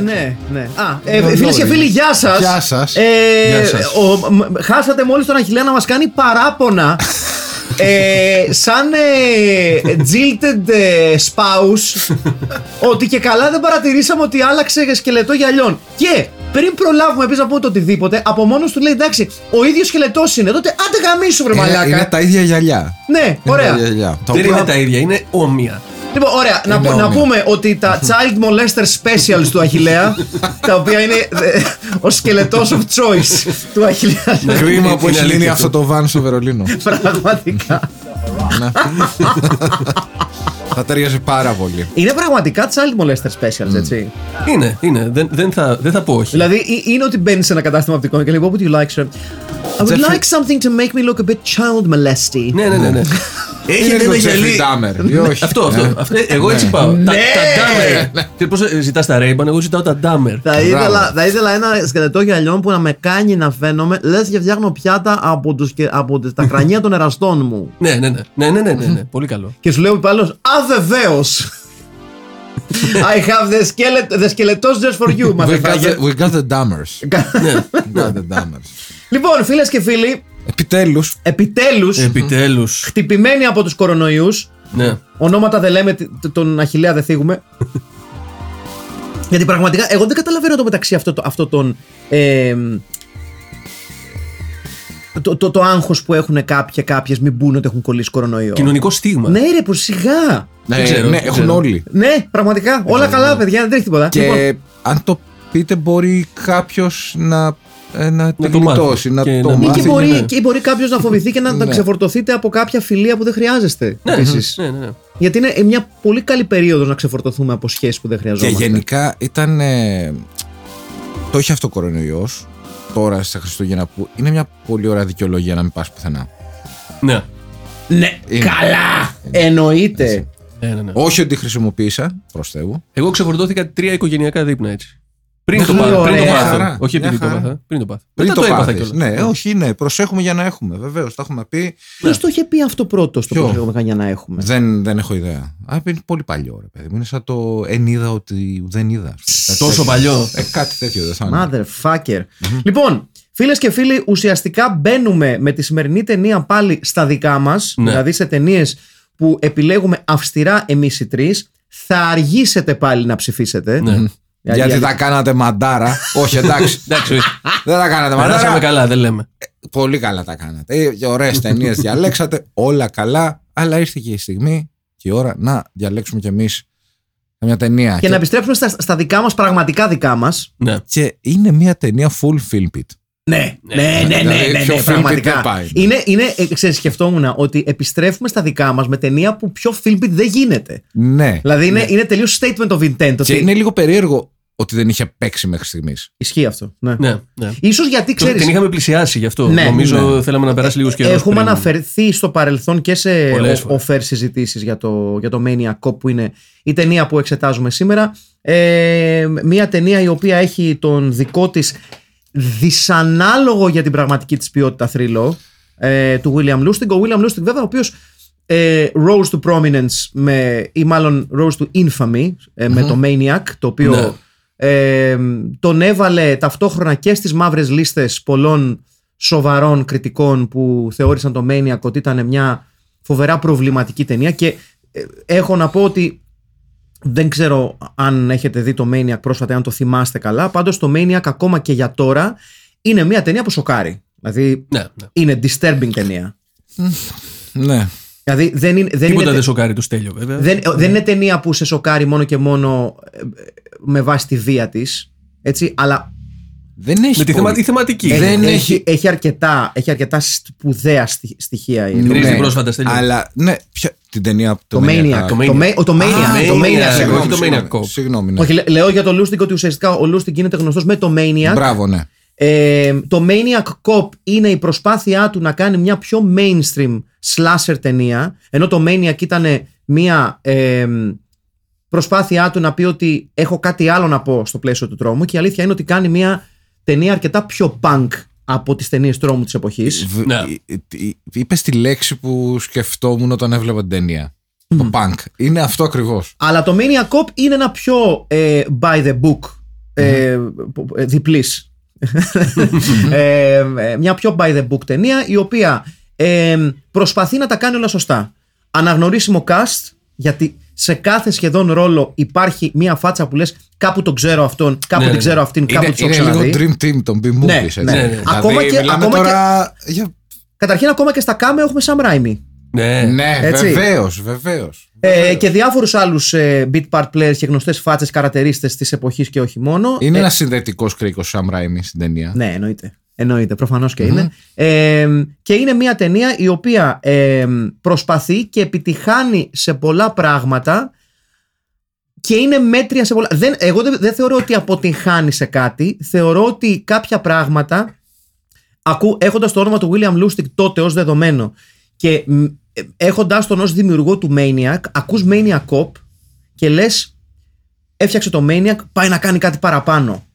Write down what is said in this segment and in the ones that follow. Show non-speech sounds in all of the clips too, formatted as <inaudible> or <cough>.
τα παλιά, αλλά άλλαξε. Ναι, ναι. Α, ε, Είναι φίλες και ολόιδια. φίλοι, γεια σας. Γεια σας. Ε, Γεια σας. ο- μ- χάσατε μόλις τον Αχιλέα να μας κάνει παράπονα. <laughs> ε, σαν ε, jilted ε, spouse ότι και καλά δεν παρατηρήσαμε ότι άλλαξε σκελετό γυαλιών και πριν προλάβουμε επίση να πούμε το οτιδήποτε από μόνος του λέει εντάξει ο ίδιος σκελετός είναι τότε άντε γαμίσου βρε Είναι, μαλάκα είναι τα ίδια γυαλιά. ναι Είναι ωραία τα ίδια γυαλιά. Τα Δεν οποία- είναι τα ίδια, είναι όμοια. Λοιπόν, ωραία. Να, Είναι πού- να όμοια. πούμε ότι τα <laughs> Child Molester Specials του Αχιλέα, τα οποία είναι ε, ο σκελετός of choice του Αχιλέα. Κρίμα που Είναι έχει αλήθεια λύνει αυτό. αυτό το βαν στο Βερολίνο. <laughs> Πραγματικά. Ναι. Θα ταιριάζει πάρα πολύ. Είναι πραγματικά Child Molester Specials, έτσι; Είναι, είναι. Δεν, δεν, θα, δεν θα πω όχι. Δηλαδή, ε- είναι ότι μπαίνει σε ένα κατάστημα οπτικών και λέει: What would you like, sir? I would Jeffrey- like something to make me look a bit child molesty. Ναι, ναι, ναι. <laughs> ναι. Έχει Είναι λίγο ένα γυαλί. Jeffrey Dahmer, ή όχι. Αυτό, αυτό. Ε. αυτό. Εγώ έτσι πάω. Τα, Ναι. τα Dahmer. Πώς ζητάς τα Ray-Ban, εγώ ζητάω τα Dahmer. Θα ήθελα, θα ήθελα ένα σκελετό γυαλιών που να με κάνει να φαίνομαι λες και φτιάχνω πιάτα από, τους, και- από τις- τα κρανία των εραστών μου. <laughs> Ναι, ναι, ναι. Ναι, ναι, ναι, ναι, ναι. Πολύ καλό. Και σου λέει ο υπάλληλος, Α, βεβαίως. <laughs> I have the, skeleton, the skeleton just for you, We got, the, motherfucker. we got the dummers. <laughs> Ναι. We got the dummers. λοιπόν, φίλες και φίλοι, Επιτέλους. επιτέλους, Επιτέλους. χτυπημένοι από τους κορονοϊούς, Ναι. ονόματα δεν λέμε, τ- τον Αχηλέα δεν θίγουμε. <laughs> Γιατί πραγματικά, εγώ δεν καταλαβαίνω το μεταξύ αυτό, το, αυτό τον. Ε, το, το, το άγχος που έχουν κάποιοι και κάποιες μην μπουν ότι έχουν κολλήσει κορονοϊό. Κοινωνικό στίγμα. Ναι ρε, πως σιγά. Ναι, ξέρω, ναι, δεν έχουν ξέρω. όλοι. Ναι, πραγματικά. Όλα καλά, παιδιά, δεν τρέχει τίποτα. Και Λοιπόν, αν το πείτε, μπορεί κάποιος να, ε, να, τη το μάθει γλιτώσει, να και το να- Ή μάθει. και μπορεί, ναι. και μπορεί κάποιος να φοβηθεί και να, να Ναι. ξεφορτωθείτε από κάποια φιλία που δεν χρειάζεστε. επίσης. Ναι, ναι, ναι. Γιατί είναι μια πολύ καλή περίοδος να ξεφορτωθούμε από σχέσεις που δεν Και χρειαζόμαστε. γενικά ήταν. ε, το έχει αυτό ο κορονοϊός τώρα στα Χριστούγεννα που είναι μια πολύ ωραία δικαιολογία να μην πας πουθενά. Ναι. Ναι, Είναι. καλά! Εννοείται. Ναι, ναι, ναι. Όχι ότι τη χρησιμοποίησα, προς Θεού. Εγώ ξεφορτώθηκα τρία οικογενειακά δείπνα έτσι. Πριν Μια το, πάθω, πριν το ωραία. πάθω. Χαρά. Όχι Μια επειδή το χαρά. πάθα. Πριν το πάθω. Πριν Μετά το, το έπαθα πάθεις. κιόλας. Ναι, όχι, ναι. Προσέχουμε για να έχουμε. Βεβαίως, τα έχουμε πει. Ποιος το είχε πει αυτό πρώτος στο Ποιο; πρόσωπο για να έχουμε; Δεν, δεν έχω ιδέα. Α, είναι πολύ παλιό, ρε παιδί μου. Είναι σαν το εν είδα ότι δεν είδα. Κάτι Τόσο τέτοιο. παλιό. Ε, κάτι τέτοιο δεν θα είναι. Motherfucker. Λοιπόν, φίλες και φίλοι, ουσιαστικά μπαίνουμε με τη σημερινή ταινία πάλι στα δικά μας. Ναι. Δηλαδή σε ταινίες που επιλέγουμε αυστηρά εμείς οι τρεις. Θα αργήσετε πάλι να ψηφίσετε. Ναι. Γιατί για- τα κάνατε μαντάρα. όχι, εντάξει. <laughs> Εντάξει, δεν τα κάνατε περάσαμε μαντάρα. καλά, δεν λέμε. Πολύ καλά τα κάνατε. Ε, Ωραίες ταινίες διαλέξατε. Όλα καλά. Αλλά ήρθε και η στιγμή και η ώρα να διαλέξουμε κι εμείς μια ταινία. Και να επιστρέψουμε στα, στα δικά μας, πραγματικά δικά μας. Ναι. και είναι μια ταινία full film pit. Ναι, ναι, ναι, ναι, Δηλαδή, ναι, πιο ναι, film πραγματικά. δεν πάει. Είναι, είναι ε, ξέρεις, σκεφτόμουν ότι επιστρέφουμε στα δικά μας με ταινία που πιο filmpit δεν γίνεται. Ναι. Δηλαδή είναι, είναι τελείως statement of intent. Και Ότι... είναι λίγο περίεργο ότι δεν είχε παίξει μέχρι στιγμής. Ισχύει αυτό. Ναι. Ναι, ναι. Ίσως γιατί Το- ξέρει. Την είχαμε πλησιάσει γι' αυτό. Ναι, Νομίζω ναι. θέλαμε να περάσει λίγος καιρός. Έχουμε αναφερθεί στο παρελθόν και σε Πολλές ο- offer συζητήσεις για το, για το Maniac Cop που είναι η ταινία που εξετάζουμε σήμερα. Ε, μια ταινία η οποία έχει τον δικό της δυσανάλογο για την πραγματική της ποιότητα θρύλο ε, του William Lustig. Ο William Lustig βέβαια ο οποίος ε, rose to prominence με, ή μάλλον rose to infamy ε, με το Maniac το οποίο Ναι. Ε, τον έβαλε ταυτόχρονα και στις μαύρες λίστες πολλών σοβαρών κριτικών που θεώρησαν το Maniac ότι ήταν μια φοβερά προβληματική ταινία και ε, έχω να πω ότι δεν ξέρω αν έχετε δει το Maniac πρόσφατα, αν το θυμάστε καλά. Πάντως το Maniac ακόμα και για τώρα είναι μια ταινία που σοκάρει. Δηλαδή Ναι, ναι. είναι disturbing ταινία. Ναι. Δηλαδή δεν είναι, δεν Τίποτα είναι, δεν σοκάρει το στέλιο, βέβαια. δεν, δεν είναι ταινία που σε σοκάρει μόνο και μόνο ε, ε, με βάση τη βία της. Έτσι, αλλά Δεν έχει. Με τη, πολύ. θεμα, η θεματική. Ε, δεν έχει, έχει- έχει, αρκετά, έχει αρκετά σπουδαία στοιχ- στοιχεία. η Την ταινία. είδες πρόσφατα, Στέλιο; Αλλά ναι, ποια, την ταινία. Το Maniac. Maniac. Το Ma- ο- Το Α, Maniac. Το Maniac, Maniac. εγώ, συγγνώμη. όχι το συγγνώμη, Maniac Cop. Συγγνώμη, ναι. Όχι, λέ- λέω για το Lustig ότι ουσιαστικά ο Lustig γίνεται γνωστός με το Maniac. Μπράβο, ναι. Ε, το Maniac Cop είναι η προσπάθειά του να κάνει μια πιο mainstream slasher ταινία ενώ το Maniac ήταν μια ε, προσπάθειά του να πει ότι έχω κάτι άλλο να πω στο πλαίσιο του τρόμου και η αλήθεια είναι ότι κάνει μια ταινία αρκετά πιο punk από τις ταινίες τρόμου της εποχής Β- Ναι. Είπες τη λέξη που σκεφτόμουν όταν έβλεπα την ταινία. Το punk. Είναι αυτό ακριβώς. αλλά το Maniac Cop είναι ένα πιο ε, by the book ε, που- ε, διπλής ε, ε, μια πιο by the book ταινία η οποία ε, προσπαθεί να τα κάνει όλα σωστά αναγνωρίσιμο cast γιατί σε κάθε σχεδόν ρόλο υπάρχει μια φάτσα που λες κάπου τον ξέρω αυτόν κάπου Ναι, την ναι, ξέρω αυτήν κάπου Είναι, τους έχω είναι λίγο ξαναδεί dream team των B-movies. Ναι, έτσι. ναι. Ναι, ναι. Δηλαδή, Ακόμα και- μιλάμε ακόμα τώρα για- καταρχήν ακόμα και στα κάμε έχουμε Sam Raimi Ναι. Ναι, Έτσι. βεβαίως, βεβαίως. ε, και διάφορους άλλους ε, beat part players και γνωστές φάτσες καρατερίστες της εποχής και όχι μόνο Είναι Ε, ένας συνδετικός κρίκος Sam Raimi στην ταινία. Ναι, εννοείται. Εννοείται, προφανώς και είναι. Ε, και είναι μια ταινία η οποία ε, προσπαθεί και επιτυχάνει σε πολλά πράγματα και είναι μέτρια σε πολλά. Δεν, εγώ δεν, δεν θεωρώ ότι αποτυγχάνει σε κάτι. Θεωρώ ότι κάποια πράγματα, ακού, έχοντας το όνομα του William Lustig τότε ως δεδομένο και μ, ε, έχοντας τον ως δημιουργό του Maniac, ακούς Maniac Cop και λες έφτιαξε το Maniac, πάει να κάνει κάτι παραπάνω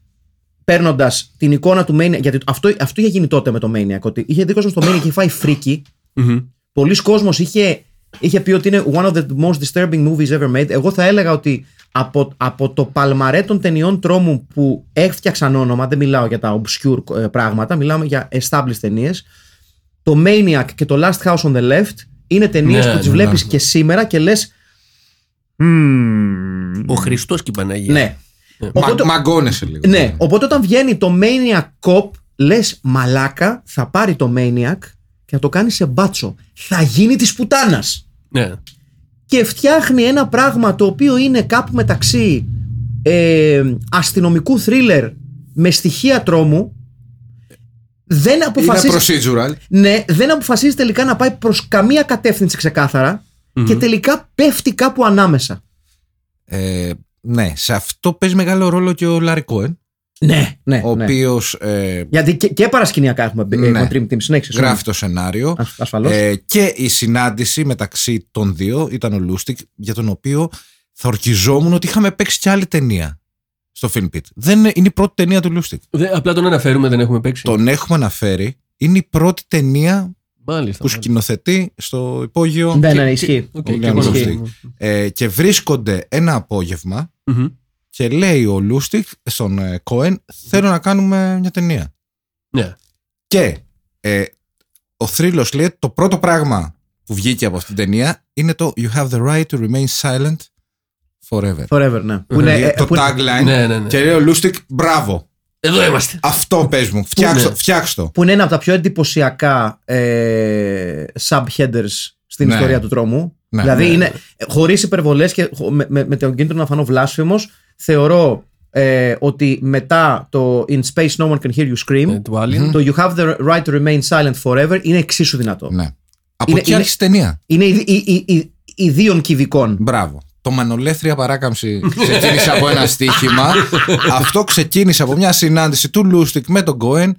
παίρνοντας την εικόνα του Maniac. Γιατί αυτό, αυτό είχε γίνει τότε με το Maniac. Ότι είχε δει κόσμο στο Maniac και είχε φάει φρίκι. Μμμ. Πολλοί κόσμος είχε, είχε πει ότι είναι one of the most disturbing movies ever made. Εγώ θα έλεγα ότι από, από το παλμαρέ των ταινιών τρόμου που έφτιαξαν όνομα, δεν μιλάω για τα obscure ε, πράγματα, μιλάμε για established ταινίες. Το Maniac και το Last House on the Left είναι ταινίες Ναι, που τις ναι, βλέπεις ναι. και σήμερα και λες. Ο Χριστός και η Παναγία. Ναι. Μα, Οπότε- μαγκώνεσαι λίγο. Ναι, οπότε όταν βγαίνει το Maniac Cop, λες μαλάκα, θα πάρει το Maniac και θα το κάνει σε μπάτσο. Θα γίνει της πουτάνας. Ναι. Και φτιάχνει ένα πράγμα το οποίο είναι κάπου μεταξύ ε, αστυνομικού θρίλερ με στοιχεία τρόμου. Δεν Είναι αποφασίζει, procedural. ναι, δεν αποφασίζει τελικά να πάει προς καμία κατεύθυνση ξεκάθαρα και τελικά πέφτει κάπου ανάμεσα. Ε, ναι, σε αυτό παίζει μεγάλο ρόλο και ο Λάρι Κόεν, Ναι, ναι. ο ναι. οποίος Γιατί και, και παρασκηνιακά έχουμε, Ναι. έχουμε Dream Team συνέχιση. γράφει το σενάριο. Ασ- ασφαλώς. Ε, και η συνάντηση μεταξύ των δύο ήταν ο Λούστικ, για τον οποίο θα ορκιζόμουν ότι είχαμε παίξει κι άλλη ταινία στο Film Pit. Δεν είναι, είναι η πρώτη ταινία του Λούστικ. Δε- απλά τον αναφέρουμε, δεν έχουμε παίξει. Τον έχουμε αναφέρει. Είναι η πρώτη ταινία Μάλιστα. που σκηνοθετεί στο υπόγειο Ναι, ναι, ισχύει. Οκ, ο και William εγώ Lustig. νομίζω. ε, και βρίσκονται ένα απόγευμα Μμμ. και λέει ο Λούστικ στον ε, Κόεν θέλω να κάνουμε μια ταινία. Ναι. Και ε, ο θρύλος λέει το πρώτο πράγμα που βγήκε από αυτήν την ταινία είναι το You have the right to remain silent forever. Forever, ναι. Που είναι, Δηλαδή, ε, το που είναι- tagline Ναι, ναι, ναι. και λέει ο Λούστικ μπράβο. Εδώ είμαστε. Αυτό πες μου. Φτιάξ' το. Ναι. Φτιάξ' το. που είναι ένα από τα πιο εντυπωσιακά ε, subheaders στην Ναι. ιστορία του τρόμου. Ναι, δηλαδή ναι, είναι χωρίς υπερβολές και χω- με, με, με τον κίνδυνο να φανώ βλάσφημος, θεωρώ ε, ότι μετά το In Space No One Can Hear You Scream, Ε, Του Alien. το You Have the Right to Remain Silent Forever είναι εξίσου δυνατό. Ναι. Από Είναι- εκεί είναι- άρχισε η ταινία. Είναι ιδι- ι- ι- ι- ιδίων κυβικών. Μπράβο. Το μεν Ολέθρια παράκαμψη ξεκίνησε από ένα στοίχημα. Αυτό ξεκίνησε από μια συνάντηση του Λούστικ με τον Κόεν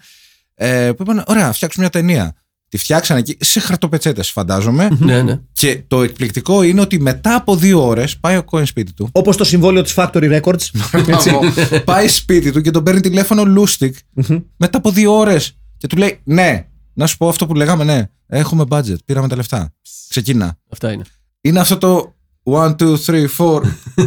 ε, που είπαν: Ωραία, να φτιάξουμε μια ταινία. Τη φτιάξανε εκεί σε χαρτοπετσέτες, φαντάζομαι. Ναι, ναι. και το εκπληκτικό είναι ότι μετά από δύο ώρες πάει ο Κόεν σπίτι του. Όπως το συμβόλαιο της Factory Records. Μπράβο. πάει σπίτι του και τον παίρνει τηλέφωνο Λούστικ μετά από δύο ώρες και του λέει: Ναι, να σου πω αυτό που λέγαμε, ναι. Έχουμε budget, πήραμε τα λεφτά. Ξεκίνα. Αυτά είναι. Είναι αυτό το 1, 2, 3, 4.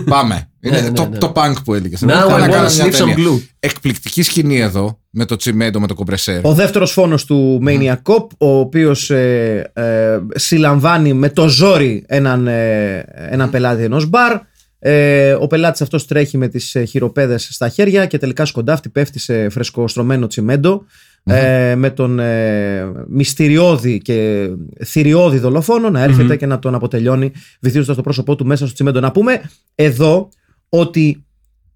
Πάμε. Είναι ναι, το, ναι. το punk που έλεγες. Now I wanna sniff some glue. Εκπληκτική σκηνή εδώ με το τσιμέντο με το κομπρεσέρ. Ο δεύτερος φόνος του Maniac Cop, ο οποίος ε, ε, συλλαμβάνει με το ζόρι έναν, ε, έναν πελάτη ενός μπαρ, Ε, ο πελάτης αυτός τρέχει με τις ε, χειροπέδες στα χέρια και τελικά σκοντάφτει, πέφτει σε φρεσκοστρωμένο τσιμέντο ε, με τον ε, μυστηριώδη και θηριώδη δολοφόνο να έρχεται και να τον αποτελειώνει βυθίζοντας το πρόσωπό του μέσα στο τσιμέντο. Να πούμε εδώ ότι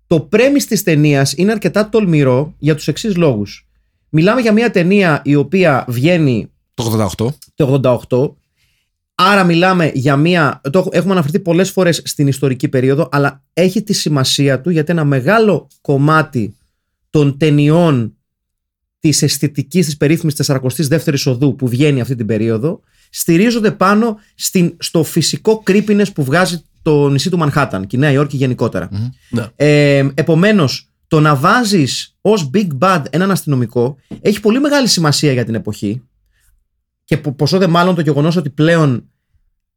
το πρέμις της ταινίας είναι αρκετά τολμηρό για τους εξής λόγους. Μιλάμε για μια ταινία η οποία βγαίνει Το 88. το 88. Άρα μιλάμε για μια. Το έχω- έχουμε αναφερθεί πολλές φορές στην ιστορική περίοδο, αλλά έχει τη σημασία του γιατί ένα μεγάλο κομμάτι των ταινιών της αισθητικής της περίφημης 42η οδού που βγαίνει αυτή την περίοδο στηρίζονται πάνω στην, στο φυσικό creepiness που βγάζει το νησί του Μανχάταν και η Νέα Υόρκη γενικότερα. Ναι. Ε, Επομένως, το να βάζεις ως big bad έναν αστυνομικό έχει πολύ μεγάλη σημασία για την εποχή. Και πο- ποσό δε μάλλον το γεγονός ότι πλέον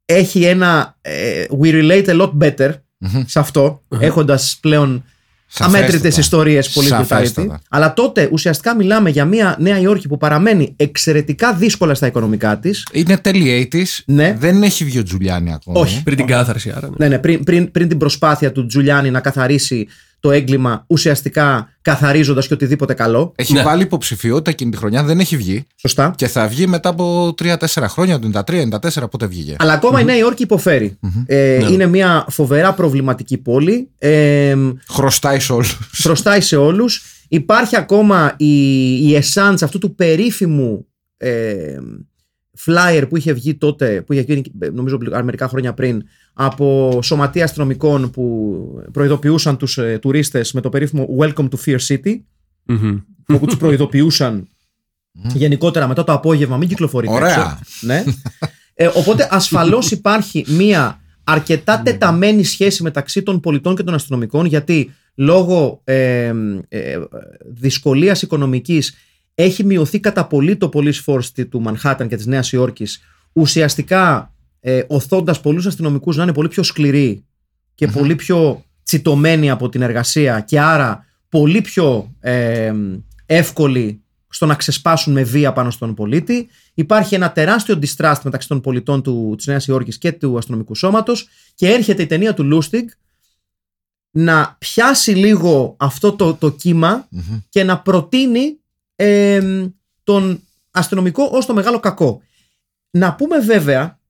έχει ένα. ε, we relate a lot better σε αυτό, έχοντας πλέον Σαφέστατα. Αμέτρητες ιστορίες πολύ Σαφέστατα. brutality. Αλλά τότε ουσιαστικά μιλάμε για μια Νέα Υόρκη που παραμένει εξαιρετικά δύσκολα στα οικονομικά της. Είναι τέλη 80s. Ναι. Δεν έχει βγει ο Τζουλιάνι ακόμα. Όχι. Πριν την κάθαρση, άρα. ναι. Ναι, ναι, πριν, πριν, πριν την προσπάθεια του Τζουλιάνι να καθαρίσει το έγκλημα, ουσιαστικά καθαρίζοντας και οτιδήποτε καλό. Έχει Ναι. βάλει υποψηφιότητα εκείνη τη χρονιά, δεν έχει βγει. Σωστά. Και θα βγει μετά από 3-4 χρόνια, το 93-94, πότε βγήκε. Αλλά ακόμα η Νέα Υόρκη υποφέρει. Ε, Ναι. Είναι μια φοβερά προβληματική πόλη. Ε, Χρωστάει σε όλους. χρωστάει σε όλους. Υπάρχει ακόμα η, η essence αυτού του περίφημου ε, flyer που είχε βγει τότε, που είχε γίνει νομίζω μερικά χρόνια πριν, από σωματεία αστυνομικών που προειδοποιούσαν τους ε, τουρίστες με το περίφημο Welcome to Fear City, Μμμ. όπου τους προειδοποιούσαν γενικότερα μετά το απόγευμα μην κυκλοφορείτε Ωραία. έξω. Ναι. Ε, οπότε ασφαλώς υπάρχει μία αρκετά τεταμένη σχέση μεταξύ των πολιτών και των αστυνομικών γιατί λόγω ε, ε, δυσκολίας οικονομικής έχει μειωθεί κατά πολύ το police force του Μανχάταν και της Νέας Υόρκης ουσιαστικά ε, οθώντας πολλούς αστυνομικούς να είναι πολύ πιο σκληροί και πολύ πιο τσιτωμένοι από την εργασία και άρα πολύ πιο ε, εύκολοι στο να ξεσπάσουν με βία πάνω στον πολίτη. Υπάρχει ένα τεράστιο distrust μεταξύ των πολιτών του, της Νέας Υόρκης και του αστυνομικού σώματος και έρχεται η ταινία του Λούστιγκ να πιάσει λίγο αυτό το, το κύμα και να προτείνει ε, τον αστυνομικό ως το μεγάλο κακό. Να πούμε βέβαια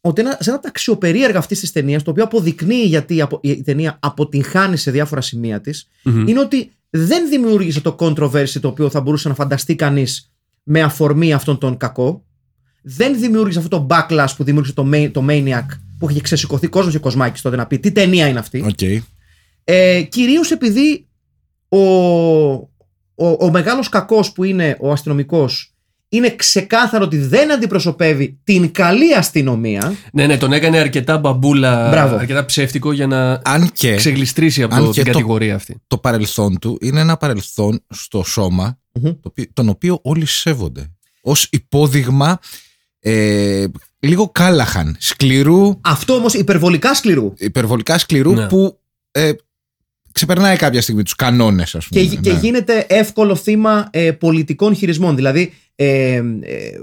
ότι ένα, σε ένα τα αξιοπερίεργα αυτής της ταινίας, το οποίο αποδεικνύει γιατί η, απο- η ταινία αποτυγχάνει σε διάφορα σημεία της, είναι ότι δεν δημιούργησε το controversy το οποίο θα μπορούσε να φανταστεί κανείς με αφορμή αυτόν τον κακό. Δεν δημιούργησε αυτό το backlash που δημιούργησε το, Ma- το Maniac που είχε ξεσηκωθεί κόσμος και κοσμάκης τότε να πει τι ταινία είναι αυτή. Οκ. Ε, κυρίως επειδή ο, ο, ο μεγάλος κακός που είναι ο αστυνομικός είναι ξεκάθαρο ότι δεν αντιπροσωπεύει την καλή αστυνομία. Ναι, ναι, τον έκανε αρκετά μπαμπούλα, Μπράβο. αρκετά ψεύτικο για να Αν και ξεγλιστρήσει από αν το, και την το- κατηγορία αυτή. το παρελθόν του είναι ένα παρελθόν στο σώμα Μμμ. το οποίο- τον οποίο όλοι σέβονται. Ως υπόδειγμα ε, λίγο κάλαχαν, σκληρού, Αυτό όμως υπερβολικά σκληρού. υπερβολικά σκληρού Ναι. που ε, ξεπερνάει κάποια στιγμή τους κανόνες ας Και, πούμε. και ναι. γίνεται εύκολο θύμα ε, πολιτικών χειρισμών. Δηλαδή, ε, ε,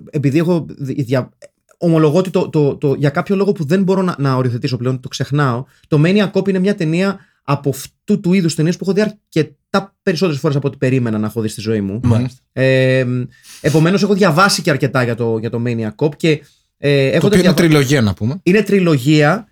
επειδή έχω δι- δια, ομολογώ ότι το, το, το, για κάποιο λόγο που δεν μπορώ να, να οριοθετήσω πλέον, το ξεχνάω, το Maniac Cop είναι μια ταινία από αυτού του είδους ταινίες που έχω δει αρκετά περισσότερες φορές από ό,τι περίμενα να έχω δει στη ζωή μου. Μάλιστα. Ε, επομένως έχω διαβάσει και αρκετά για το, για το Maniac Cop και ε, Το έχοντας οποίο είναι διαβα- τριλογία να πούμε. είναι τριλογία.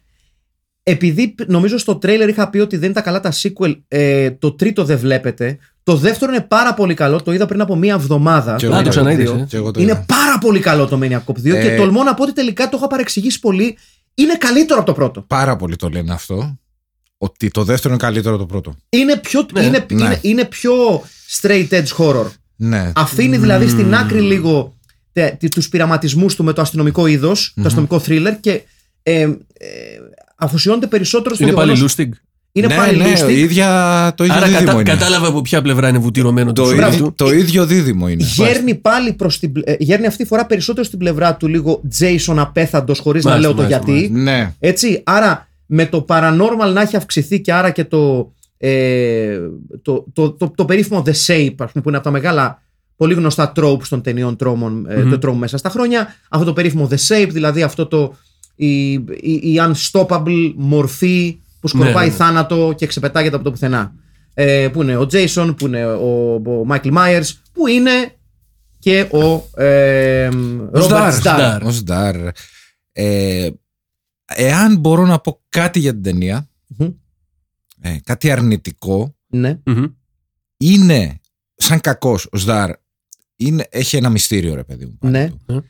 Επειδή π- νομίζω στο τρέιλερ είχα πει ότι δεν είναι τα καλά τα sequel, ε, το τρίτο δεν βλέπετε. Το δεύτερο είναι πάρα πολύ καλό. Το είδα πριν από μία εβδομάδα. Και το εγώ Α, το Maniac Cop ξαναείδες, 2. ε. Και εγώ το Είναι είδα. πάρα πολύ καλό το Maniac Cop 2 και Ε, τολμώ να πω ότι τελικά το είχα παρεξηγήσει πολύ. Είναι καλύτερο από το πρώτο. Πάρα πολύ το λένε αυτό. Ότι το δεύτερο είναι καλύτερο από το πρώτο. Είναι πιο, Ναι, είναι, ναι. είναι, είναι πιο straight edge horror. Ναι. Αφήνει δηλαδή στην άκρη λίγο τε, τε- τους πειραματισμούς του με το αστυνομικό είδος, το αστυνομικό thriller και ε, ε, αφοσιώνεται περισσότερο στο Είναι πάλι γεγονός- Λούστιγκ. Είναι ναι, πάλι ναι, Lustig. ο ίδια, το ίδιο Άρα δίδυμο κατα, είναι. κατάλαβα από ποια πλευρά είναι βουτυρωμένο το, το, σώμα ίδιο, του. το ίδιο δίδυμο είναι. Γέρνει πάλι προς την, πλε- ε, γέρνει αυτή τη φορά περισσότερο στην πλευρά του λίγο Jason απέθαντος χωρίς να Μάλιστα, λέω το μάλιστα, γιατί. Ναι. Έτσι, άρα με το paranormal να έχει αυξηθεί και άρα και το, ε, το, το, το, το περίφημο The Shape, ας πούμε, που είναι από τα μεγάλα πολύ γνωστά tropes των ταινιών τρόμων, ε, το τρόμο μέσα στα χρόνια. Αυτό το περίφημο The Shape, δηλαδή αυτό το η, η, η unstoppable μορφή που που σκορπάει ναι, ναι. θάνατο και ξεπετάγεται από το πουθενά. Ε, που είναι ο Jason, που είναι ο, ο Michael Myers, που είναι και ο ε, Robert Star, Starr. Star. Ως Ντάρ. Ε, εάν μπορώ να πω κάτι για την ταινία, Μμμ. ε, κάτι αρνητικό, Ναι. Μμμ. είναι σαν κακός ο Σδάρ, είναι, έχει ένα μυστήριο ρε παιδί μου. πάνω Ναι. του.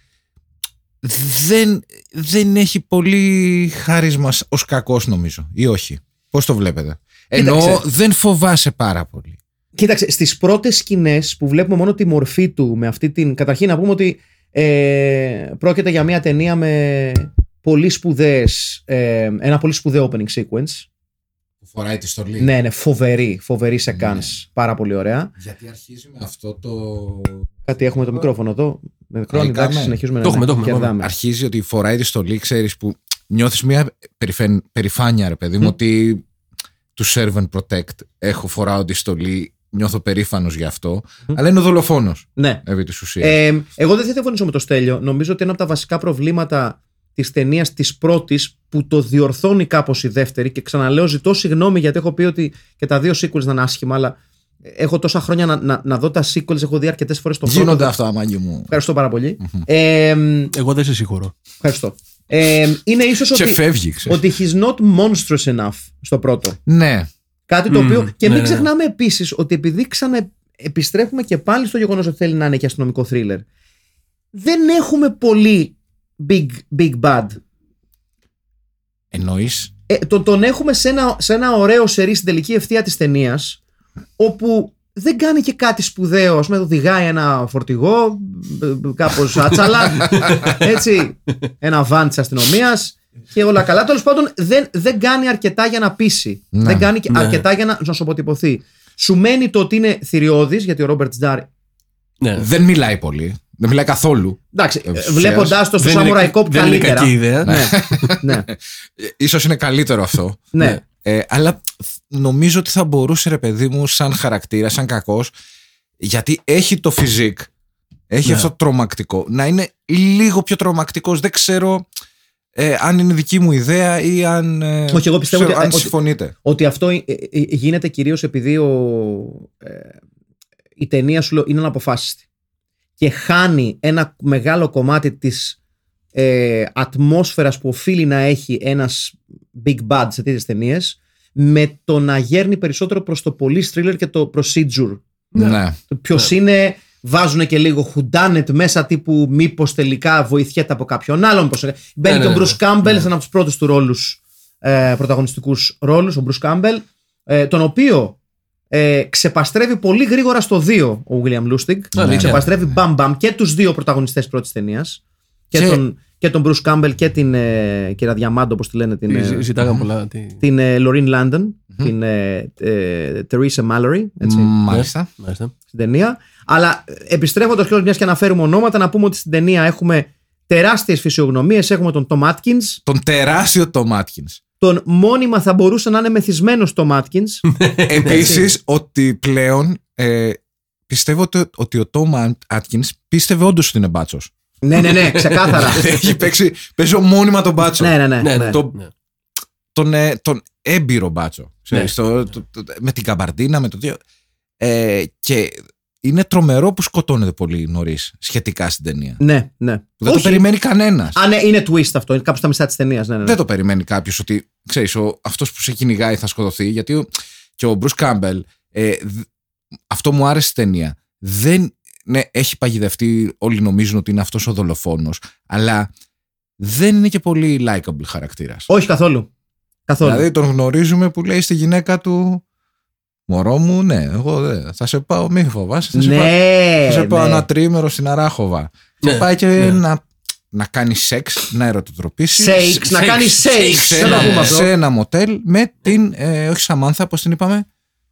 Δεν, δεν έχει πολύ χάρισμα σ- ως κακός νομίζω ή όχι. Πώς το βλέπετε. Ενώ Κοίταξε. δεν φοβάσαι πάρα πολύ. Κοίταξε, στις πρώτες σκηνές που βλέπουμε μόνο τη μορφή του με αυτή την... Καταρχήν να πούμε ότι ε, πρόκειται για μια ταινία με πολύ σπουδαίες, ε, ένα πολύ σπουδαίο opening sequence. Που φοράει τη στολή. Ναι, ναι, φοβερή, φοβερή σε Ναι. Πάρα πολύ ωραία. Γιατί αρχίζει με αυτό το... Κάτι έχουμε το μικρόφωνο εδώ. Με μικρόφωνο, Λαϊκά, εντάξει, ναι. συνεχίζουμε Το να έχουμε, το έχουμε, κερδάμε. αρχίζει ότι φοράει τη στολή, ξέρεις που νιώθεις μια περιφεν- περηφάνεια ρε παιδί μου Μμ. ότι του serve and protect έχω φοράω τη στολή, νιώθω περήφανος γι' αυτό, αλλά είναι ο δολοφόνος Ναι. επί της ουσίας. Ε, εγώ δεν θα διαφωνήσω με το Στέλιο. Νομίζω ότι ένα από τα βασικά προβλήματα της ταινίας της πρώτης που το διορθώνει κάπως η δεύτερη και ξαναλέω ζητώ συγγνώμη γιατί έχω πει ότι και τα δύο sequels ήταν άσχημα, αλλά έχω τόσα χρόνια να, να, να δω τα sequels, έχω δει αρκετές φορές το Γίνονται πρώτο. αυτά, μάγκη μου. Ευχαριστώ πάρα πολύ. Ε, Εγώ δεν σε συγχωρώ. ευχαριστώ. Ε, είναι ίσως Και ότι, φεύγει, ξέρεις. ότι he's not monstrous enough στο πρώτο. Ναι, Κάτι το Μμμ, οποίο. Και ναι, μην ναι. ξεχνάμε επίσης ότι επειδή ξανα επιστρέφουμε και πάλι στο γεγονός ότι θέλει να είναι και αστυνομικό thriller, δεν έχουμε πολύ big, big bad. εννοείς; Ε, τον, τον έχουμε σε ένα, σε ένα ωραίο σερί στην τελική ευθεία της ταινίας, όπου δεν κάνει και κάτι σπουδαίο. Α πούμε, οδηγάει ένα φορτηγό, κάπως άτσαλα, <laughs> έτσι, ένα βαν της αστυνομίας και όλα καλά. Τέλος πάντων, δεν, δεν κάνει αρκετά για να πείσει. Ναι. Δεν κάνει και Ναι. αρκετά για να, να σου αποτυπωθεί. Σου μένει το ότι είναι θηριώδης, γιατί ο Ρόμπερτ Ντάρ. Ναι. δεν μιλάει πολύ, δεν μιλάει καθόλου. Εντάξει, Ευθέως. βλέποντα το στο Δεν είναι- Samurai Cop δεν είναι καλύτερα. κακή ιδέα. Ναι, ναι, Ε, Ίσως είναι καλύτερο αυτό. ναι. Ε, αλλά νομίζω ότι θα μπορούσε ρε παιδί μου σαν χαρακτήρα, σαν κακός γιατί έχει το φιζικ έχει Ναι. αυτό το τρομακτικό να είναι λίγο πιο τρομακτικός δεν ξέρω ε, αν είναι δική μου ιδέα ή αν, ε, Όχι, εγώ πιστεύω ξέρω, ότι- αν ότι- συμφωνείτε ότι αυτό ε, ε, ε, γίνεται κυρίως επειδή ο, ε, η ταινία σου λέω, είναι αναποφάσιστη και χάνει ένα μεγάλο κομμάτι της ε, ατμόσφαιρας που οφείλει να έχει ένας big bad σε τέτοιες ταινίες με το να γέρνει περισσότερο προς το police thriller και το procedure. ναι. Ποιος είναι, βάζουν και λίγο whodunit μέσα τύπου μήπως τελικά βοηθιέται από κάποιον άλλον. Πώς... Μπαίνει Ναι, και ο ναι, Bruce Campbell σε ένα από τους πρώτους του ρόλους, ε, πρωταγωνιστικούς ρόλους, ο Bruce Campbell, ε, τον οποίο ε, ξεπαστρεύει πολύ γρήγορα στο 2 ο William Lustig. Αλήθεια. Ξεπαστρεύει μπαμ μπαμ και τους δύο πρωταγωνιστές πρώτης ταινίας. Και, Και- τον, και τον Bruce Campbell και την ε, κυρία Διαμάντο, όπως τη λένε, την, Τι ε, ζη- Ζητάγαμε πολλά. τι- την ε, Lorraine Landon, την ε, ε, Teresa Mallory, έτσι μάλιστα Μάλιστα. στην ταινία. Αλλά επιστρέφοντας κιόλας, μιας και αναφέρουμε ονόματα, να πούμε ότι στην ταινία έχουμε τεράστιες φυσιογνωμίες. Έχουμε τον Tom Atkins, τον τεράστιο Tom Atkins τον μόνιμα θα μπορούσε να είναι μεθυσμένος Tom Atkins. <laughs> επίσης ότι πλέον ε, πιστεύω ότι, ότι ο Tom Atkins πίστευε όντως ότι είναι μπάτσος ναι, ναι, ναι, ξεκάθαρα. <laughs> έχει παίξει παίζω μόνιμα τον μπάτσο ναι, ναι, ναι. Ναι, ναι. ναι. Το- ναι. τον, ε, τον έμπειρο μπάτσο. Ξέρεις, το- το- το- με την καμπαρντίνα, με το δύο. Ε, και είναι τρομερό που σκοτώνεται πολύ νωρίς σχετικά στην ταινία. ναι, ναι. Δεν το περιμένει κανένας. Α, ναι, είναι twist αυτό. Είναι κάπου στα μισά της ταινίας. Ναι, ναι, ναι. Δεν το περιμένει κάποιος ότι ξέρεις, ο, αυτός που σε κυνηγάει θα σκοτωθεί. Γιατί ο, και ο Bruce Campbell, ε, δ- αυτό μου άρεσε στην ταινία. Δεν, ναι, έχει παγιδευτεί, όλοι νομίζουν ότι είναι αυτός ο δολοφόνος, αλλά δεν είναι και πολύ likable χαρακτήρας. Όχι καθόλου. Καθόλου. Δηλαδή τον γνωρίζουμε που λέει στη γυναίκα του Μωρό μου, ναι, εγώ δεν. Θα σε πάω, μη φοβάσαι. Θα σε πάω, ναι, θα σε πάω ναι. ένα τρίμερο στην Αράχοβα. Ναι, Και πάει και ναι. να, να κάνει σεξ, να ερωτοτροπήσεις. Shakes, να Shakes, κάνει shakes, shakes. σε Δεν το πούμε ένα, αυτό. σε ένα μοτέλ με την, ε, όχι Σαμάνθα, πώς την είπαμε,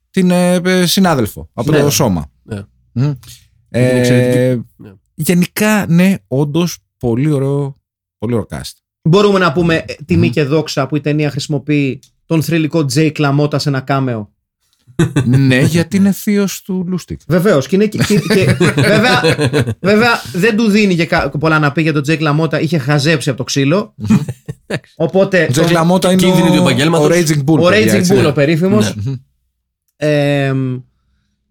την ε, ε, συνάδελφο από Ναι. το σώμα. Ναι. Μμ. την Ε, εξαιρετική- ναι. Γενικά, ναι, όντως πολύ ωραίο, πολύ ωραίο cast. Μπορούμε να πούμε ε, τιμή και δόξα που η ταινία χρησιμοποιεί τον θρυλικό Τζέικ Λαμότα σε ένα κάμεο. Ναι, γιατί είναι θείος του Λούστικ. Βεβαίως. Και, είναι και, και- και- βέβαια, βέβαια δεν του δίνει και κα- πολλά να πει για τον Τζέικ Λαμότα. Είχε χαζέψει από το ξύλο. Οπότε. Ο Τζέικ το- Λαμότα είναι κίνδυνοι του ο, επαγγέλματος. ο Raging Bull. Ο παιδιά, Raging έτσι. Bull, ο περίφημος. Ναι.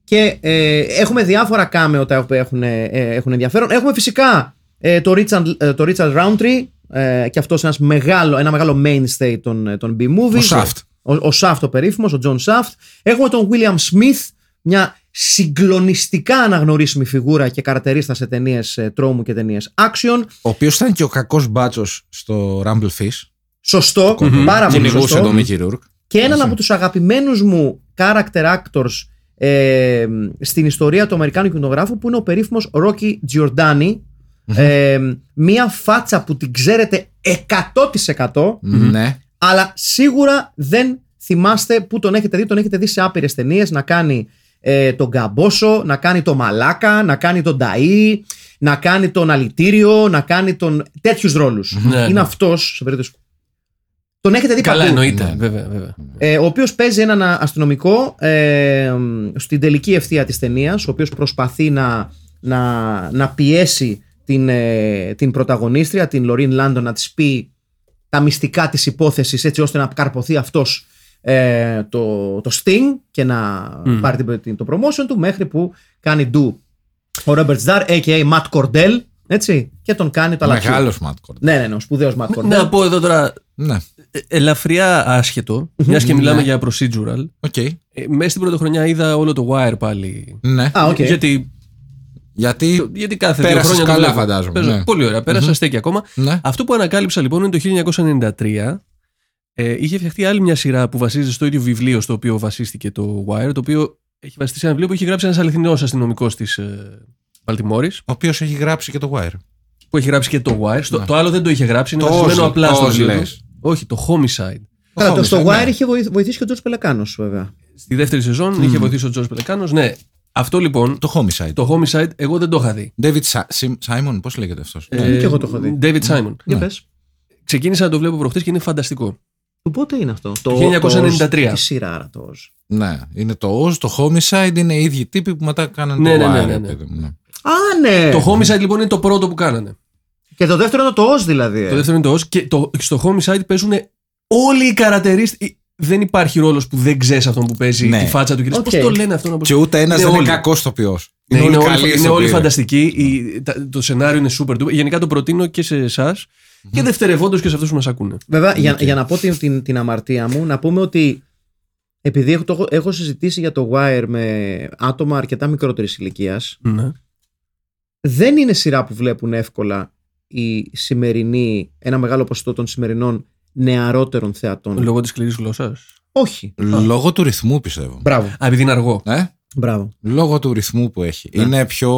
και ε, έχουμε διάφορα κάμεο τα οποία έχουν, ε, έχουν ενδιαφέρον. Έχουμε φυσικά ε, το, Richard, ε, το Richard Roundtree ε, και αυτός ένας μεγάλο, ένα μεγάλο mainstay των, ε, των B-movies. Ο Shaft. Ο, ο Shaft ο περίφημος, ο John Shaft. Έχουμε τον William Smith, μια συγκλονιστικά αναγνωρίσιμη φιγούρα και καρατερίστα σε ταινίες τρόμου και ταινίες action. Ο οποίος ήταν και ο κακός μπάτσος στο Rumble Fish. Σωστό, πάρα πολύ Κυνηγούσε σωστό. τον Mickey Rourke. Και έναν από τους αγαπημένους μου character actors ε, στην ιστορία του Αμερικάνου κινηματογράφου που είναι ο περίφημος Rocky Giordani. Ε, μία φάτσα που την ξέρετε 100% Ναι. Αλλά σίγουρα δεν θυμάστε που τον έχετε δει. Τον έχετε δει σε άπειρες ταινίες να κάνει ε, τον Καμπόσο, να κάνει τον Μαλάκα, να κάνει τον Ταΐ, να κάνει τον Αλητήριο, να κάνει τον... τέτοιους ρόλους. Ναι, είναι ναι. αυτός, σε περίπτωση... Τον έχετε δει Καλά, παντού. εννοείται. Βέβαια, βέβαια. Ε, ο οποίος παίζει έναν αστυνομικό ε, στην τελική ευθεία της ταινίας, ο οποίος προσπαθεί να, να, να πιέσει την, ε, την πρωταγωνίστρια, την Λορίν Λάντον, να της πει τα μυστικά της υπόθεσης έτσι ώστε να καρπωθεί αυτός ε, το, το Sting και να πάρει την, την- το promotion του μέχρι που κάνει ντου ο Robert Z'Dar, a.k.a. Matt Cordell, έτσι, και τον κάνει τ' αλατιού. Μεγάλος Matt Cordell. Ναι, ναι, ναι, ο σπουδαίος Matt Cordell. Να πω εδώ τώρα Ναι. ε, ελαφριά άσχετο, μιας και μιλάμε για procedural. OK. Ε, μέσα στην πρωτοχρονιά είδα όλο το Wire πάλι. Ναι. Α, οκ. Γιατί, Γιατί. γιατί κάθε δύο Πέρασες χρόνια. το καλά, βλέπω. φαντάζομαι, Παίζω- ναι. Πολύ ωραία. Πέρασα, στέκει ακόμα. Ναι. Αυτό που ανακάλυψα λοιπόν είναι το 1993. Ε, είχε φτιαχτεί άλλη μια σειρά που βασίζεται στο ίδιο βιβλίο στο οποίο βασίστηκε το Wire, το οποίο έχει βασιστεί σε ένα βιβλίο που έχει γράψει ένας αληθινός αστυνομικός της ε, Baltimore, Ο οποίος έχει γράψει και το Wire. που έχει γράψει και το Wire. Στο- Ναι. Το άλλο δεν το είχε γράψει, είναι Το βασισμένο Oz, απλά το στο Oz βιβλίο. του. λες. Όχι, το Homicide. Καλά, το, Homicide, στο ναι. Wire είχε βοηθ- βοηθήσει και ο Τζορτζ Πελεκάνος, βέβαια. Στη δεύτερη σεζόν είχε βοηθήσει ο Τζορτζ Πελεκάνος. Ναι, αυτό λοιπόν, Το Homicide. το Homicide, εγώ δεν το είχα δει. David Sa- Sim- Simon, πώς λέγεται αυτός; Ε, και εγώ το έχω δει. David Simon. Για Ναι. πες. Ξεκίνησα να το βλέπω προχθές και είναι φανταστικό. Του πότε είναι αυτό; Το 1993. Τι σειρά άρα το Oz. Ναι, είναι το Oz, το Homicide, είναι οι ίδιοι τύποι που μετά κάνανε Ναι, το ναι, ναι, Wire. ναι, ναι. παιδί μου, ναι. Α, ναι. Το Homicide λοιπόν είναι το πρώτο που κάνανε. Και το δεύτερο είναι το Oz δηλαδή. ε. Το δεύτερο είναι το Oz και το, στο Homicide παίζουν όλοι οι καρατερίστες. Δεν υπάρχει ρόλος που δεν ξέρεις αυτόν που παίζει Ναι. τη φάτσα του και λες, Οκ. Πώς τον λένε αυτό να πω. Και ούτε ένας Είναι δεν όλοι. είναι κακός ηθοποιός. Ναι, Είναι, είναι, όλοι όλοι, καλοί είναι όλοι ηθοποιοί. φανταστικοί. Η- τα- το σενάριο είναι super duper. Γενικά το προτείνω και σε εσάς και δευτερευόντως και σε αυτούς που μας ακούνε. Βέβαια, για, για να πω την, την, την αμαρτία μου, να πούμε ότι επειδή έχω, το, έχω- έχω συζητήσει για το Wire με άτομα αρκετά μικρότερης ηλικίας, Ναι. δεν είναι σειρά που βλέπουν εύκολα οι σημερινοί, ένα μεγάλο ποσοστό των σημερινών νεαρότερων θεατών. Λόγω της σκληρής γλώσσας; Όχι. Λόγω του ρυθμού πιστεύω. Μπράβο. Α, επειδή είναι αργό. Ε; Μπράβο. Λόγω του ρυθμού που έχει. Ναι. Είναι πιο.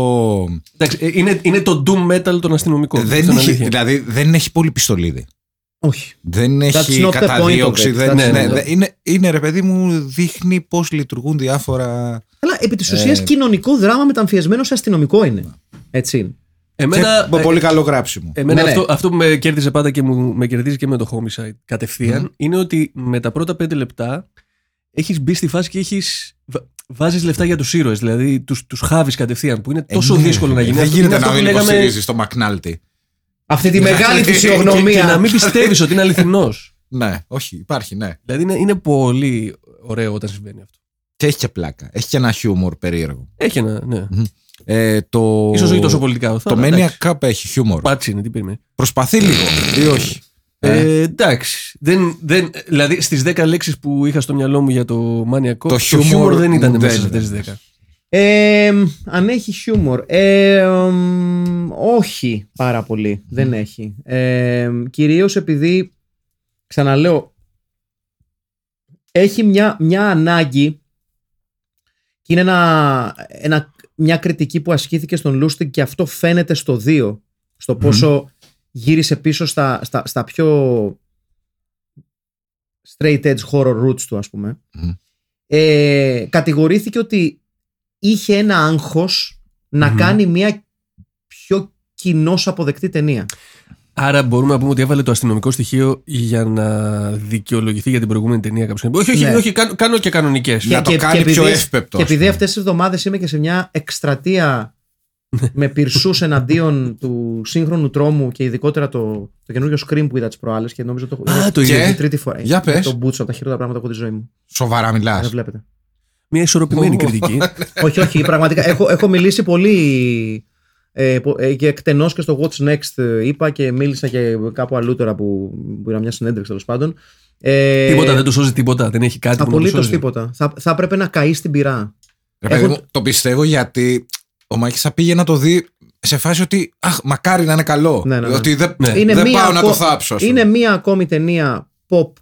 Εντάξει, ε, είναι, είναι το doom metal των αστυνομικών. δεν Αυτό είναι έχει, αλήθεια. δηλαδή δεν έχει πολύ πιστολίδι. Όχι. Δεν That's έχει not the καταδίωξη. point of it. Δεν, That's ναι, not ναι, the- δεν- είναι, είναι ρε παιδί μου, δείχνει πώς λειτουργούν διάφορα. Αλλά επί της ουσίας Ε. κοινωνικό δράμα μεταμφιεσμένο σε αστυνομικό είναι. Έτσι είναι. Εμένα, και ε, πολύ καλό γράψιμο. Εμένα Ναι, ναι. αυτό, αυτό που με κέρδιζε πάντα και μου, με κερδίζει και με το homicide κατευθείαν είναι ότι με τα πρώτα πέντε λεπτά έχεις μπει στη φάση και έχεις, βα- βάζεις λεφτά για τους ήρωες, δηλαδή τους, τους χάβεις κατευθείαν που είναι Ε, τόσο ναι, δύσκολο να γίνει. Δεν Αυτό- γίνεται είναι να αυτό μην που λέγαμε υποστηρίζεις το Μακνάλτη. Αυτή τη μεγάλη Και- <laughs> και, φυσιογνωμία. και να μην πιστεύεις ότι είναι αληθινός. <laughs> Ναι, όχι, υπάρχει, ναι. δηλαδή είναι, είναι πολύ ωραίο όταν συμβαίνει αυτό. Και έχει και πλάκα. Έχει και ένα χιούμορ περίεργο. Έχει ένα, ναι. Ε, το... Ίσως όχι τόσο πολιτικά ορθό, Το αλλά Maniac εντάξει. Cup έχει χιούμορ. Πάτσι είναι, τι περιμένει. Προσπαθεί λίγο ή όχι. Ε, εντάξει. Δεν, δεν, δηλαδή στις 10 λέξεις που είχα στο μυαλό μου για το μανιακό, το, χιούμορ χιούμορ δεν ήταν δεν μέσα σε ήταν. αυτές τις 10. Ε, αν έχει χιούμορ. Ε, μ, όχι πάρα πολύ. Δεν έχει. Ε, κυρίως επειδή, ξαναλέω, έχει μια, μια ανάγκη και είναι ένα, ένα, μια κριτική που ασκήθηκε στον Λούστιγκ και αυτό φαίνεται στο 2. Στο πόσο γύρισε πίσω στα, στα, στα πιο straight edge horror roots του ας πούμε. Μμμ. Ε, κατηγορήθηκε ότι είχε ένα άγχος να Μμμ. κάνει μια πιο κοινώς αποδεκτή ταινία. Άρα μπορούμε να πούμε ότι έβαλε το αστυνομικό στοιχείο για να δικαιολογηθεί για την προηγούμενη ταινία κάποιο. Όχι, όχι, Ναι. όχι κάνω, κάνω και κανονικές. Να το κάνει πιο εύπεπτος, Και ας επειδή πούμε. αυτές τις εβδομάδες είμαι και σε μια εκστρατεία με πυρσούς εναντίον του σύγχρονου τρόμου και ειδικότερα το, το καινούριο scream που είδα τις προάλλες και νομίζω το Α, το είναι είδα. η τρίτη φορά. Για πες. Το μπούτσο από τα χειρότερα πράγματα που έχω τη ζωή μου. Σοβαρά μιλάς. Δεν βλέπετε. Μια ισορροπημένη Ω. κριτική. όχι, όχι, πραγματικά έχω, έχω μιλήσει πολύ ε, πο- ε, και εκτενώς και στο What's Next ε, είπα και μίλησα και κάπου αλλού τώρα που, που ήταν μια συνέντευξη τέλος πάντων. Ε, τίποτα δεν του σώζει τίποτα. Δεν έχει κάτι που να του Απολύτως σώζει. τίποτα. Θα, θα έπρεπε να καεί στην πυρά. Ρε παιδί Έχω- μου, το πιστεύω γιατί ο Μάκης θα πήγε να το δει σε φάση ότι αχ, μακάρι να είναι καλό. Ναι, ναι, ναι. Ότι δεν, Ναι. Είναι δεν μία πάω να ακο- το θάψω. ας πούμε. Είναι μία ακόμη ταινία pop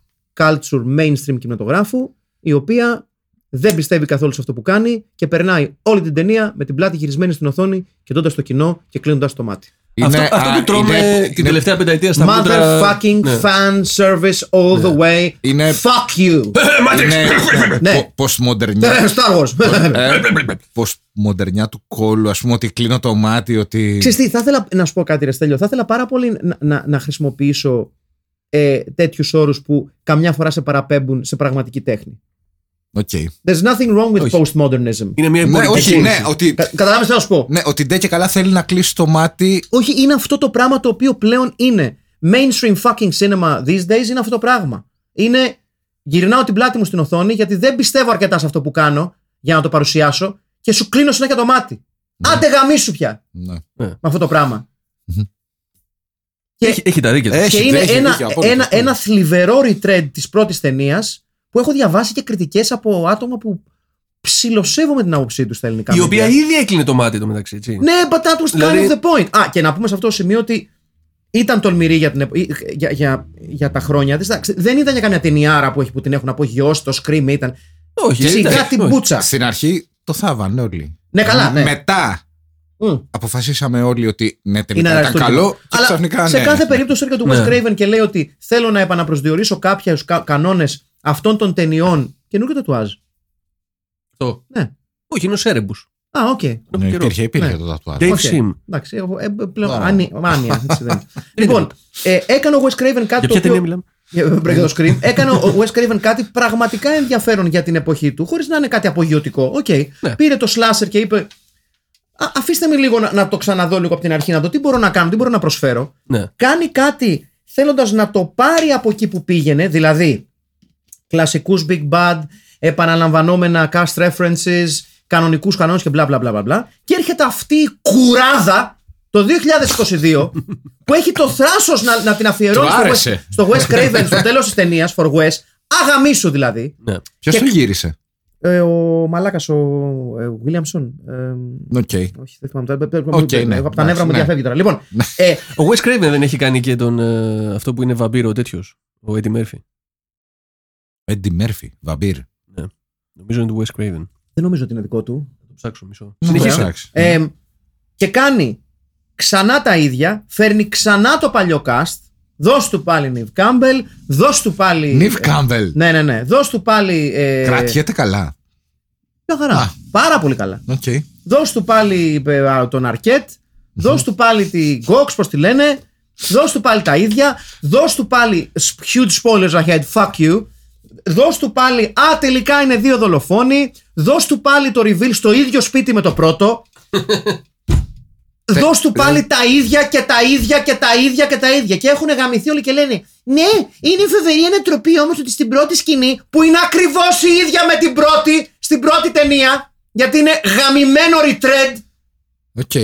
culture mainstream κινηματογράφου η οποία δεν πιστεύει καθόλου σε αυτό που κάνει και περνάει όλη την ταινία με την πλάτη γυρισμένη στην οθόνη, κοιτώντα το κοινό και κλείνοντας το μάτι. Αυτό, Είναι- αυτό α, που τρώμε είναι- την είναι- τελευταία πενταετία στα μούτρα. Motherfucking Ναι. fan service all the way. Είναι- Fuck you. Είναι <laughs> Ναι. postmodernιά. Star Wars. ε, <laughs> postmodernιά του κώλου, ας πούμε, ότι κλείνω το μάτι, ότι. Ξέρεις τι, θα ήθελα να σου πω κάτι, ρε Στέλιο. Θα ήθελα πάρα πολύ να, να, να χρησιμοποιήσω ε, τέτοιους όρους που καμιά φορά σε παραπέμπουν σε πραγματική τέχνη. OK. There's nothing wrong with Όχι. postmodernism. Είναι μια Ναι, εμπορική όχι, κίνηση. ναι, ότι. Κα, Καταλάβεις τι να σου πω; Ναι, ότι ντε και καλά θέλει να κλείσει το μάτι. Όχι, είναι αυτό το πράγμα το οποίο πλέον είναι mainstream fucking cinema these days. Είναι αυτό το πράγμα. Είναι γυρνάω την πλάτη μου στην οθόνη γιατί δεν πιστεύω αρκετά σε αυτό που κάνω για να το παρουσιάσω και σου κλείνω συνέχεια το μάτι. Άντε γαμίσου πια Ναι. με αυτό το πράγμα. Έχει, έχει τα δίκαια του. Έχει, και είναι έχει ένα, δίκιο, απόλυτα, ένα, απόλυτα. ένα θλιβερό retread της πρώτης ταινίας που έχω διαβάσει και κριτικές από άτομα που ψιλοσέβομαι την άποψή τους στα ελληνικά Η οποία media. ήδη έκλεινε το μάτι το μεταξύ. Έτσι. Ναι, but that was kind Δηλαδή- of the point. Α, και να πούμε σε αυτό το σημείο ότι ήταν τολμηρή για, την, επο- για, για, για τα χρόνια της. Δεν ήταν για καμιά ταινιάρα που, έχει, που την έχουν απογειώσει, το Scream ήταν. Όχι, Σιγά εντάξει, την όχι. μπούτσα. Στην αρχή το θάβανε όλοι. Ναι, καλά, ναι. Μετά Μμ. αποφασίσαμε όλοι ότι ναι, τελικά Είναι ήταν αριστούργημα. καλό. Και Αλλά ξαφνικά σε ναι. κάθε περίπτωση έρχεται ο Wes Ναι. Craven και λέει ότι θέλω να επαναπροσδιορίσω κάποιου κα, κανόνες αυτών των ταινιών. Καινούργιο το τουάζ. Αυτό. Ναι. Όχι, είναι ο Σέρεμπους. Α, οκ. Ναι, υπήρχε, υπήρχε Ναι. το τατουάζ. Dave Οκ. Sim. Εντάξει, εγώ, ε, ε, πλέον. Ωραία. άνοι- Άνοια. έτσι δεν είναι. <laughs> λοιπόν, ε, έκανε ο Wes Craven κάτι Για το ποια ταινία οποίο. μιλάμε; Για για το Scream. Έκανε ο Wes Craven κάτι πραγματικά ενδιαφέρον για την εποχή του, χωρίς να είναι κάτι απογειωτικό. Οκ. Ναι. Πήρε το slasher και είπε. «Α, αφήστε με λίγο να, να το ξαναδώ λίγο από την αρχή, να δω τι μπορώ να κάνω, τι μπορώ να προσφέρω. Ναι. Κάνει κάτι θέλοντας να το πάρει από εκεί που πήγαινε, δηλαδή κλασικούς Big Bad, επαναλαμβανόμενα cast references, κανονικούς κανόνες και μπλα μπλα μπλα μπλα, μπλα. Και έρχεται αυτή η κουράδα το 2022 <laughs> που έχει το θράσος να, να την αφιερώνει Του στο άρεσε. Wes, στο Wes Craven στο <laughs> τέλος της ταινίας For Wes αγαμίσου δηλαδή ναι. Ποιος Και- το γύρισε; ε, ο μαλάκας ο ε, Williamson ε, Οκ. όχι δεν θυμάμαι τώρα, πε- πε- Οκ, πε- ναι. από τα νεύρα μου Ναι. διαφεύγει τώρα λοιπόν ε, Ο Wes Craven δεν έχει κάνει και τον, ε, αυτό που είναι βαμπύρο τέτοιος. Ο Eddie Murphy. Έντι Μέρφυ, βαμπύρ. Νομίζω είναι του Wes Craven. δεν νομίζω ότι είναι δικό του Θα το ψάξω μισό. Να Συνεχίστε. ψάξεις. ε, και κάνει ξανά τα ίδια φέρνει ξανά το παλιό cast δώσ' του πάλι Νιβ Κάμπελ δώσ' του πάλι Νιβ ε, Κάμπελ. ναι ναι ναι δώσ' του πάλι ε, Κρατιέται καλά. μια χαρά Α. πάρα πολύ καλά Οκ. Δώσ' του πάλι ε, α, τον Αρκέτ, δώσ' του πάλι την Cox, πώς τη λένε, δώσ' του πάλι τα ίδια, δώσ' του πάλι sp- huge spoilers ahead, fuck you, δώσ' του πάλι, α τελικά είναι δύο δολοφόνοι, δώσ' του πάλι το reveal στο ίδιο σπίτι με το πρώτο, δώσ' του πάλι τα ίδια και τα ίδια και τα ίδια και τα ίδια. Και έχουν γαμηθεί όλοι και λένε ναι, είναι φοβερή ανατροπή όμως ότι στην πρώτη σκηνή που είναι ακριβώς η ίδια με την πρώτη, στην πρώτη ταινία γιατί είναι γαμημένο retread Οκ.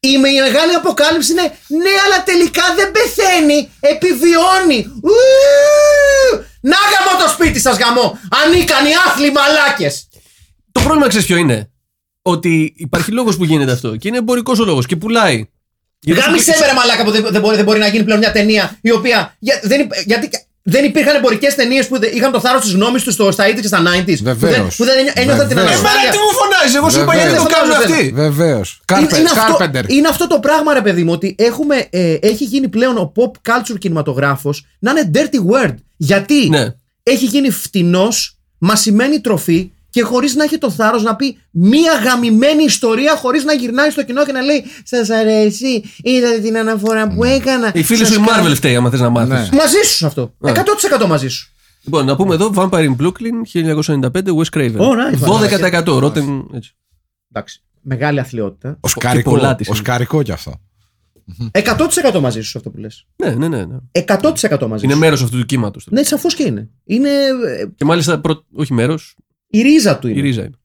η μεγάλη αποκάλυψη είναι ναι αλλά τελικά δεν πεθαίνει επιβιώνει Ου! Να γαμώ το σπίτι σας γαμώ ανίκανοι άθλιοι μαλάκες Το πρόβλημα ξέρεις ποιο είναι; Ότι υπάρχει λόγος που γίνεται αυτό. Και είναι εμπορικός ο λόγος και πουλάει. Γιατί Γάμισε σου- με ρε μαλάκα που δεν, δεν, μπορεί, δεν μπορεί να γίνει πλέον μια ταινία η οποία για, δεν, υπ- γιατί δεν υπήρχαν εμπορικές ταινίες που δεν- είχαν το θάρρος της γνώμης τους στο, στα 80 και στα 90s. Που δεν, Βεβαίως. που δεν ένιω- ένιωθαν την Βεβαίως. ανασφάλεια. Εμένα τι μου φωνάζει, εγώ σου είπα Βεβαίως. γιατί το κάνουν Βεβαίως. αυτοί. Βεβαίως. Είναι, είναι, αυτό, Κάρπεντερ. είναι αυτό το πράγμα, ρε παιδί μου, ότι έχουμε, ε, έχει γίνει πλέον ο pop culture κινηματογράφος να είναι dirty word. Γιατί Ναι. έχει γίνει φτηνός, μα σημαίνει τροφή και χωρίς να έχει το θάρρος να πει μία γαμημένη ιστορία, χωρίς να γυρνάει στο κοινό και να λέει Σας αρέσει, είδατε την αναφορά που έκανα. Η φίλη Σας σου η κάνω». Marvel φταίει, άμα θες να μάθεις. Ναι. Μαζί σου σε αυτό. 100% μαζί σου. Λοιπόν, να πούμε εδώ Vampire in Brooklyn 1995 Wes Craven. Ωραία, 12% Rotten. Έτσι. Εντάξει. μεγάλη αθλειότητα. Οσκαρικό, πολλά της είναι. οσκαρικό κι αυτό. 100% μαζί σου σε αυτό που λες. Ναι, ναι, ναι. ναι. 100% μαζί Είναι σου. μέρος αυτού του κύματος. Ναι, σαφώς και είναι. Είναι. ε, Και μάλιστα, πρω... όχι μέρος, Η ρίζα του είναι. η ρίζα είναι.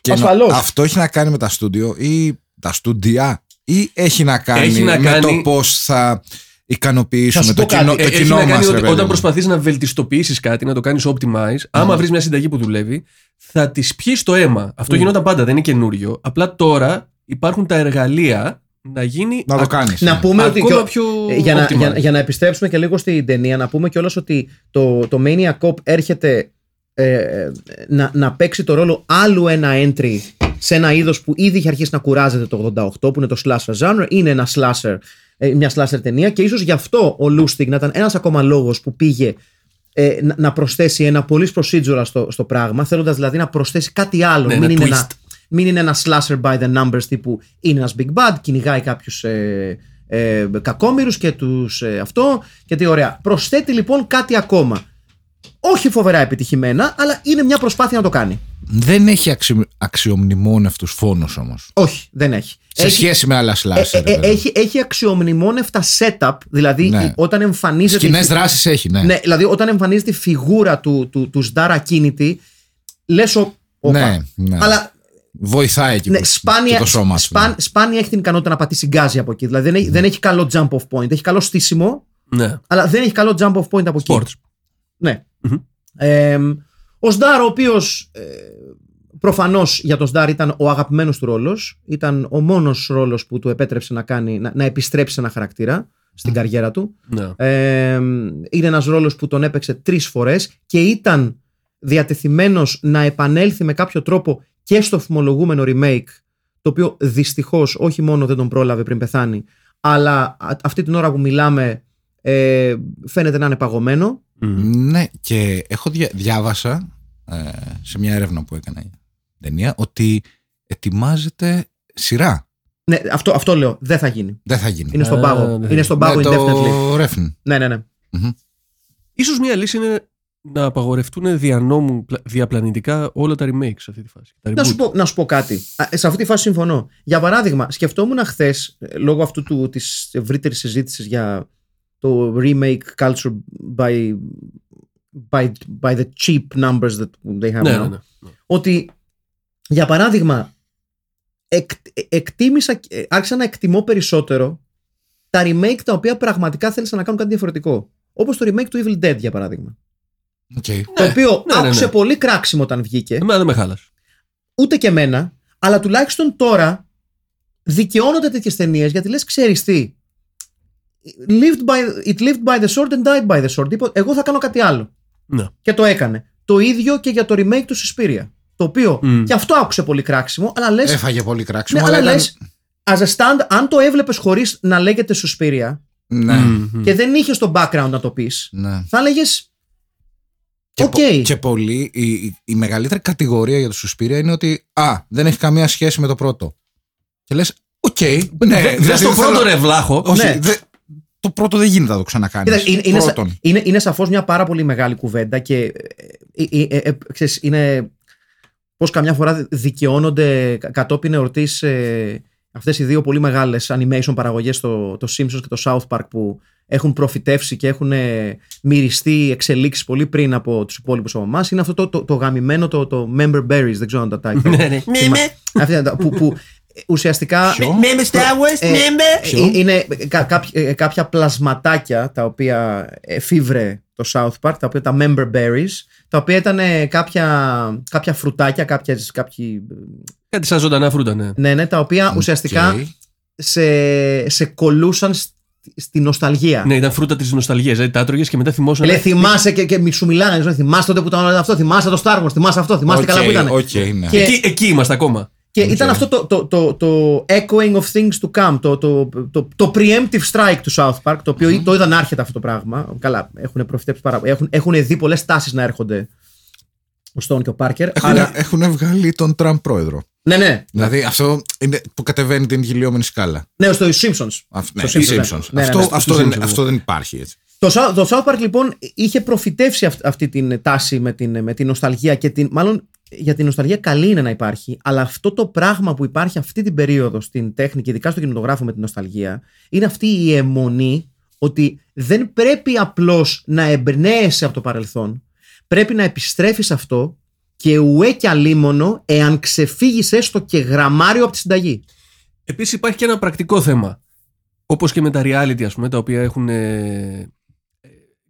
Και νο- Ασφαλώς. Αυτό έχει να κάνει με τα στούντιο ή τα στούντια ή έχει να κάνει Έχει να με κάνει- το πώς θα ικανοποιήσουμε Θα σου το πω κοινό, κάτι. το Ε, έχει κοινό να κάνει μας, ρε ότι παιδί όταν μου. προσπαθείς να βελτιστοποιήσεις κάτι, να το κάνεις optimize, άμα βρεις μια συνταγή που δουλεύει, θα της πιεις το αίμα. Αυτό γινόταν πάντα, δεν είναι καινούριο. Απλά τώρα υπάρχουν τα εργαλεία να γίνει Να το α- κάνεις. Να ναι. πούμε ότι. ακόμα και- πιο. ε, για, να, optimize. για, για να επιστρέψουμε και λίγο στην ταινία, να πούμε κιόλας ότι το, το Mania Cop έρχεται ε, ε, να, να παίξει το ρόλο άλλου ένα entry σε ένα είδος που ήδη είχε αρχίσει να κουράζεται το 88 που είναι το slasher genre είναι ένα slasher, ε, μια slasher ταινία και ίσως γι' αυτό ο Lustig να ήταν ένας ακόμα λόγος που πήγε ε, να, να προσθέσει ένα πολύ procedural στο, στο πράγμα θέλοντας δηλαδή να προσθέσει κάτι άλλο. Ναι, μην, ένα είναι twist. ένα, μην είναι ένα slasher by the numbers τύπου είναι ένας big bad κυνηγάει κάποιους ε, ε, κακόμοιρους και τους ε, αυτό. Και τι ωραία. Προσθέτει λοιπόν κάτι ακόμα όχι φοβερά επιτυχημένα αλλά είναι μια προσπάθεια να το κάνει Δεν έχει αξι... αξιομνημόνευτους φόνους όμως. όχι δεν έχει Σε έχει, σχέση με άλλα ε, slasher. ε, ε, έχει, έχει αξιομνημόνευτα setup δηλαδή Ναι. η- όταν εμφανίζεται Σκηνές δράσεις έχει, ναι. ναι, δηλαδή όταν εμφανίζεται η φιγούρα του, του, του Σντάρα ακίνητη λες ο, όπα. Ναι, ναι. αλλά Βοηθάει εκεί Ναι, που- σπάνια, και το σώμα του. σπάν- σπάνια έχει την ικανότητα να πατήσει γκάζι από εκεί. Δηλαδή δεν έχει, δεν έχει καλό jump off point. Έχει καλό στήσιμο, Ναι. αλλά δεν έχει καλό jump off point από εκεί. Sports. Ναι. Μμμ. Ε, ο Σντάρ, ο οποίος ε, προφανώς για τον Σντάρ ήταν ο αγαπημένος του ρόλος. Ήταν ο μόνος ρόλος που του επέτρεψε να, κάνει, να, να επιστρέψει σε ένα χαρακτήρα στην καριέρα του. Ναι. Ε, είναι ένας ρόλος που τον έπαιξε τρεις φορές και ήταν διατεθειμένος να επανέλθει με κάποιο τρόπο και στο φημολογούμενο remake το οποίο δυστυχώς όχι μόνο δεν τον πρόλαβε πριν πεθάνει αλλά α- αυτή την ώρα που μιλάμε ε, φαίνεται να είναι παγωμένο Μμμ. Ναι, και έχω δια... διάβασα ε, σε μια έρευνα που έκανα για την ταινία ότι ετοιμάζεται σειρά. ναι, αυτό, αυτό λέω, δεν θα γίνει Δεν θα γίνει. είναι στον Α, πάγο, ναι. είναι στον πάγο Με indefinitely το Refn. ναι, ναι, ναι. Ίσως μια λύση είναι να απαγορευτούν δια νόμου πλα- διαπλανητικά όλα τα remakes σε αυτή τη φάση. Τα Να σου, reboot. πω, να σου πω κάτι. Α, Σε αυτή τη φάση συμφωνώ. Για παράδειγμα, σκεφτόμουν χθες, λόγω αυτού του, της ευρύτερης συζήτησης για το remake culture by, by, by the cheap numbers that they have Ναι, now, ναι, ναι. ότι για παράδειγμα εκ, εκτίμησα, ε, άρχισα να εκτιμώ περισσότερο τα remake τα οποία πραγματικά θέλησαν να κάνουν κάτι διαφορετικό. Όπως το remake του Evil Dead για παράδειγμα. Οκ. το οποίο ναι, ναι, άκουσε ναι. πολύ κράξιμο όταν βγήκε Εμένα δεν με χάλασε. ούτε και εμένα, αλλά τουλάχιστον τώρα δικαιώνονται τέτοιες ταινίες γιατί λες, ξέρεις τι. Lived by, it lived by the sword and died by the sword. Είπε, εγώ θα κάνω κάτι άλλο. Ναι. Και το έκανε. Το ίδιο και για το remake του Suspiria. Το οποίο Μμ. και αυτό άκουσε πολύ κράξιμο, αλλά λες. Έφαγε πολύ κράξιμο. Ναι, αλλά ήταν- λες. As a stand, αν το έβλεπες χωρίς να λέγεται Suspiria Ναι, Μμμ. και δεν είχες το background να το πεις, ναι. θα έλεγες. Και, Οκ. πο- και πολύ, η, η- η μεγαλύτερη κατηγορία για το Suspiria είναι ότι Α, δεν έχει καμία σχέση με το πρώτο. Και λες, οκ. ναι, Δε- Δες δηλαδή το θέλω- πρώτο ρε βλάχο. Όχι, Ναι. Δε- το πρώτο δεν γίνεται να το ξανακάνεις. Κοίτα, είναι, είναι, σα- Πρώτον. είναι, είναι σαφώς μια πάρα πολύ μεγάλη κουβέντα και ε, ε, ε, ε, ξέρεις, είναι πως καμιά φορά δικαιώνονται κα- κατόπιν εορτής ε, αυτές οι δύο πολύ μεγάλες animation παραγωγές το, το Simpsons και το South Park που έχουν προφητεύσει και έχουν ε, μυριστεί εξελίξεις πολύ πριν από τους υπόλοιπους από εμάς είναι αυτό το, το, το γαμημένο το, το Member Berries δεν ξέρω αν τα type Ναι, ναι. Αυτή είναι τα- που, που ουσιαστικά Ποιο; ε, ε, είναι κα- κάποια, ε, κάποια πλασματάκια τα οποία εφηύρε το South Park, τα οποία τα member berries, τα οποία ήταν ε, κάποια, κάποια φρουτάκια, κάποιες, κάποιοι, Κάτι σαν ζωντανά φρούτα, ναι. ναι, ναι, τα οποία ουσιαστικά Οκ. σε, σε κολλούσαν στη, στη νοσταλγία. Ναι, ήταν φρούτα της νοσταλγίας. Δηλαδή τα έτρωγες και μετά θυμόσουν. Λέει, θυμάσαι και, και μη σου μιλάνε, λέει, θυμάσαι τότε που ήταν όλο αυτό, θυμάσαι το Star Wars, θυμάσαι αυτό, θυμάσαι Οκ, καλά που ήταν. οκ, ναι. Και- Εκεί, εκεί είμαστε ακόμα. Και ήταν αυτό το, το, το, το echoing of things to come, το, το, το, το preemptive strike του South Park, το οποίο το είδαν άρχεται αυτό το πράγμα. Καλά, έχουν προφητέψει πάρα Έχουν, έχουν δει πολλές τάσεις να έρχονται ο Stone και ο Πάρκερ. Έχουν, Αλλά, έχουν βγάλει τον Τραμπ πρόεδρο. ναι, ναι, Δηλαδή αυτό είναι που κατεβαίνει την γυλιόμενη σκάλα. ναι, στο Simpsons. Αυ- ναι, Στο οι Simpsons, ναι. Simpsons. Ναι, ναι, αυτό, ναι, στο αυτό, Simpsons, δεν, ναι. αυτό δεν υπάρχει έτσι. Το, Sou- το South Park λοιπόν είχε προφητεύσει αυ- αυτή την τάση με την, με την νοσταλγία και την. Μάλλον για την νοσταλγία καλή είναι να υπάρχει, αλλά αυτό το πράγμα που υπάρχει αυτή την περίοδο στην τέχνη και ειδικά στο κινηματογράφο με την νοσταλγία, είναι αυτή η αιμονή ότι δεν πρέπει απλώς να εμπνέεσαι από το παρελθόν, πρέπει να επιστρέφεις αυτό και ουέ και αλίμονο εάν ξεφύγεις έστω και γραμμάριο από τη συνταγή. Επίσης υπάρχει και ένα πρακτικό θέμα. Όπως και με τα reality, ας πούμε, τα οποία έχουν ε,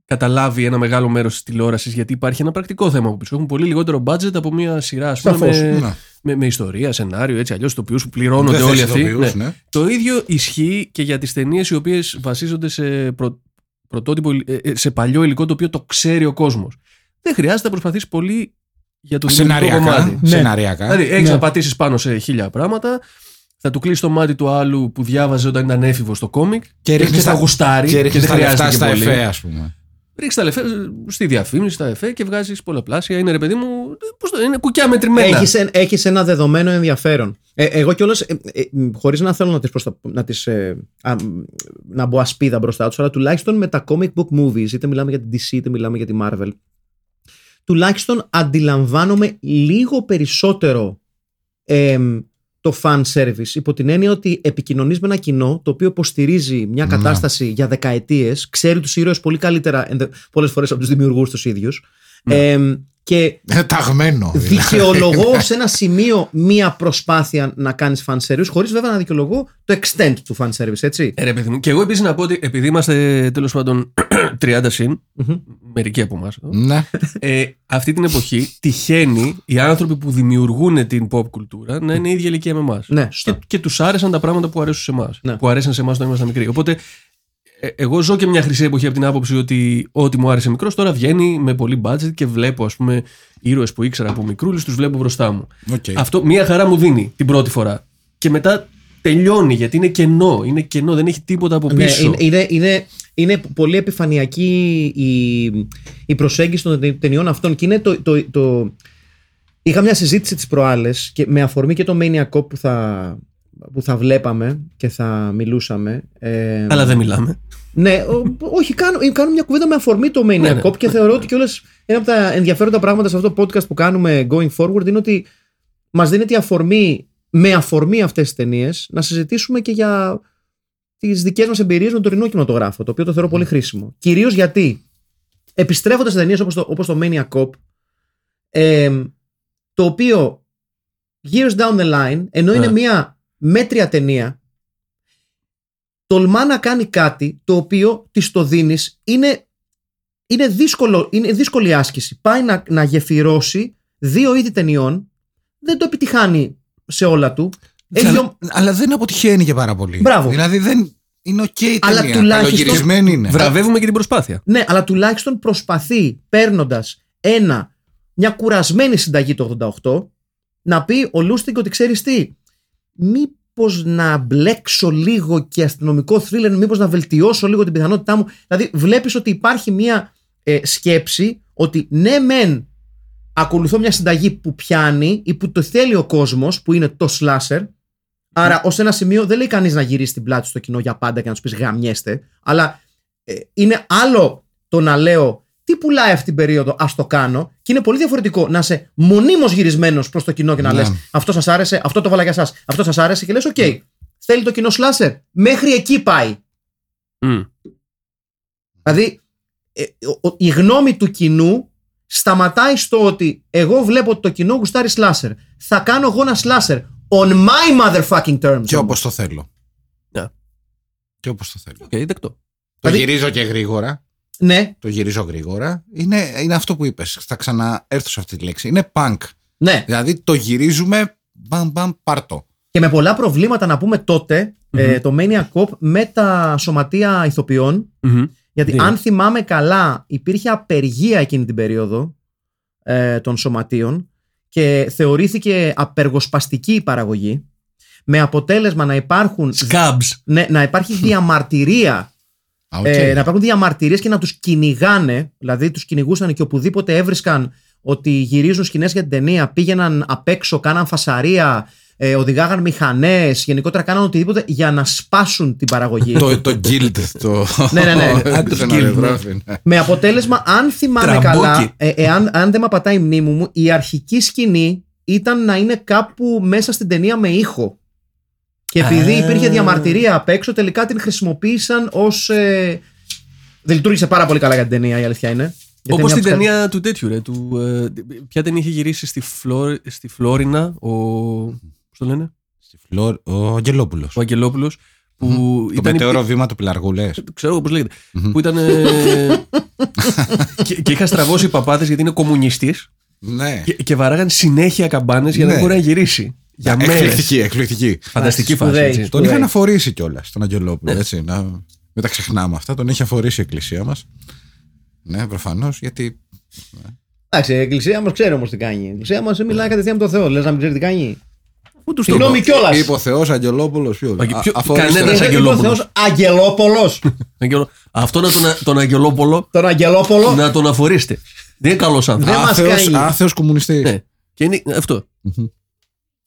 καταλάβει ένα μεγάλο μέρος της τηλεόρασης, γιατί υπάρχει ένα πρακτικό θέμα από πίσω. Έχουν πολύ λιγότερο budget από μια σειρά, ας πούμε, Σαφώς, με, ναι. με, με ιστορία, σενάριο, έτσι αλλιώς, τοπιού που πληρώνονται Δεν όλοι θες αυτοί. ηθοποιούς, Ναι. ναι. Το ίδιο ισχύει και για τις ταινίες οι οποίες βασίζονται σε προ, πρωτότυπο, ε, ε, σε παλιό υλικό το οποίο το ξέρει ο κόσμος. Δεν χρειάζεται να προσπαθήσει πολύ για το δημιουργικό Σεναριακά. κομμάτι. Ναι. Σεναριακά. Δηλαδή, έχεις Ναι. να πατήσει πάνω σε χίλια πράγματα. Θα του κλείσει το μάτι του άλλου που διάβαζε όταν ήταν έφηβος στο κόμικ. Και ρίχνεις θα τα- γουστάρει. Και ρίχνεις δεν τα λεφτά χρειάζεται στα και πολύ. εφέ, ας πούμε. Ρίξει τα λεφτά στη διαφήμιση, στα εφέ και βγάζεις πολλαπλάσια. Είναι ρε παιδί μου. Πώς το, είναι κουκιά μετρημένα. Έχεις, εν- έχεις ένα δεδομένο ενδιαφέρον. Ε, εγώ κιόλας, ε, ε, ε, χωρίς να θέλω να τις, προστα... να, τις ε, α, μ, να μπω ασπίδα μπροστά τους, αλλά τουλάχιστον με τα comic book movies, είτε μιλάμε για την DC είτε μιλάμε για τη Marvel, τουλάχιστον αντιλαμβάνομαι λίγο περισσότερο εμ, το fan service υπό την έννοια ότι επικοινωνείς με ένα κοινό το οποίο υποστηρίζει μια Ναι. κατάσταση για δεκαετίες, ξέρει τους ήρωες πολύ καλύτερα ενδε- πολλές φορές από τους δημιουργούς τους ίδιους εμ, και Είναι ταγμένο. δηλαδή. δικαιολογώ σε ένα σημείο μία προσπάθεια να κάνεις fan service, χωρίς βέβαια να δικαιολογώ το extent του fan service, έτσι. Ε, ρε παιδί μου. Και εγώ επίσης να πω ότι επειδή είμαστε τέλος πάντων <clears throat> 30 συν, Μμμ. μερικοί από εμάς, Ναι. ε, αυτή την εποχή τυχαίνει οι άνθρωποι που δημιουργούν την pop κουλτούρα να είναι η ίδια ηλικία με εμάς. Ναι, σωστά. και, και τους άρεσαν τα πράγματα που αρέσουν σε εμάς. Ναι. Που αρέσαν σε εμάς όταν ήμασταν μικροί. Οπότε ε, εγώ ζω και μια χρυσή εποχή από την άποψη ότι ό,τι μου άρεσε μικρός τώρα βγαίνει με πολύ budget και βλέπω, ας πούμε, ήρωες που ήξερα από μικρούλη, τους βλέπω μπροστά μου. Οκ. Αυτό μια χαρά μου δίνει την πρώτη φορά. Και μετά τελειώνει γιατί είναι κενό. Είναι κενό, δεν έχει τίποτα από Ναι, πίσω. είναι, είναι, είναι, είναι πολύ επιφανειακή η, η προσέγγιση των τε- ταινιών αυτών και είναι το, το, το... Είχα μια συζήτηση τις προάλλες και με αφορμή και το Maniac που θα, που θα βλέπαμε και θα μιλούσαμε. Ε, Αλλά δεν μιλάμε. Ναι, ο- όχι, κάνω, κάνω μια κουβέντα με αφορμή το Maniac Ναι, ναι. Cop και θεωρώ ότι κιόλας ένα από τα ενδιαφέροντα πράγματα σε αυτό το podcast που κάνουμε going forward είναι ότι μας δίνεται η αφορμή, με αφορμή αυτές τις ταινίες να συζητήσουμε και για τις δικές μας εμπειρίες με τον τωρινό κινηματογράφο, το οποίο το θεωρώ πολύ χρήσιμο. Κυρίως γιατί επιστρέφοντας σε ταινίες όπως το, όπως το Maniac Cop, εμ, το οποίο years down the line, ενώ είναι Ναι. μια μέτρια ταινία, τολμά να κάνει κάτι το οποίο της το δίνεις είναι, είναι, δύσκολο, είναι δύσκολη άσκηση. Πάει να, να γεφυρώσει δύο είδη ταινιών, δεν το επιτυχάνει σε όλα του. Έχει Αλλά, ο- αλλά δεν αποτυχαίνει και πάρα πολύ. Μπράβο. Δηλαδή δεν είναι οκ η Αλλά ταινία. τουλάχιστον- Καλογυρισμένη είναι. Βραβεύουμε και την προσπάθεια. Ναι, αλλά τουλάχιστον προσπαθεί παίρνοντας ένα, μια κουρασμένη συνταγή το 88 να πει ο Λούστιγκ ότι ξέρεις τι, μήπως να μπλέξω λίγο και αστυνομικό θρίλερ, μήπως να βελτιώσω λίγο την πιθανότητά μου. Δηλαδή, βλέπεις ότι υπάρχει μια ε, σκέψη ότι ναι, μεν ακολουθώ μια συνταγή που πιάνει ή που το θέλει ο κόσμος, που είναι το slasher. Άρα, ως ένα σημείο δεν λέει κανείς να γυρίσει την πλάτη στο κοινό για πάντα και να τους πεις γαμιέστε, αλλά ε, είναι άλλο το να λέω τι πουλάει αυτή την περίοδο, ας το κάνω. Και είναι πολύ διαφορετικό να είσαι μονίμως γυρισμένος προς το κοινό και να Ναι. λες λες: Αυτό σας άρεσε, αυτό το βάλα για εσάς, αυτό σας άρεσε και λες: Οκ, θέλει το κοινό slasher. Μέχρι εκεί πάει. Μμ. Δηλαδή, ε, ο- ο- η γνώμη του κοινού σταματάει στο ότι εγώ βλέπω ότι το κοινό γουστάρει slasher. Θα κάνω εγώ ένα slasher. On my motherfucking terms. Και όμως. όπως το θέλω. Ναι. Και όπως το θέλω. Οκ, δεκτό. Το Δηλαδή- γυρίζω και γρήγορα. Ναι, Το γυρίζω γρήγορα. Είναι, είναι αυτό που είπες. Θα ξαναέρθω σε αυτή τη λέξη. Είναι punk. ναι. Δηλαδή το γυρίζουμε. Μπαμ, μπαμ, πάρτο. Και με πολλά προβλήματα να πούμε τότε, ε, το Maniac Cop με τα σωματεία ηθοποιών. Μμμ. Γιατί Ναι. αν θυμάμαι καλά, υπήρχε απεργία εκείνη την περίοδο ε, των σωματείων και θεωρήθηκε απεργοσπαστική η παραγωγή. Με αποτέλεσμα να υπάρχουν. Scabs. Ναι, να υπάρχει <laughs> διαμαρτυρία. Α, οκ. ε, να υπάρχουν διαμαρτυρίες και να τους κυνηγάνε. Δηλαδή τους κυνηγούσαν και οπουδήποτε έβρισκαν ότι γυρίζουν σκηνές για την ταινία, πήγαιναν απ' έξω, κάναν φασαρία, ε, οδηγάγαν μηχανές, γενικότερα κάναν οτιδήποτε για να σπάσουν την παραγωγή. το, το guild. Το... Ναι, ναι, ναι. το Το σεναριογράφη, ναι. με αποτέλεσμα, αν θυμάμαι Τραμπούκι. καλά, ε, εάν αν δεν με απατάει η μνήμη μου, η αρχική σκηνή ήταν να είναι κάπου μέσα στην ταινία με ήχο. Και επειδή Α. υπήρχε διαμαρτυρία απ' έξω, τελικά την χρησιμοποίησαν ως. Ε... Δεν λειτουργήσε πάρα πολύ καλά για την ταινία, η αλήθεια είναι. Γιατί Όπως είναι την μια από τις ταινία του τέτοιου, ρε. Του, ε, ποια ταινία είχε γυρίσει στη, Φλόρ, στη Φλόρινα, ο. Πώς το λένε, Στη Φλόρ- Ο Αγγελόπουλος. ο Αγγελόπουλος. Που Το ήταν. μετέωρο βήμα του πελαργού, λες. Ξέρω εγώ πώς λέγεται. Που ήταν. ε, <laughs> και, και είχα στραβώσει οι παπάτε γιατί είναι κομμουνιστής Ναι. και, και βαράγαν συνέχεια καμπάνες για να Ναι. μην μπορεί να γυρίσει. Για μέρες. Εκπληκτική, εκπληκτική. Φανταστική φάση. Σπουδαίη. έτσι. Τον Σπουδαίοι. είχαν αφορήσει κιόλας τον Αγγελόπουλο. Έτσι, να... Μην τα ξεχνάμε αυτά. Τον έχει αφορήσει η εκκλησία μας. Ναι, προφανώς, γιατί. Εντάξει, η εκκλησία μας ξέρει όμως τι κάνει. Η εκκλησία μας μιλάει κατευθείαν με τον Θεό. Λες να μην ξέρει τι κάνει. Πού τους το Συγγνώμη κιόλας. Είπε ο Θεός Αγγελόπουλος. Ποιο. Αγγε- ποιο- αφορήστε- κανένας Ε, Αγγελόπουλος. Αγγελόπολος. <laughs> Αγγελο- Αυτό να τον, τον Αγγελόπολο Τον Αγγελόπολο. να τον αφορήσετε. Δεν είναι καλός άνθρωπο. Δεν μας Άθεος, κάνει. άθεος κομμουνιστής. Ναι. Και είναι αυτό.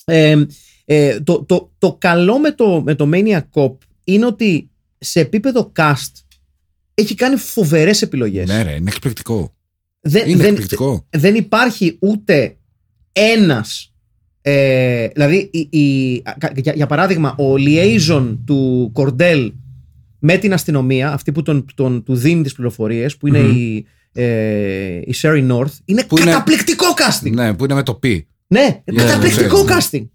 Ε, ε, το, το, το καλό με το, με το Mania Cop είναι ότι σε επίπεδο cast έχει κάνει φοβερές επιλογές. Ναι, ρε, είναι εκπληκτικό. δεν, Είναι δεν, εκπληκτικό. δεν υπάρχει ούτε ένας ε, δηλαδή η, η- κα- για, για παράδειγμα ο liaison του Κορντέλ με την αστυνομία αυτή που τον, τον, του δίνει τις πληροφορίες που είναι η, ε, η Sherry North είναι Που είναι- καταπληκτικό casting Ναι, που είναι με το πι. Ναι, Ναι, καταπληκτικό ναι, ναι. casting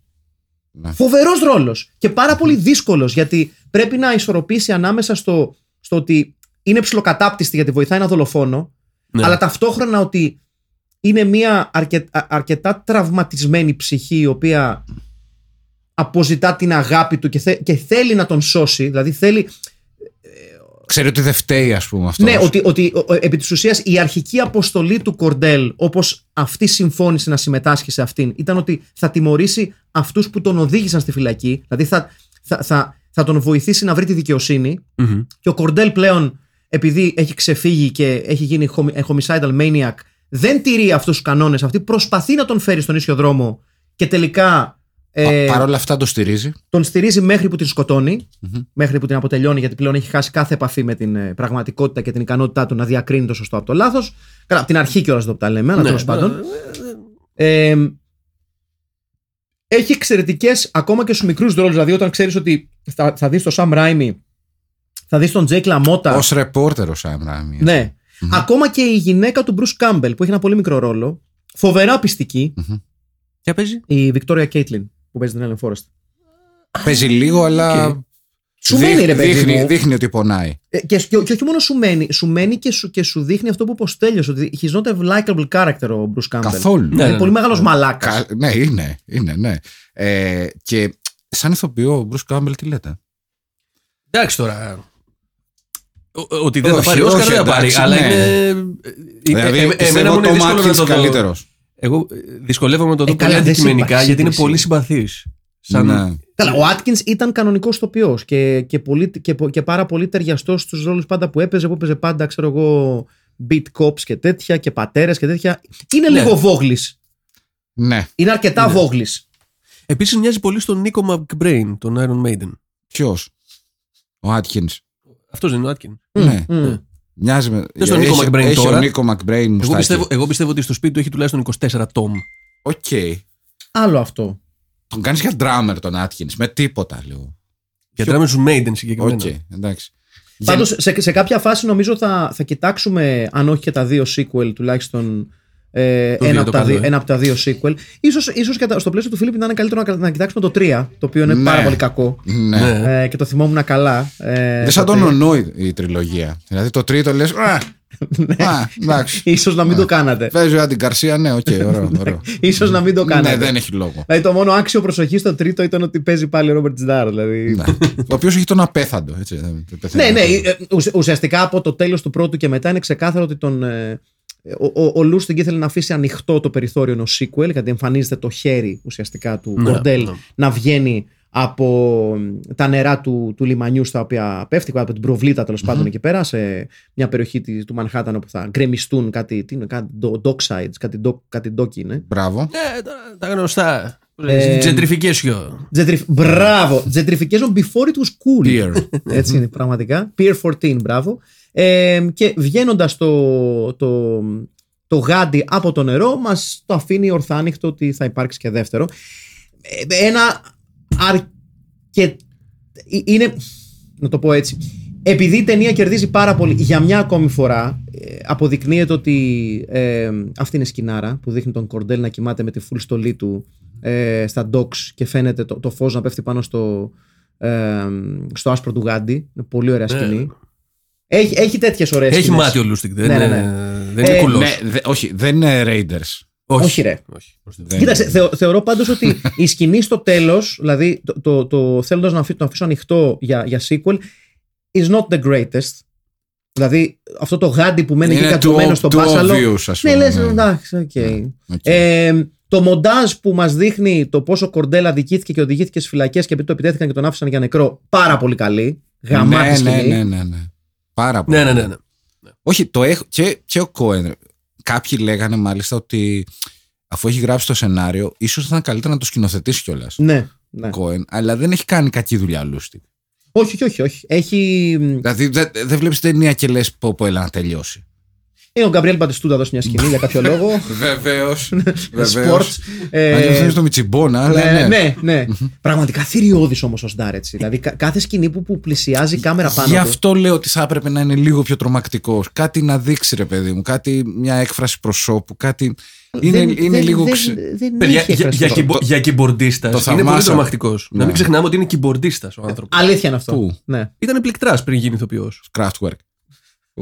Ναι. Φοβερός ρόλος και πάρα πολύ δύσκολος γιατί πρέπει να ισορροπήσει ανάμεσα στο, στο ότι είναι ψιλοκατάπτυστη γιατί βοηθάει ένα δολοφόνο, Ναι. αλλά ταυτόχρονα ότι είναι μια αρκε- α- αρκετά τραυματισμένη ψυχή η οποία αποζητά την αγάπη του και, θε- και θέλει να τον σώσει. Δηλαδή θέλει. Ξέρει ότι δεν φταίει, ας πούμε αυτός. Ναι, ότι, ότι ο- ο- επί της ουσίας η αρχική αποστολή του Κορντέλ, όπως αυτή συμφώνησε να συμμετάσχει σε αυτήν, ήταν ότι θα τιμωρήσει αυτούς που τον οδήγησαν στη φυλακή, δηλαδή θα, θα, θα, θα τον βοηθήσει να βρει τη δικαιοσύνη Μμμ. και ο Κορντέλ πλέον, επειδή έχει ξεφύγει και έχει γίνει homi- homicidal maniac, δεν τηρεί αυτούς τους κανόνες, αυτή προσπαθεί να τον φέρει στον ίσιο δρόμο και τελικά ε, Παρ' όλα αυτά το στηρίζει. τον στηρίζει μέχρι που την σκοτωνει μέχρι που την αποτελειώνει, γιατί πλέον έχει χάσει κάθε επαφή με την ε, πραγματικότητα και την ικανότητά του να διακρίνει το σωστό από το λάθος. Καλά, από την αρχή κιόλας εδώ που τα λέμε, αλλά Ναι, τέλος πάντων. Ε, έχει εξαιρετικές ακόμα και στους μικρούς ρόλους. Δηλαδή, όταν ξέρεις ότι θα, θα δεις τον Σαμ Ράιμι, θα δεις τον Τζέικ Λαμότα. Ο ρεπόρτερ ο Σάμ Ράιμι. Ναι. Ακόμα και η γυναίκα του Bruce Campbell που έχει ένα πολύ μικρό ρόλο. Φοβερά πιστική. Ποια παίζει. Η Βικτόρια Κέιτλιν που παίζει την Ellen Forrest. Παίζει λίγο, αλλά. Οκ. Σου μένει, ρε παιδί δείχνει, μου. δείχνει ότι πονάει. Ε, και, και, και όχι μόνο σου μένει, σου μένει και σου, και σου δείχνει αυτό που υποστέλειωσε. Ότι he's not a likable character ο Bruce Campbell. Καθόλου. Ναι, Είναι ναι, πολύ ναι. μεγάλος μαλάκας. Κα- Ναι, είναι, είναι, ναι. Ε, και σαν ηθοποιό, ο Μπρουσ Κάμπελ τι λέτε; Εντάξει τώρα. Ο- Ότι δεν θα Όχι, πάρει όχι, Όσκαρ δεν θα πάρει. εντάξει, Αλλά ναι. είναι. Δηλαδή, ε, ε, εμένα πιστεύω μου είναι το δύσκολο να Μάτκινς το δω. Καλύτερος. Εγώ ε, δυσκολεύομαι να το δω Ε, πολύ καλά, δεν αντικειμενικά υπάρχει γιατί είναι σύγκριση. πολύ συμπαθής. Σαν... Ναι. Καλά, ο Άτκινς ήταν κανονικός ηθοποιό και, και, πολύ, και, πο- και πάρα πολύ ταιριαστός στους ρόλους πάντα που έπαιζε. Που έπαιζε πάντα, ξέρω εγώ, beat cops και τέτοια και πατέρες και τέτοια. Είναι Ναι. λίγο βόγλης. ναι. Είναι αρκετά Ναι. βόγλης. Επίσης μοιάζει πολύ στον Νίκο McBrain, τον Iron Maiden. Ποιος; Ο Άτκινς. Αυτός δεν είναι ο Άτκινς. Ναι. Μμ. Μοιάζει με. Δεν στον Νίκο έχει- McBrain έχει τώρα. ο Νίκο Μακμπρέιν Εγώ μουστάκι. πιστεύω, εγώ πιστεύω ότι στο σπίτι του έχει τουλάχιστον 24 τόμ. Οκ. Άλλο αυτό. Τον κάνεις για drummer τον Άτκιν. Με τίποτα, λέω. Για τράμε του Maiden συγκεκριμένα. Οκ, εντάξει. Πάντως σε, σε κάποια φάση νομίζω θα, θα κοιτάξουμε, αν όχι και τα δύο sequel, τουλάχιστον ε, Το ένα, δύο, από το τα δύο, καλό, ε. ένα από τα δύο sequel. Ίσως, ίσως και τα- στο πλαίσιο του Φίλιππ να είναι καλύτερο να, να κοιτάξουμε το 3, το οποίο είναι Ναι. πάρα πολύ κακό. Ναι. Ναι. Ε, και το θυμόμουν καλά. Ε, Δεν σαν το τον τρία. ονό η, η τριλογία. Δηλαδή το τρίτο λες. Α, εντάξει. Ίσως να μην το κάνατε. Παίζει ο Άντι Γκαρσία, ναι, οκ, ωραίο. ωραίο. Ίσως να μην το κάνατε. Ναι, δεν έχει λόγο. Δηλαδή το μόνο άξιο προσοχής στο τρίτο ήταν ότι παίζει πάλι ο Ρόμπερτ Ζντάρ. Δηλαδή. Ναι. Ο οποίος έχει τον απέθαντο. Έτσι, δεν Ναι, πεθαίνει. ναι. ε, ουσ- ουσιαστικά από το τέλος του πρώτου και μετά είναι ξεκάθαρο ότι τον. Ε, Ο, ο, ο Λούστινγκ ήθελε να αφήσει ανοιχτό το περιθώριο ενός sequel, γιατί εμφανίζεται το χέρι ουσιαστικά του Ναι, Κορντέλ ναι. να βγαίνει από τα νερά του, του λιμανιού στα οποία πέφτει, από την προβλήτα τέλος πάντων εκεί πέρα, σε μια περιοχή της- του Μανχάταν όπου θα γκρεμιστούν κάτι, τι είναι, κάτι do- docksides, κάτι, do, κάτι ντόκι είναι. Μπράβο. Ε, τα, τα γνωστά. Ε, Τζεντριφικέσιο. Gentrif- Μπράβο! Gentrification before it was cool. Beer. Έτσι είναι πραγματικά. Pier 14, μπράβο. Ε, και βγαίνοντας το, το, το γάντι από το νερό, μας το αφήνει ορθάνυχτο ότι θα υπάρξει και δεύτερο. Ε, ένα αρκε... Είναι. Να το πω έτσι. Επειδή η ταινία κερδίζει πάρα πολύ για μια ακόμη φορά, ε, αποδεικνύεται ότι ε, αυτή είναι σκηνάρα που δείχνει τον Κορντέλ να κοιμάται με τη full στολή του ε, στα docks και φαίνεται το, το φως να πέφτει πάνω στο, ε, στο άσπρο του γάντι. Είναι πολύ ωραία σκηνή. Έχει, έχει τέτοιες ωραίες Έχει σκηνές. μάτι ο Λούστικ. Δεν, Ναι, ναι, είναι- ναι. δεν είναι Ε, κουλός. Ναι, δε- όχι, δεν είναι Raiders. όχι, ρε. όχι. Δεν- Κοίταξε, θεω- θεωρώ πάντως ότι η σκηνή στο τέλος, δηλαδή το, το, το θέλοντας να αφή- το αφήσω ανοιχτό για, για sequel, is not the greatest. Δηλαδή αυτό το γάντι που μένει εκεί Είναι κατωμένο too- στον too μπάσαλο. obvious, ας Ναι, πούμε, λες, ναι. εντάξει, οκ. Οκ. Ε, το μοντάζ που μας δείχνει το πόσο Κορντέλ αδικήθηκε και οδηγήθηκε στις φυλακές και επειδή το επιτέθηκαν και τον άφησαν για νεκρό, πάρα πολύ καλή. Γαμάτη ναι, σκηνή. ναι, ναι, ναι, ναι. Πάρα πολύ. Ναι, ναι, ναι. ναι. Όχι, το έχω. Και, και ο Κόεν. Κάποιοι λέγανε μάλιστα ότι αφού έχει γράψει το σενάριο, ίσως θα ήταν καλύτερα να το σκηνοθετήσει κιόλας. Ναι, ναι. Κόεν, αλλά δεν έχει κάνει κακή δουλειά Λούστικ. Όχι, όχι, όχι, όχι. Έχει. Δηλαδή δεν δεν βλέπεις ταινία και λες πω, πω, έλα να τελειώσει. Είναι ο Γκαμπριέλ Μπαντιστού να δώσει μια σκηνή για κάποιο λόγο. <laughs> Βεβαίως. Σπορτ. Αν δεν το Μιτσιμπόνα, αλλά Ναι, ναι. ναι, ναι. Πραγματικά θηριώδης όμως ο Σντάρ έτσι. Δηλαδή κα- κάθε σκηνή που, που πλησιάζει η κάμερα πάνω. Γι' του. αυτό λέω ότι θα έπρεπε να είναι λίγο πιο τρομακτικό. Κάτι να δείξει, ρε παιδί μου. Κάτι, μια έκφραση προσώπου. Κάτι. Είναι, Δεν- είναι δεν- λίγο. δεν- ξε- δεν Παιδιά, έχει για, έκφραση για, αυτό. κυμπο, το- για κυμπορντίστα το είναι πολύ θαυμάσα. τρομακτικός. Να Ναι. μην ξεχνάμε ότι είναι κυμπορντίστα ο άνθρωπος. Αλήθεια είναι αυτό. Πού; Ναι. Ήταν πληκτράς πριν γίνει ηθοποιός. Kraftwerk.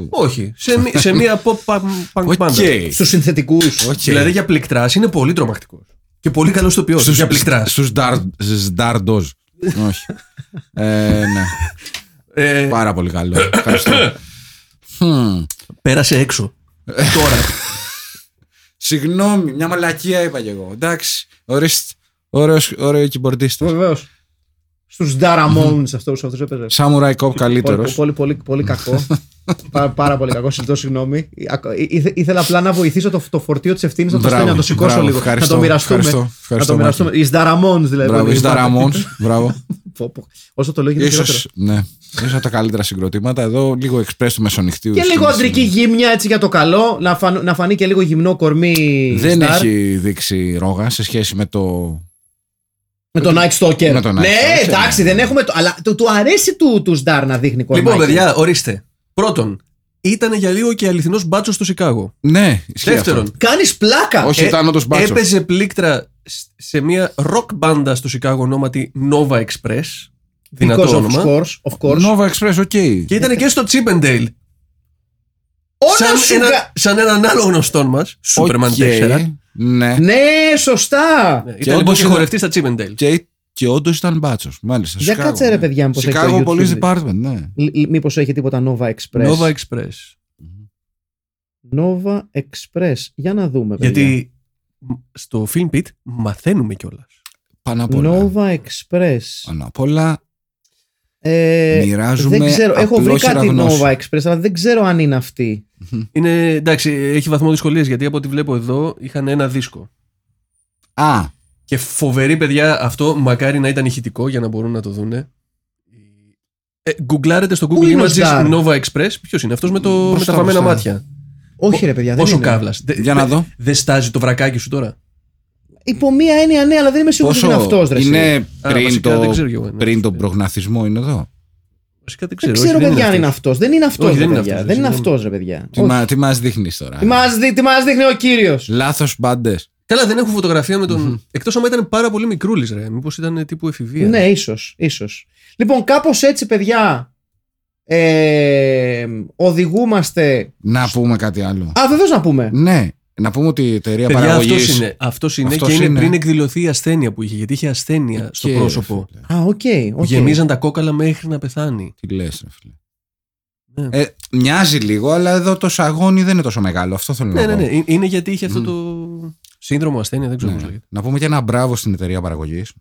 Όχι. Σε, μη- σε μία <laughs> pop punk punk Οκ. μπάντα. Στους συνθετικούς. Οκ. Δηλαδή για πληκτράς είναι πολύ τρομακτικός. Και πολύ καλός ηθοποιό. Στους- Για πληκτράς. Στους Σντάρντοζ. Όχι. Ε, ναι. Ε, Πάρα πολύ καλό. Ευχαριστώ. Χμ. πέρασε έξω. Τώρα. <laughs> Συγγνώμη, μια μαλακία είπα κι εγώ. Εντάξει. Ορίστε. Ωραίος, ωραίος κυμπορντίστα. Βεβαίως. Στους Νταραμόουν αυτούς αυτούς έπαιζε. Samurai Cop καλύτερος. Πολύ, πολύ, πολύ, πολύ κακό. πάρα, πάρα πολύ κακό. Συζητώ συγγνώμη. Ακο- ήθε- ήθελα απλά να βοηθήσω το, το φορτίο της ευθύνης να το Μπράβο, στέλνω, να το σηκώσω μπράβο, λίγο. ευχαριστώ, να το μοιραστούμε. ευχαριστώ, ευχαριστώ, να το μοιραστούμε. Οι Νταραμόουν δηλαδή. Μπράβο, που οι είπα. Ραμόντ. Μπράβο. <laughs> Πω, πω. Όσο το λέω γίνεται χειρότερο. Ίσως, ναι. Ίσως από τα καλύτερα συγκροτήματα. Εδώ λίγο εξπρές του μεσονυχτίου. Και λίγο σκηνής. αντρική γύμνια έτσι για το καλό. Να, φαν- να φανεί και λίγο γυμνό κορμί. Δεν Star. έχει δείξει ρόγα σε σχέση με το. Με τον Night Stalker. Με τον Night ναι, Stalker, εντάξει, ναι. δεν έχουμε. Το, αλλά του, του αρέσει του, του Σντάρ να δείχνει κορμάκι. λοιπόν, παιδιά, ορίστε. Πρώτον, ήταν για λίγο και αληθινός μπάτσος στο Σικάγο. Ναι, ισχύει Δεύτερον, αυτό. Κάνεις πλάκα. Όχι, ε, ήταν όντως μπάτσος. έπαιζε πλήκτρα σ- σε μια rock μπάντα στο Σικάγο ονόματι Nova Express. Because Δυνατό of όνομα. course, of course. Nova Express, οκ. Και ήταν και στο Chippendale. Όλα Σαν, σου ένα, κα- σαν έναν άλλο γνωστό μας, Superman Οκ, 4. Ναι. Ναι, σωστά. Ναι, Και Ήταν λοιπόν όντως και ήταν- χορευτή στα Chippendale. Και, και όντως ήταν μπάτσος. Μάλιστα. Για Chicago, κάτσε ρε ναι. παιδιά μου πως έχει το Chicago YouTube. Police Department, ναι. Μήπως έχει τίποτα Nova Express. Nova Express. Nova Express. Για να δούμε. παιδιά. Γιατί μ, στο Film Pit μαθαίνουμε κιόλας. Πάνω απ' όλα. Nova Express. Πάνω απ' όλα Ε, μοιράζουμε δεν ξέρω. Έχω βρει απλόχερα κάτι γνώση. Nova Express, αλλά δεν ξέρω αν είναι αυτή. Είναι εντάξει, έχει βαθμό δυσκολία γιατί από ό,τι βλέπω εδώ είχαν ένα δίσκο. Α, Και φοβερή παιδιά, αυτό μακάρι να ήταν ηχητικό για να μπορούν να το δούνε. Ε, γκουγκλάρετε στο Πού Google είναι ο Images Σντάρ; Nova Express. Ποιος είναι αυτός με, το, με Μπροστά, τα βαμμένα μπροστά. μάτια; Όχι, ρε παιδιά, δεν Πόσο είναι. κάβλα. για να δω. Δεν στάζει το βρακάκι σου τώρα. Υπό μία έννοια, ναι, αλλά δεν είμαι σίγουρος ότι είναι αυτός. Ρε, εσύ. είναι Α, πριν, βασικά δεν ξέρω το, κι εγώ, ναι. πριν τον προγναθισμό είναι εδώ; Βασικά δεν Δεν ξέρω. ξέρω, όχι, παιδιά, αν είναι αυτός. αυτός. Δεν είναι αυτός, Όχι, ρε δεν είναι παιδιά. αυτός, Δεν είναι συγγνώμη. αυτός, ρε παιδιά. Τι, μα, τι μας δείχνεις τώρα; Τι μας δει- τι μας δείχνει ο κύριος; Λάθος μπάντες. Καλά, δεν έχω φωτογραφία με τον. Εκτός άμα ήταν πάρα πολύ μικρούλης, ρε. Μήπως ήταν τύπου εφηβεία. Ναι, ίσως. ίσως. Λοιπόν, κάπως έτσι, παιδιά. Ε, οδηγούμαστε. Να πούμε κάτι άλλο. Α, βεβαίως να πούμε. Ναι, να πούμε ότι η εταιρεία Παιδιά, παραγωγής... αυτός είναι, αυτός είναι Αυτός και είναι, είναι. πριν εκδηλωθεί η ασθένεια που είχε. Γιατί είχε ασθένεια στο Και, πρόσωπο. ρε Α, οκ. Που οκ. γεμίζαν τα κόκαλα μέχρι να πεθάνει. Τι λες ρε φίλε. Ναι. Ε, μοιάζει λίγο, αλλά εδώ το σαγόνι δεν είναι τόσο μεγάλο. Αυτό θέλω Ναι, να ναι, πω. ναι. Ε- Είναι γιατί είχε αυτό το σύνδρομο ασθένεια, δεν ξέρω Ναι. πώς λέγεται. Να πούμε και ένα μπράβο στην εταιρεία παραγωγής.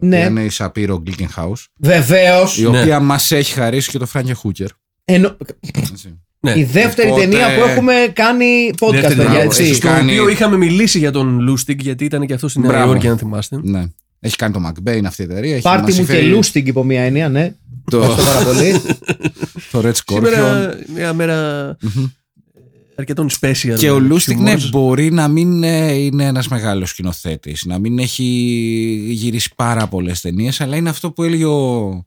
Ναι. Ναι. Είναι η Shapiro Glickenhaus. Βεβαίως. Η οποία μας έχει χαρίσει και το Φράνκε Χούκερ. έτσι. Ναι. Η δεύτερη Οπότε- ταινία που έχουμε κάνει podcast, Δεύτερη παιδιά, ταινία. έτσι. Έχεις Στο κάνει- οποίο είχαμε μιλήσει για τον Λούστιγκ, γιατί ήταν και αυτός στην Νέα Μπράβο. Υόρκη, αν θυμάστε. Ναι. Έχει κάνει το McBain αυτή η εταιρεία. Έχει Πάρτι μας μου και φέρει λούστιγκ υπό μία έννοια, ναι. Το, Ευχαριστώ πάρα πολύ. <laughs> το Red Scorpion. Σήμερα μια μέρα αρκετών special. Και ο Λούστικ ναι, humors. μπορεί να μην ε, είναι ένας μεγάλος σκηνοθέτης, να μην έχει γυρίσει πάρα πολλές ταινίες, αλλά είναι αυτό που έλεγε ο, ο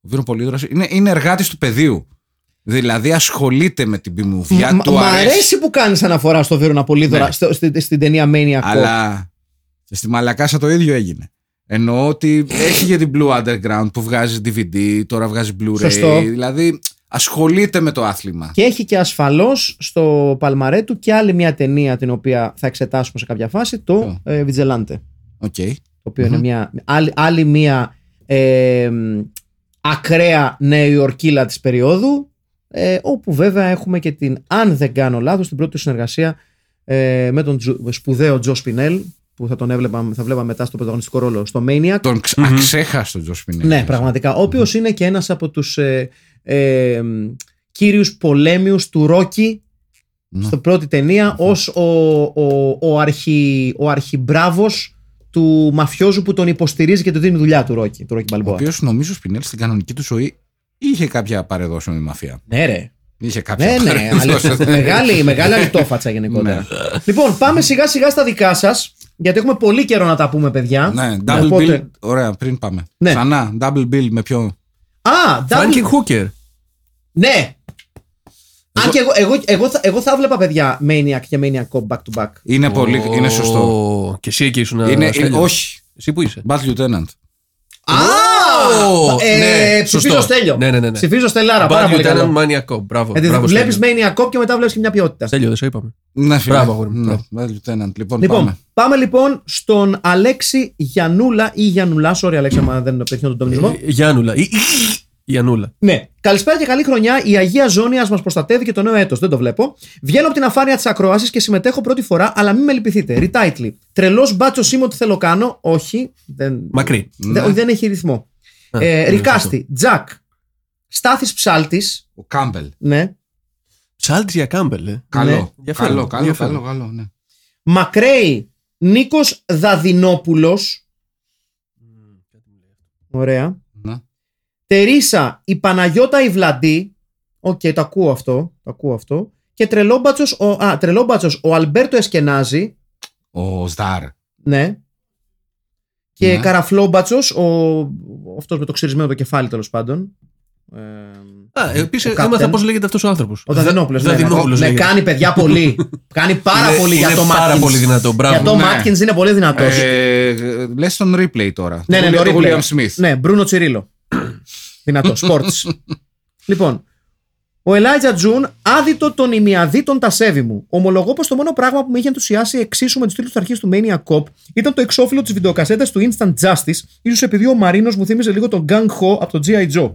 Βίρο Πολύδωρος, Είναι, είναι εργάτης του πεδίου. Δηλαδή ασχολείται με την πιμουβιά Μ- του. Μ' αρέσει που κάνεις αναφορά στο Βίρονα Πολύδωρα Ναι. στο- στη- στην ταινία Maniac Cop. Αλλά και στη Μαλακάσα το ίδιο έγινε. Εννοώ ότι έχει και την Blue Underground που βγάζει DVD, τώρα βγάζει Blu-ray. Σωστό. Δηλαδή ασχολείται με το άθλημα. Και έχει και ασφαλώς στο παλμαρέ του και άλλη μια ταινία την οποία θα εξετάσουμε σε κάποια φάση, το Ποιο; ε, Vigilante. Οκ. Το οποίο είναι μια, άλλη, άλλη μια ε, μ, ακραία νεοϋορκίλα της περίοδου ε, όπου βέβαια έχουμε και την, αν δεν κάνω λάθος, την πρώτη του συνεργασία ε, με τον Τζο- σπουδαίο Τζο Σπινέλ που θα τον έβλεπα, θα βλέπαμε μετά στο πρωταγωνιστικό ρόλο στο Maniac. Τον ξ- αξέχαστο Τζο Σπινέλη. Ναι, πραγματικά. Ο οποίος είναι και ένας από τους ε, ε, μ, κύριους πολέμιους του Ρόκι Ναι. στην πρώτη ταινία ως ο, ο, ο, αρχι, ο αρχιμπράβος του μαφιόζου που τον υποστηρίζει και του δίνει δουλειά του Ρόκι, του Ρόκι Ο Μπαλμπόα. οποίος νομίζω Σπινέλη στην κανονική του ζωή είχε κάποια παρεδόση με τη μαφία. Ναι, ρε. Είχε κάποια Ναι, ναι. παρεδόση. αλήθεια. μεγάλη, μεγάλη αλυτόφατσα γενικότερα. Ναι. λοιπόν, πάμε σιγά σιγά στα δικά σας. Γιατί έχουμε πολύ καιρό να τα πούμε, παιδιά. Ναι, double Οπότε- bill. Ωραία, πριν πάμε. Ναι. Ξανά, double bill με ποιο. Α, double- Frankie Hooker. Ναι. Αν και εγώ, εγώ, εγώ, θα, εγώ θα βλέπα, παιδιά, Maniac και Maniac Cop back to back. Είναι, πολύ, είναι σωστό. Ω, Και εσύ εκεί ήσουν. Είναι, είναι, Στέλιος. όχι. Εσύ που είσαι. Bad Lieutenant. Α! Ω, ε, ναι, ψηφίζω σωστό. Στέλιο. Ναι, ναι, ναι, ναι. Ψηφίζω Στελάρα. Πάρα Bad πολύ Lieutenant καλό. Maniac Cop. Μπράβο. Γιατί μπράβο, βλέπεις Στέλιο. Maniac Cop και μετά βλέπεις και μια ποιότητα. Στέλιο, δεν σου είπαμε. Ναι, φίλε. Μπράβο, αγόρι μου, Ναι, μπράβο. Bad Lieutenant. Λοιπόν, Λοιπόν, πάμε. πάμε. λοιπόν στον Αλέξη Γιανούλα ή Γιανουλά. Sorry, Αλέξη, άμα δεν πετύχει τον τομισμό. Ε, Γιάννουλα. Ή- ή- Γιαννούλα. Ναι. Καλησπέρα και καλή χρονιά. Η Αγία Ζώνη μας προστατεύει και το νέο έτος. Δεν το βλέπω. Βγαίνω από την αφάνεια της ακρόαση και συμμετέχω πρώτη φορά, αλλά μην με λυπηθείτε. Retitle. Τρελός μπάτσος είμαι ότι θέλω κάνω. Όχι. Δεν, Μακρέι. δεν, όχι, δεν έχει ρυθμό. Α, ε, ναι, Recast. Τζακ. Στάθης Ψάλτης. Ο Κάμπελ. Ναι. Ψάλτης για Κάμπελ, ε. Καλό. ενδιαφέρον, Καλό, καλό, ενδιαφέρον. καλό, καλό, ναι. Μακρέι. Νίκος Δαδινόπουλο. Ωραία. Ναι. Τερίσα η Παναγιώτα η Βλαντή. Οκ, το ακούω αυτό. Το ακούω αυτό. Και τρελόμπατσος ο, α, τρελόμπατσος ο Αλμπέρτο Εσκενάζη. Ο Σδάρ. Ναι. Και Ναι. καραφλόμπατσος ο, αυτός με το ξυρισμένο το κεφάλι τέλος πάντων. Ε, Α, επίσης ο έμαθα Captain. πώς λέγεται αυτός ο άνθρωπος. ο Δαδινόπουλος. ναι, ναι. Δαδινόπουλος Ναι, λέγεται. κάνει παιδιά πολύ. <laughs> κάνει πάρα Είναι- πολύ για είναι το πάρα Matkins. πολύ δυνατό, μπράβο. Για το Ναι. Matkins είναι πολύ δυνατός. Ε, λες τον replay τώρα. Ναι, ναι, τον το replay. William Smith. Ναι, Μπρούνο Τσιρίλο. Δυνατό, <laughs> sports. λοιπόν, ο Ελάιτζα Τζουν, άδειτο των ημιαδίτων τα σέβη μου. Ομολογώ πως το μόνο πράγμα που με είχε ενθουσιάσει εξίσου με τους τίτλους αρχής του Mania Cop ήταν το εξώφυλλο της βιντεοκασέτας του Instant Justice, ίσως επειδή ο Μαρίνος μου θύμιζε λίγο τον Gang Ho από το G.I. Joe.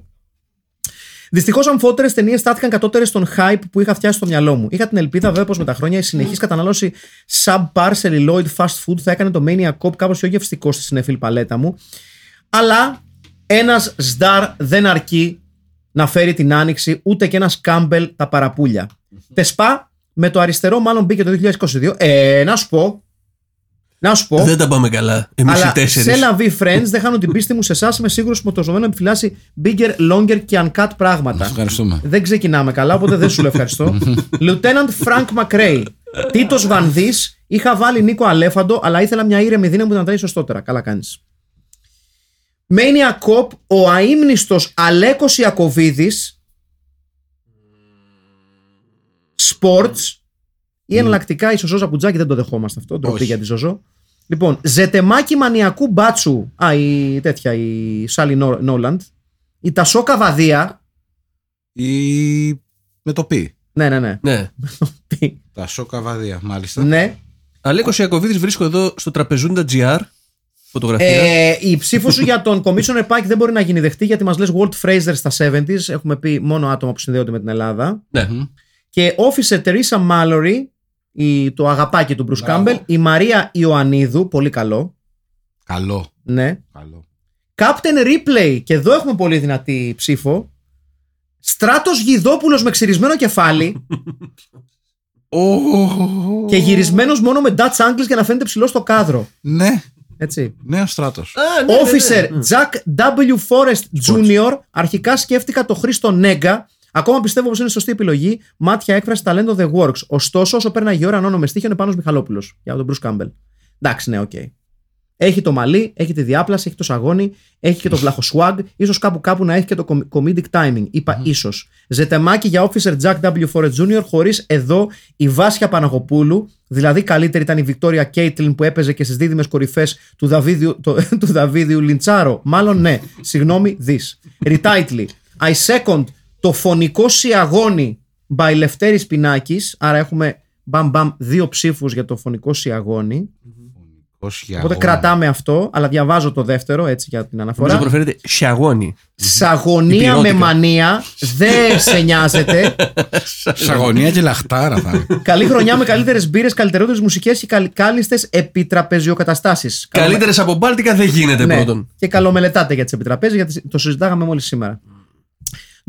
Δυστυχώς, αμφότερες ταινίες στάθηκαν κατώτερες στον hype που είχα φτιάσει στο μυαλό μου. Είχα την ελπίδα, βέβαια, πως με τα χρόνια η συνεχής κατανάλωση subpar celluloid fast food θα έκανε το Mania Cop κάπως πιο γευστικό στη συνεφίλ παλέτα μου. Αλλά ένας Σντάρ δεν αρκεί να φέρει την άνοιξη, ούτε και ένας Κάμπελ τα παραπούλια. Τεσπά, με το αριστερό μάλλον μπήκε το 2022. Ε, να σου πω. Να σου πω. Δεν τα πάμε καλά. Εμείς οι Αλλά τέσσερις. σε La Vie Friends δεν χάνω την πίστη μου σε εσάς. Είμαι σίγουρος που το ζωμένο επιφυλάσσει bigger, longer και uncut πράγματα. Ευχαριστούμε. Δεν ξεκινάμε καλά, οπότε δεν σου λέω ευχαριστώ. Lieutenant Frank McRae. Τίτος Βανδύς. Είχα βάλει Νίκο Αλέφαντο, αλλά ήθελα μια ήρεμη δύναμη που να τρέχει σωστότερα. Καλά κάνεις. Mania Cop, ο αείμνηστος Αλέκος Ιακωβίδης Sports ή εναλλακτικά η Σοζό Ζαπουτζάκη δεν το δεχόμαστε αυτό. Ντροπή Όχι. για τη Ζοζό. Λοιπόν, ζετεμάκι μανιακού μπάτσου. Α, η τέτοια, η Σάλι Νο- Νόλαντ. Η Τασόκα Βαδία. Ή με το πι. Ναι, ναι, ναι. Ναι. Τα σόκα βαδία, μάλιστα. ναι. Αλέκος Ιακοβίδη βρίσκω εδώ στο τραπεζούντα GR. Φωτογραφία. Ε, η ψήφος σου για τον Commissioner Pike δεν μπορεί να γίνει δεχτή γιατί μας λες Walt Fraser στα 70s. Έχουμε πει μόνο άτομα που συνδέονται με την Ελλάδα. ναι. Και Officer Teresa Mallory, η, το αγαπάκι του Bruce Μπράβο. Campbell. Η Μαρία Ιωαννίδου, πολύ καλό. Καλό. Ναι. Καλό. Captain Replay, και εδώ έχουμε πολύ δυνατή ψήφο. Στράτος Γιδόπουλος με ξυρισμένο κεφάλι <laughs> και γυρισμένος μόνο με Dutch Angles για να φαίνεται ψηλό στο κάδρο. Ναι, Έτσι. νέος στράτος. Α, ναι, ναι, Officer ναι. Jack W. Forrest Jr. Αρχικά σκέφτηκα το Χρήστο Νέγκα. Ακόμα πιστεύω πως είναι σωστή επιλογή. Μάτια έκφραση ταλέντο The Works. Ωστόσο, όσο πέρναγε η ώρα, ανώνομαι στίχιο είναι πάνω Μιχαλόπουλος. Για τον Bruce Campbell. Εντάξει, ναι, οκ. Έχει το μαλλί, έχει τη διάπλαση, έχει το σαγόνι, έχει και το βλάχο swag. ίσως κάπου κάπου να έχει και το com- comedic timing. Είπα ίσως. Ζητηματάκι για Officer Jack W. Forrest Jr. χωρίς εδώ η Βάσια Παναγοπούλου. Δηλαδή καλύτερη ήταν η Βικτόρια Κέιτλιν που έπαιζε και στις δίδυμες κορυφές του, Δαβίδιου- το- <laughs> του Δαβίδιου Λιντσάρο. Μάλλον ναι. Συγγνώμη, δι. Retitle. I second το φωνικό σιαγόνι by Λευτέρης Πινάκης. Άρα έχουμε μπαμ μπαμ δύο ψήφους για το φωνικό σιαγόνι. Οπότε κρατάμε αυτό, αλλά διαβάζω το δεύτερο έτσι για την Νομίζω αναφορά. προφέρεται σιαγόνι. Σαγωνία με Υπηρώτικα. μανία, δεν σε νοιάζεται. <laughs> Σαγωνία και λαχτάρα θα είναι. Καλή χρονιά με καλύτερες μπύρες, καλύτερε μουσικές και κάλιστε επιτραπεζιοκαταστάσεις. Καλύτερες από Μπάλτικα δεν γίνεται Ναι, πρώτον. και καλομελετάτε για τις επιτραπέζες, γιατί το συζητάγαμε μόλις σήμερα.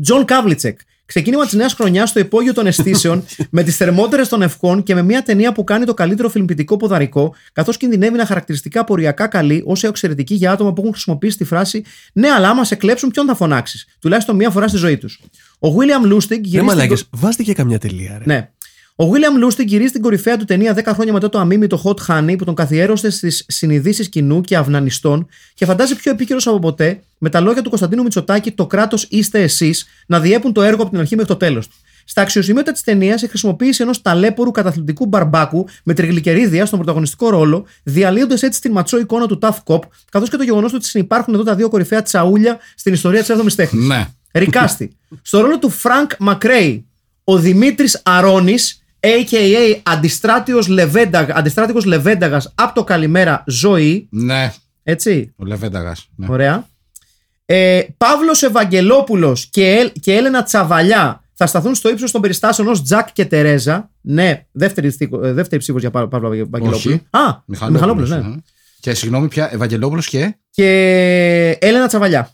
Τζον Καβλιτσεκ. Ξεκίνημα της νέας χρονιάς στο υπόγειο των αισθήσεων, με τις θερμότερες των ευχών και με μια ταινία που κάνει το καλύτερο φιλμπιτικό ποδαρικό, καθώς κινδυνεύει να χαρακτηριστεί από οριακά καλή, ως εξαιρετική για άτομα που έχουν χρησιμοποιήσει τη φράση Ναι, αλλά άμα σε κλέψουν, ποιον θα φωνάξεις. Τουλάχιστον μία φορά στη ζωή τους. Ο William Lustig Ναι, γυρίζει. στην μαλάκες, κο- βάστε και καμιά τελεία. Ρε. ναι. Ο William Lustig γυρίζει στην κορυφαία του ταινία 10 χρόνια μετά το αμίμητο Hot Honey που τον καθιέρωσε στις συνειδήσεις κοινού και αυνανιστών και φαντάζει πιο επίκαιρος από ποτέ με τα λόγια του Κωνσταντίνου Μητσοτάκη το κράτος είστε εσείς να διέπουν το έργο από την αρχή μέχρι το τέλος του. Στα αξιοσημείωτα της ταινίας η χρησιμοποίηση ενός ταλαίπωρου καταθλιπτικού μπαρμπάκου με τριγλικερίδια στον πρωταγωνιστικό ρόλο, διαλύοντας έτσι την μάτσο εικόνα του Tough Cop, καθώς και το γεγονός ότι συνυπάρχουν εδώ τα δύο κορυφαία τσαούλια στην ιστορία της 7ης τέχνης. Ναι. Recast. Στο ρόλο του Φρανκ Μακρέι, ο Δημήτρης Αρώνης, a.k.a. αντιστράτηγος Λεβένταγα, αντιστράτηγος Λεβένταγας από το Καλημέρα Ζωή. Ναι. Έτσι. Ο Λεβένταγας. Ναι. Ωραία. Ε, Παύλος Ευαγγελόπουλος και, Ελ- και Έλενα Τσαβαλιά θα σταθούν στο ύψος των περιστάσεων ως Τζακ και Τερέζα. Ναι, δεύτερη, θήκο- ε, δεύτερη ψήφος για Πα- Παύλο Ευαγγελόπουλο. Όχι. Α, Μιχαλόπουλος, ναι. ναι. Και συγγνώμη πια, Ευαγγελόπουλος και; Και Έλενα Τσαβαλιά.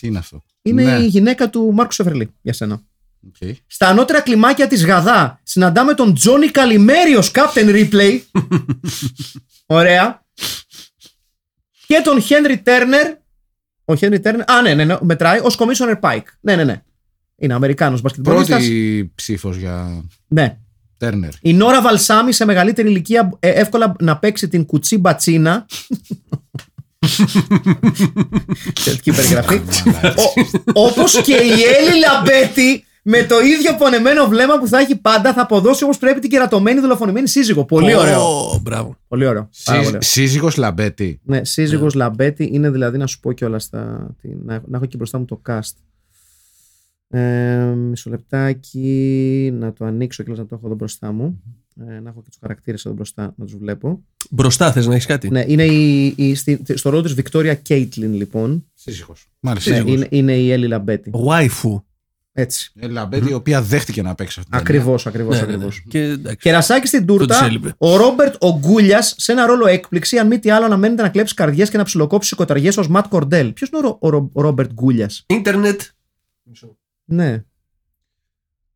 Τι είναι αυτό; Είναι ναι. η γυναίκα του Μάρκου Σεφερλή για σένα. Οκ. Στα ανώτερα κλιμάκια της ΓΑΔΑ συναντάμε τον Τζόνι Καλημέριος Captain Ripley. <laughs> Ωραία. Και τον Χένρι Τέρνερ. Ο Χένρι Τέρνερ. Α, ναι, ναι, ναι, μετράει ως Commissioner Pike. Ναι, ναι, ναι. Είναι Αμερικάνος μπασκετμπολίστας. Πρώτη ψήφος για Ναι. Τέρνερ. Η Νόρα Βαλσάμι σε μεγαλύτερη ηλικία ε, εύκολα να παίξει την κουτσί μπατσίνα. <laughs> Θετική περιγραφή. Όπως και η Έλλη Λαμπέτη με το ίδιο πονεμένο βλέμμα που θα έχει πάντα θα αποδώσει όπω πρέπει την κερατωμένη δολοφονημένη σύζυγο. Πολύ ωραίο. Ω, μπράβο. Πολύ ωραίο. Πάρα ωραίο. Σύζυγος Λαμπέτη. Ναι, σύζυγος Λαμπέτη είναι δηλαδή να σου πω κιόλας. στα... τι- Να, να έχω εκεί μπροστά μου το cast. Ε, μισό λεπτάκι να το ανοίξω και να το έχω εδώ μπροστά μου. Ε, να έχω και τους χαρακτήρες εδώ μπροστά να τους βλέπω. Μπροστά θες να έχεις κάτι; Ναι, είναι η, η, στη- στο ρόλο της Βικτόρια Κέιτλιν, λοιπόν. Σύζυγος. Μάλιστα. Ναι, σύζυγος. είναι, είναι η Έλλη Λαμπέτη. Waifu. Έτσι. Ε, Λαμπέτη, η οποία δέχτηκε να παίξει αυτή την ταινία. Ακριβώς, ακριβώς, Ναι, ναι, ναι. ακριβώς. Και εντάξει. Κερασάκι στην Το της τούρτα, έλειπε. ο Ρόμπερτ Ογκούλιας σε ένα ρόλο έκπληξη, αν μη τι άλλο, αναμένεται να κλέψει καρδιές και να ψιλοκόψει σηκωταριές ως Ματ Κορντέλ. Ποιος είναι ο, Ρο- ο, Ρο- ο Ρόμπερτ Γκούλια. Ίντερνετ. Ναι.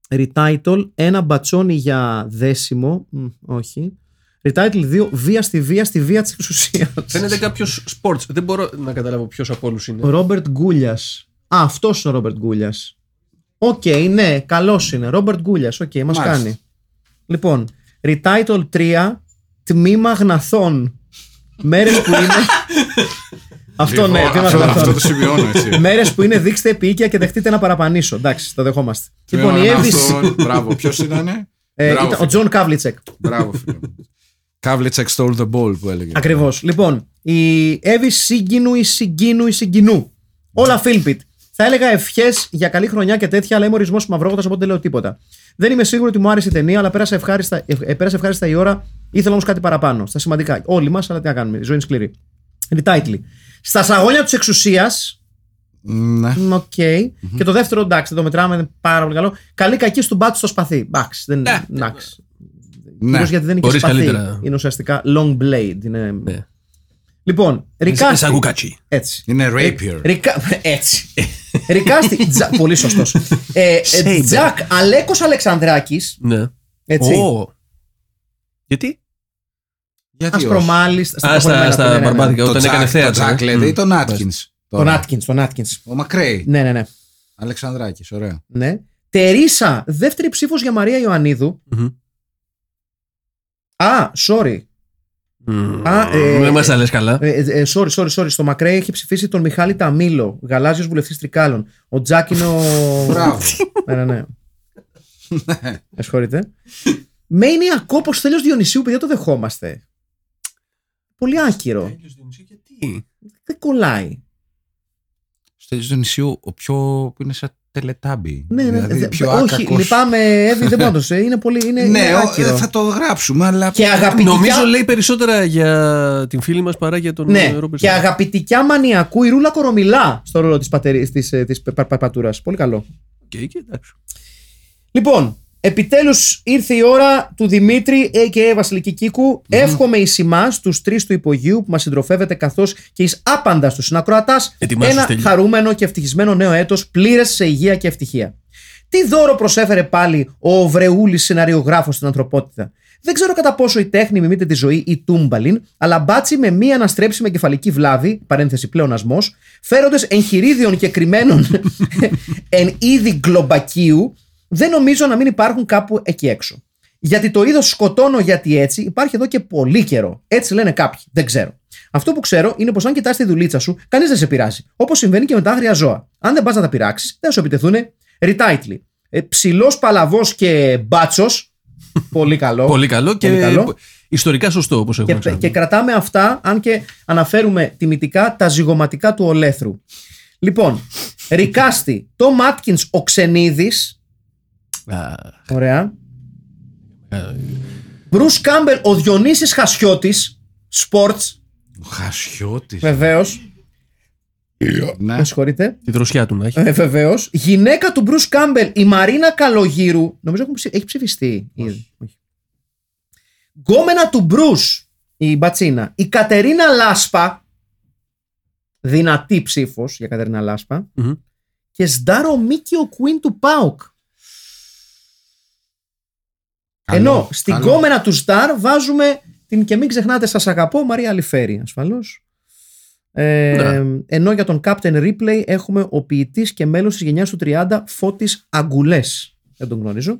Retitle, ένα μπατσόνι για δέσιμο. Μ, όχι. Retitle 2, βία στη βία στη βία της εξουσίας. Φαίνεται κάποιος sports. Δεν μπορώ να καταλάβω ποιος από όλους Ο είναι. Ρόμπερτ Γκούλια. Α, αυτός είναι ο Ρόμπερτ Γκούλια. Οκ, ναι, καλός είναι. Ρόμπερτ Γκούλιας. Οκ, μας Μάλιστα. κάνει. Λοιπόν, Retitle 3, τμήμα γναθών. Μέρες που είναι. <laughs> αυτό ναι, Λοιπόν, τμήμα αυτό, αυτό γναθών. το σημειώνω έτσι. <laughs> Μέρες που είναι δείξτε επιείκεια και δεχτείτε ένα παραπανήσιο. Εντάξει, το δεχόμαστε. Λοιπόν, η Τμήμα Εύη. αυτών. Μπράβο, ποιος ήταν; ε, Μπράβο, ήταν ο φίλε. Τζον Καβλιτσεκ. Μπράβο, φίλε. μου. Καβλιτσεκ stole the ball που έλεγε. Ακριβώς. Λοιπόν, η Εύη Συγκίνου ή Συγκίνου ή Συγκινού. Όλα Φίλμπιτ. Θα έλεγα ευχές για καλή χρονιά και τέτοια, αλλά είμαι ορισμός μαυρόγοντα, οπότε δεν λέω τίποτα. Δεν είμαι σίγουρο ότι μου άρεσε η ταινία, αλλά πέρασε ευχάριστα, ε, ε, πέρασε ευχάριστα η ώρα. Ήθελα όμως κάτι παραπάνω. Στα σημαντικά. Όλοι μας, αλλά τι να κάνουμε. Η ζωή είναι σκληρή. Retitle. Στα σαγόνια της εξουσία. Ναι. Οκ. Και το δεύτερο, εντάξει, δεν το μετράμε, είναι πάρα πολύ καλό. Καλή κακή του μπάτσου στο σπαθί. Εντάξει, δεν είναι. Εντάξει. Ναι. Κυρίως γιατί δεν είναι και Μπορείς σπαθί. καλύτερα. Είναι ουσιαστικά long blade. Είναι Ναι. Λοιπόν, Recast. Σαν κουκάτσι. Έτσι. Είναι rapier. Reca... Έτσι. Recast. <laughs> Τζα... Πολύ σωστός. Ε, ε, Saber. Τζακ Αλέκος Αλεξανδράκης. Ναι. Έτσι. Ω. Γιατί; Γιατί όχι; Ασπρομάλη. Α, στα, στα μπαρμπάδικα, Το όταν Jack- έκανε Το θέατρο. Jack ε. λέτε ή Μμ. τον Άτκινς. Τον Άτκινς. Τον Άτκινς. Ο Μακρέι. Ναι, ναι, ναι. Αλεξανδράκης, ωραίο. ναι. Τερίσα, δεύτερη ψήφος για Μαρία Ιωαννίδου. Μμμ. Α, sorry. Μμμ. Α, ε, Δεν μας τα λες καλά. Ε, ε, sorry, sorry, sorry. Στο Μακρέι έχει ψηφίσει τον Μιχάλη Ταμίλο, γαλάζιος βουλευτής Τρικάλων. Ο Τζάκ είναι ο. Μπράβο. ναι, ναι, ναι. Με συγχωρείτε. Μένει κόπος τέλο Διονυσίου, παιδιά, το δεχόμαστε. Πολύ άκυρο. Γιατί; Δεν κολλάει. Στέλιος του νησιού, ο πιο που είναι σαν τελετάμπι. Ναι, ναι, δηλαδή, δε- πιο όχι, άκακος. λυπάμαι, Εύη, δεν μπορώ να το Είναι πολύ. Είναι, Ναι, είναι ο- άκυρο. ε, θα το γράψουμε, αλλά. Και αγαπητικά. Νομίζω λέει περισσότερα για την φίλη μας παρά για τον Ναι, Ρόμπερτ και Σάκα. αγαπητικά μανιακού η Ρούλα Κορομιλά στο ρόλο της πατερή της, ε, της πα- πα- πατούρας. Πολύ καλό. Οκ, και εντάξει. Λοιπόν, επιτέλους ήρθε η ώρα του Δημήτρη, a.k.a. Βασιλική Κίκου. Εύχομαι εις εμάς, τους τρεις του υπογείου που μας συντροφεύετε καθώς και εις άπαντα στους συνακροατάς Ετοιμάσου, ένα Στέλιο. χαρούμενο και ευτυχισμένο νέο έτος πλήρες σε υγεία και ευτυχία. Τι δώρο προσέφερε πάλι ο Βρεούλης σεναριογράφος στην ανθρωπότητα; Δεν ξέρω κατά πόσο η τέχνη μιμείται τη ζωή ή τούμπαλιν, αλλά μπάτσι με μία αναστρέψιμη κεφαλική βλάβη, παρένθεση πλεονασμός, φέροντε εγχειρίδιων και κρυμμένων <laughs> εν είδη γκλομπακίου, δεν νομίζω να μην υπάρχουν κάπου εκεί έξω. Γιατί το είδος σκοτώνω γιατί έτσι υπάρχει εδώ και πολύ καιρό. Έτσι λένε κάποιοι. Δεν ξέρω. Αυτό που ξέρω είναι πως αν κοιτάς τη δουλίτσα σου, κανείς δεν σε πειράζει. Όπως συμβαίνει και με τα άγρια ζώα. Αν δεν πας να τα πειράξεις, δεν θα σου επιτεθούν. Retitle. Ε, Ψηλός παλαβός και μπάτσος. <laughs> πολύ καλό. Πολύ καλό και Πολύ καλό. ιστορικά σωστό όπως έχουμε Και, ξαναπεί. και κρατάμε αυτά, αν και αναφέρουμε τιμητικά τα ζυγοματικά του ολέθρου. Λοιπόν, Ρικάστη, Τόμ Άτκιν ο Ξενίδης. Α, Ωραία. α, Μπρους Κάμπελ ο Διονύσης Χασιώτης Sports, Ο Χασιώτης. βεβαίως. Ναι. Με συγχωρείτε. Τη δροσιά του να έχει. Ε, βεβαίως. Γυναίκα του Μπρους Κάμπελ, η Μαρίνα Καλογύρου. Νομίζω έχουν ψη- έχει ψηφιστεί ήδη. Όχι. Γκόμενα του Μπρους, η Μπατσίνα. Η Κατερίνα Λάσπα. Δυνατή ψήφος για Κατερίνα Λάσπα. Μμμ. Και Σντάρο Μίκη ο Κουίν του Πάουκ. Καλό, Ενώ στην καλό. κόμενα του Σταρ βάζουμε την και μην ξεχνάτε σας αγαπώ Μαρία Αλιφέρη ασφαλώς. Ε, Ναι. Ενώ για τον Captain Replay έχουμε ο ποιητής και μέλος της γενιάς του 30 Φώτης Αγκουλές. Δεν τον γνωρίζω.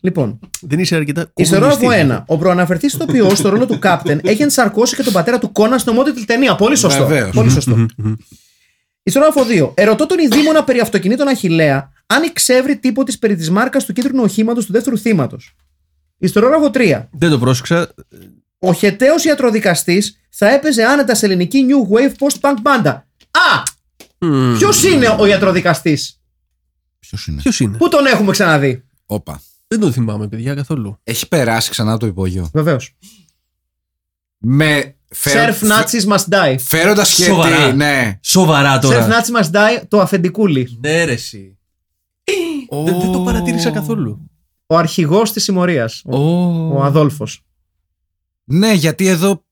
λοιπόν, Δεν είσαι αρκετά. Ιστερόγραφο κομμουνιστής. 1. Ο προαναφερθής ηθοποιός στο ρόλο του Captain έχει ενσαρκώσει και τον πατέρα του Κόνα στην ομότιτλη ταινία. Πολύ σωστό. Βεβαίως. Πολύ σωστό. Ιστερόγραφο 2. Ερωτώ τον ειδήμονα περί αυτοκινήτων Αχηλέα αν εξεύρει τύπο της περί της μάρκας του κίτρινου οχήματος του δεύτερου θύματος. Ιστερόγραφο 3. Δεν το πρόσεξα. Ο χεταίος ιατροδικαστής θα έπαιζε άνετα σε ελληνική New Wave Post-Punk μπάντα. Α! Μμμ. Ποιος είναι ο ιατροδικαστής, Ποιος είναι; Ποιος είναι; Πού τον έχουμε ξαναδεί; Όπα. Δεν το θυμάμαι, παιδιά, καθόλου. Έχει περάσει ξανά το υπόγειο. Βεβαίως. Με. Surf Nazis must die. Φέροντας σχέδι. Σοβαρά. Ναι. Σοβαρά Surf τώρα. Nazis must die, το αφεντικούλι. Ναι, ρε, εσύ. Δεν, δεν το παρατήρησα καθόλου. Ο αρχηγός της συμμορίας. Ο, ο Αδόλφος. Ναι, γιατί εδώ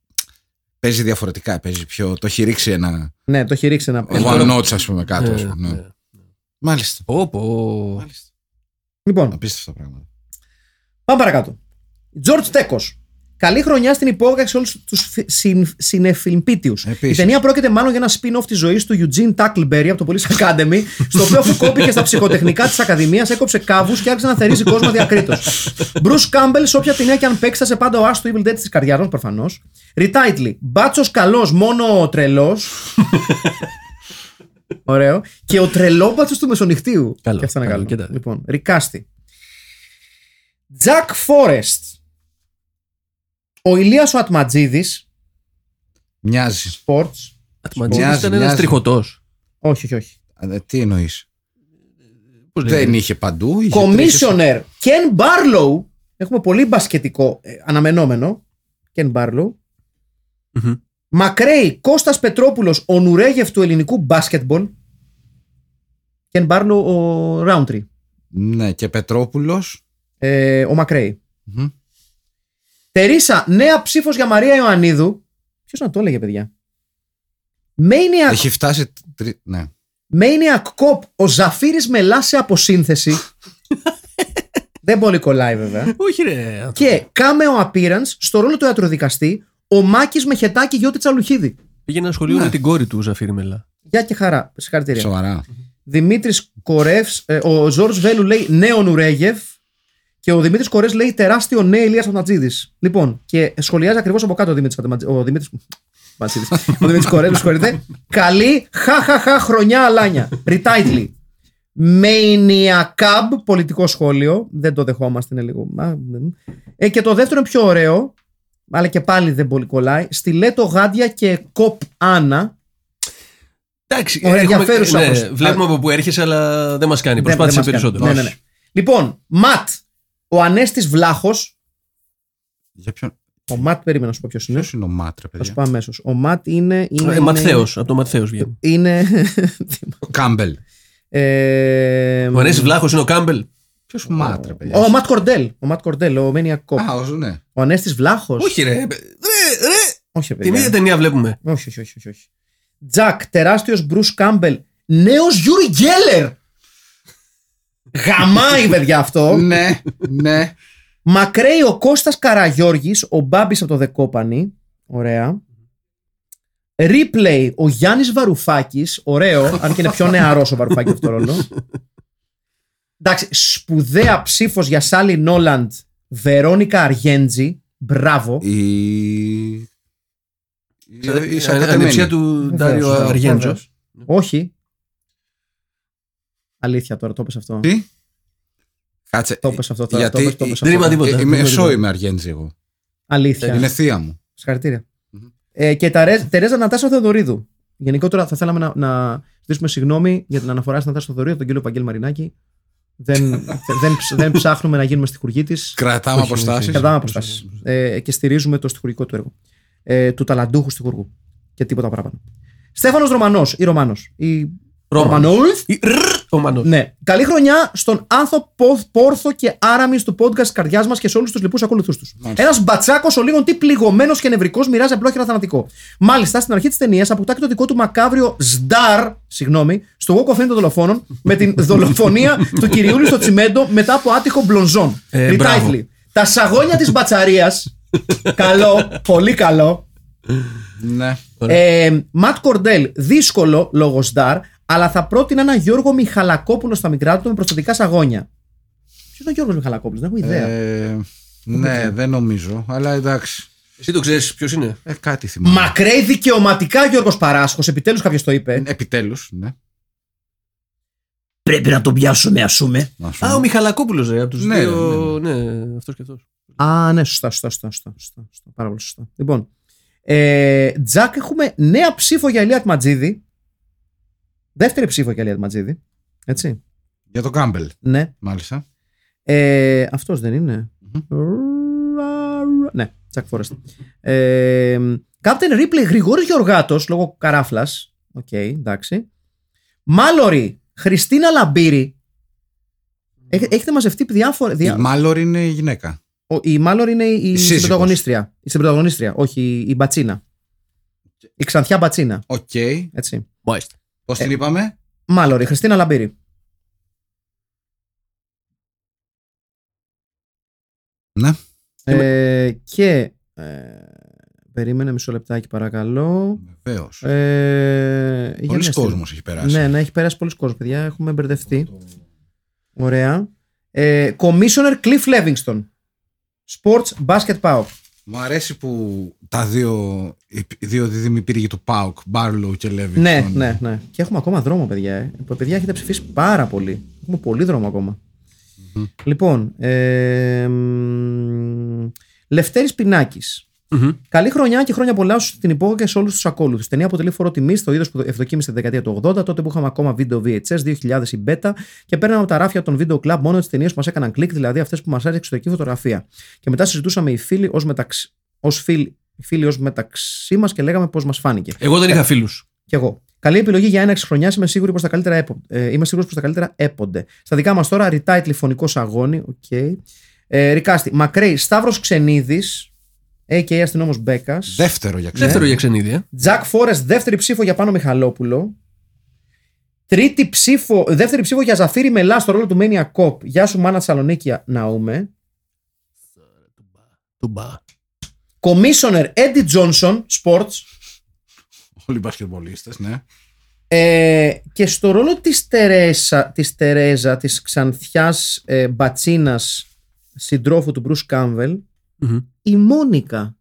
παίζει διαφορετικά. Παίζει πιο. Το έχει ρίξει ένα. Ναι, το έχει ρίξει ένα. One notes, ας πούμε, κάτω. ας Ε, πούμε, ναι. ναι. Μάλιστα. Πω, πω. Μάλιστα. Λοιπόν, Απίστευτα πράγματα. πάμε παρακάτω. George Τέκο. Καλή χρονιά στην υπόγραφη σε όλους τους συνεφιλμπίτιους. Επίσης. Η ταινία πρόκειται μάλλον για ένα spin-off της ζωής του Eugene Tackleberry από το Police Academy, στο οποίο αφού κόπηκε στα ψυχοτεχνικά της Ακαδημίας, έκοψε κάβους και άρχισε να θερίζει κόσμο διακρίτω. Bruce Campbell, σε όποια ταινία και αν παίξει, θα σε πάντα ο άστο Evil Dead της καρδιά μας, προφανώς. Retitle. Μπάτσος καλός, μόνο τρελός. Ωραίο. Και ο τρελόπατσο του μεσονυχτίου. Καλό, Και αυτό είναι καλό, καλό. κοίτα. Λοιπόν, Ρικάστη. Jack Forrest. Ο Ηλίας ο Ατματζίδης, Μοιάζει. sports. Ατματζίδης Μοιάζει, ήταν ένας μοιάζει. τριχωτός. Όχι, όχι, όχι. Ε, Τι εννοείς; Δεν είχε παντού. είχε Commissioner Ken Barlow. Έχουμε πολύ μπασκετικό ε, αναμενόμενο. Ken Barlow. Μμμ. Μακρέι Κώστας Πετρόπουλος, ο Νουρέγεφ του ελληνικού μπάσκετμπολ. Ken Barlow, ο Roundtree. Ναι, και Πετρόπουλος. Ε, ο Μακρέι. Τερίσα, νέα ψήφος για Μαρία Ιωαννίδου. Ποιος να το έλεγε, παιδιά; Maniac, Έχει φτάσει. τρι- Ναι. Maniac Cop, ο Ζαφύρης Μελά σε αποσύνθεση. <laughs> Δεν πολύ κολλάει βέβαια. Όχι, ρε. Και cameo appearance στο ρόλο του ιατροδικαστή, ο Μάκης με χετάκι Γιώτη Τσαλουχίδη. Πήγε ένα σχολείο με την κόρη του, Ζαφύρη Μελά. Γεια και χαρά. Συγχαρητήρια. Σοβαρά. Δημήτρης Κορεύς, ε, ο Ζόρζ Βέλου λέει νέο Νουρέγεφ και ο Δημήτρης Κορές λέει τεράστιο ναι Ηλίας Ματζίδης. Λοιπόν, και σχολιάζει ακριβώς από κάτω ο Δημήτρης, Ματζ- ο Δημήτρης, Ματζίδης. ο Δημήτρης Κορές, με συγχωρείτε. Καλή χαχαχα χρονιά αλάνια. Retitle. Maniacab, πολιτικό σχόλιο. Δεν το δεχόμαστε, είναι λίγο. Α, μ. Ε, και το δεύτερο είναι πιο ωραίο, αλλά και πάλι δεν πολύ κολλάει. Στιλέτο Γάντια και Κοπ Άννα. Εντάξει, Ωραία, έχουμε- ενδιαφέρουσα ναι, προς- βλέπουμε από πού έρχεσαι, αλλά δεν μας κάνει. Δεν- Προσπάθησε δεν μας κάνει. περισσότερο. Ναι, ναι, ναι. Λοιπόν, Ματ, ο Ανέστης Βλάχος. Για ποιον; Ο Ματ, περίμενα να σου πω ποιος είναι. Ποιος είναι ο Ματ, ρε, Θα σου παιδιά. πω αμέσως. Ο Ματ είναι. είναι Ε, Ματθαίος, από το Ματθαίος βγαίνει. Είναι. Ο Κάμπελ. ε, Ο Ανέστης Βλάχος είναι ο Κάμπελ. Ποιος Ματ, ρε, παιδιά; ο Ματ Κορντέλ. Ο Ματ Κορντέλ, ο Maniac Cop. Α, ο- ναι. Ο Ανέστης Βλάχος. Όχι, ρε. Ρε, ρε. όχι Την παιδιά. ίδια ταινία βλέπουμε. όχι, όχι, όχι, όχι, όχι. Τζακ, τεράστιος Μπρουσ Κάμπελ. Νέος Γιούρι Γκέλερ. Γαμάει, παιδιά αυτό. Ναι, ναι. McCrae ο Κώστας Καραγιώργης, ο Μπάμπης από το Δεκόπανη. Ωραία. Ripley ο Γιάννης Βαρουφάκης. Ωραίο, αν και είναι πιο νεαρός ο Βαρουφάκης αυτό το ρόλο. Εντάξει, σπουδαία ψήφος για Sally Noland, Βερόνικα Αργέντζη. Μπράβο. Η. η- η Η σακατεμένη. ανεψία του Ντάριο Βεβαίως, Αργέντζο. βεβαίως. Όχι. Αλήθεια τώρα, το πες αυτό. Τι; Κάτσε. Το πες αυτό τώρα. Γιατί το πες, το πες δεν αυτό. είπα τίποτα. Ε, Είμαι Δεν εσώ είπα είμαι Αργέντζη εγώ. Αλήθεια. Είναι θεία μου. Συγχαρητήρια. Ε, και τα Ρε- Τερέζα Νατάσα Θεοδωρίδου. Γενικότερα θα θέλαμε να, να ζητήσουμε συγγνώμη για την αναφορά στην Νατάσα Θεοδωρίδου, τον κύριο Παγγέλ Μαρινάκη. δεν, <laughs> δεν, ψ- δεν ψάχνουμε να γίνουμε στιχουργοί της. Κρατάμε Όχι, όχι, αποστάσεις. Κρατάμε αποστάσεις. Ε, και στηρίζουμε το στιχουργικό του έργο. Ε, του ταλαντούχου στιχουργού. Και τίποτα παραπάνω. Στέφανος Ρωμανός ή Ρωμάνος. Ή... Ρωμανός. Ή ρρρ, Ο Μανός. Ναι. Καλή χρονιά στον Άνθο Πόθ- Πόρθο και Άραμι του podcast καρδιάς μας και σε όλους τους λοιπούς ακολουθούς τους. Μάλιστα. Ένας μπατσάκος ο λίγον τι πληγωμένος και νευρικός μοιράζει απλόχερα θανατικό. Μάλιστα, στην αρχή της ταινίας αποκτά και το δικό του μακάβριο Σντάρ, συγγνώμη, στο Walk of Fame των δολοφόνων με την <laughs> δολοφονία του κυριούλη στο τσιμέντο μετά από άτυχο μπλονζόν. Ε, μπράβο. Retitle. Τα σαγόνια της μπατσαρίας. <laughs> καλό, πολύ καλό. Ναι. Ε, Ματ Κορντέλ, δύσκολο λόγω Σντάρ, αλλά θα πρότεινα ένα Γιώργο Μιχαλακόπουλο στα μικρά του με προστατικά σαγόνια. Ποιος είναι ο Γιώργος Μιχαλακόπουλος, δεν έχω ιδέα. Ε, ναι, δεν νομίζω. Αλλά εντάξει. Εσύ το ξέρεις ποιος είναι; Ε, κάτι θυμάμαι. Μακραίει δικαιωματικά Γιώργος Παράσχος, επιτέλους κάποιος το είπε. Επιτέλους, ναι. Πρέπει να τον πιάσουμε, ας πούμε. Να σου Α, ο Μιχαλακόπουλος, ρε, από τους Ναι, δύο. Ναι, αυτός και αυτός. Α, ναι, σωστά, σωστά, σωστά. σωστά, σωστά, σωστά πάρα πολύ σωστά. Λοιπόν, ε, Τζακ, έχουμε νέα ψήφο για Ηλίας Ματζίδη. Δεύτερη ψήφο για Ηλία Ματζίδη. Έτσι. Για τον Κάμπελ, Ναι. μάλιστα. Ε, αυτός δεν είναι. Ναι, Jack Forrest. Ε, Captain Ripley Γρηγόρης Γεωργάτος, λόγω καράφλας. Οκ, εντάξει. Μάλορη, Χριστίνα Λαμπύρη. Έχ- Έχετε μαζευτεί διάφορα. Η Διά... Μάλορ είναι η γυναίκα. Ο- η Μάλορη είναι η, η σύζυγος. πρωταγωνίστρια. Η πρωταγωνίστρια, όχι η, η Μπατσίνα. Η ξανθιά Μπατσίνα. Οκ. Έτσι. Μάλιστα. Πώς την είπαμε; Μάλορη, Χριστίνα Λαμπύρη. Ναι. Ε, και. Ε, περίμενε μισό λεπτάκι παρακαλώ. Βεβαίως. Ε, για Πολλοί μια στιγμή. κόσμος έχει περάσει. Ναι, ναι, έχει περάσει πολλοί κόσμος, παιδιά. Έχουμε μπερδευτεί. Ωραία. Ε, Commissioner Cliff Levingston. Sports Basket Power. Μου αρέσει που τα δύο, οι δύο δίδυμοι πύργοι του Πάουκ, Μπάρλο και Λέβινγκστον. Ναι, ναι, ναι. Και έχουμε ακόμα δρόμο, παιδιά. Ε. Παιδιά, έχετε ψηφίσει πάρα πολύ. Έχουμε πολύ δρόμο ακόμα. Λοιπόν, ε, μ, Λευτέρης Πινάκης. Μμμ. Καλή χρονιά και χρόνια πολλά στην υπόγεια και σε όλους τους ακόλουθους. Ταινία αποτελεί φορό τιμή στο είδος που ευδοκίμησε τη δεκαετία του 80, τότε που είχαμε ακόμα βίντεο VHS 2000 η beta και παίρναμε από τα ράφια των βίντεο club μόνο τις ταινίες που μας έκαναν κλικ, δηλαδή αυτές που μας άρεσε εξωτερική φωτογραφία. Και μετά συζητούσαμε οι φίλοι ως μεταξύ, ως φίλοι, οι φίλοι ως μεταξύ μας και λέγαμε πώς μας φάνηκε. Εγώ δεν είχα φίλους. Κι εγώ. Καλή επιλογή για έναξη χρονιάς. Είμαι σίγουρη πως τα καλύτερα έπο- ε, είμαι σίγουρος πως τα καλύτερα έπονται. Στα δικά μας τώρα, retitle φονικό αγώνι. Οκ. Ε, Recasting. McCrae. Σταύρος Ξενίδης. A.K.A. αστυνόμος Μπέκας. Δεύτερο για ξένα. Δεύτερο για Ξενίδη. ε. Τζακ Φόρεστ, δεύτερη ψήφο για Πάνο Μιχαλόπουλο. Τρίτη ψήφο, δεύτερη ψήφο για Ζαφύρι Μελά στο ρόλο του Μένια Κοπ. Γεια σου, Μάνα Θεσσαλονίκη, Ναούμε. Τουμπά. Commissioner Eddie Johnson, Sports. Όλοι οι μπασκετμπολίστες, ναι. Ε, και στο ρόλο της Τερέσα, της Τερέζα, της ξανθιάς ε, μπατσίνας συντρόφου του Μπρους Κάμβελ, Μμμ. η Μόνικα.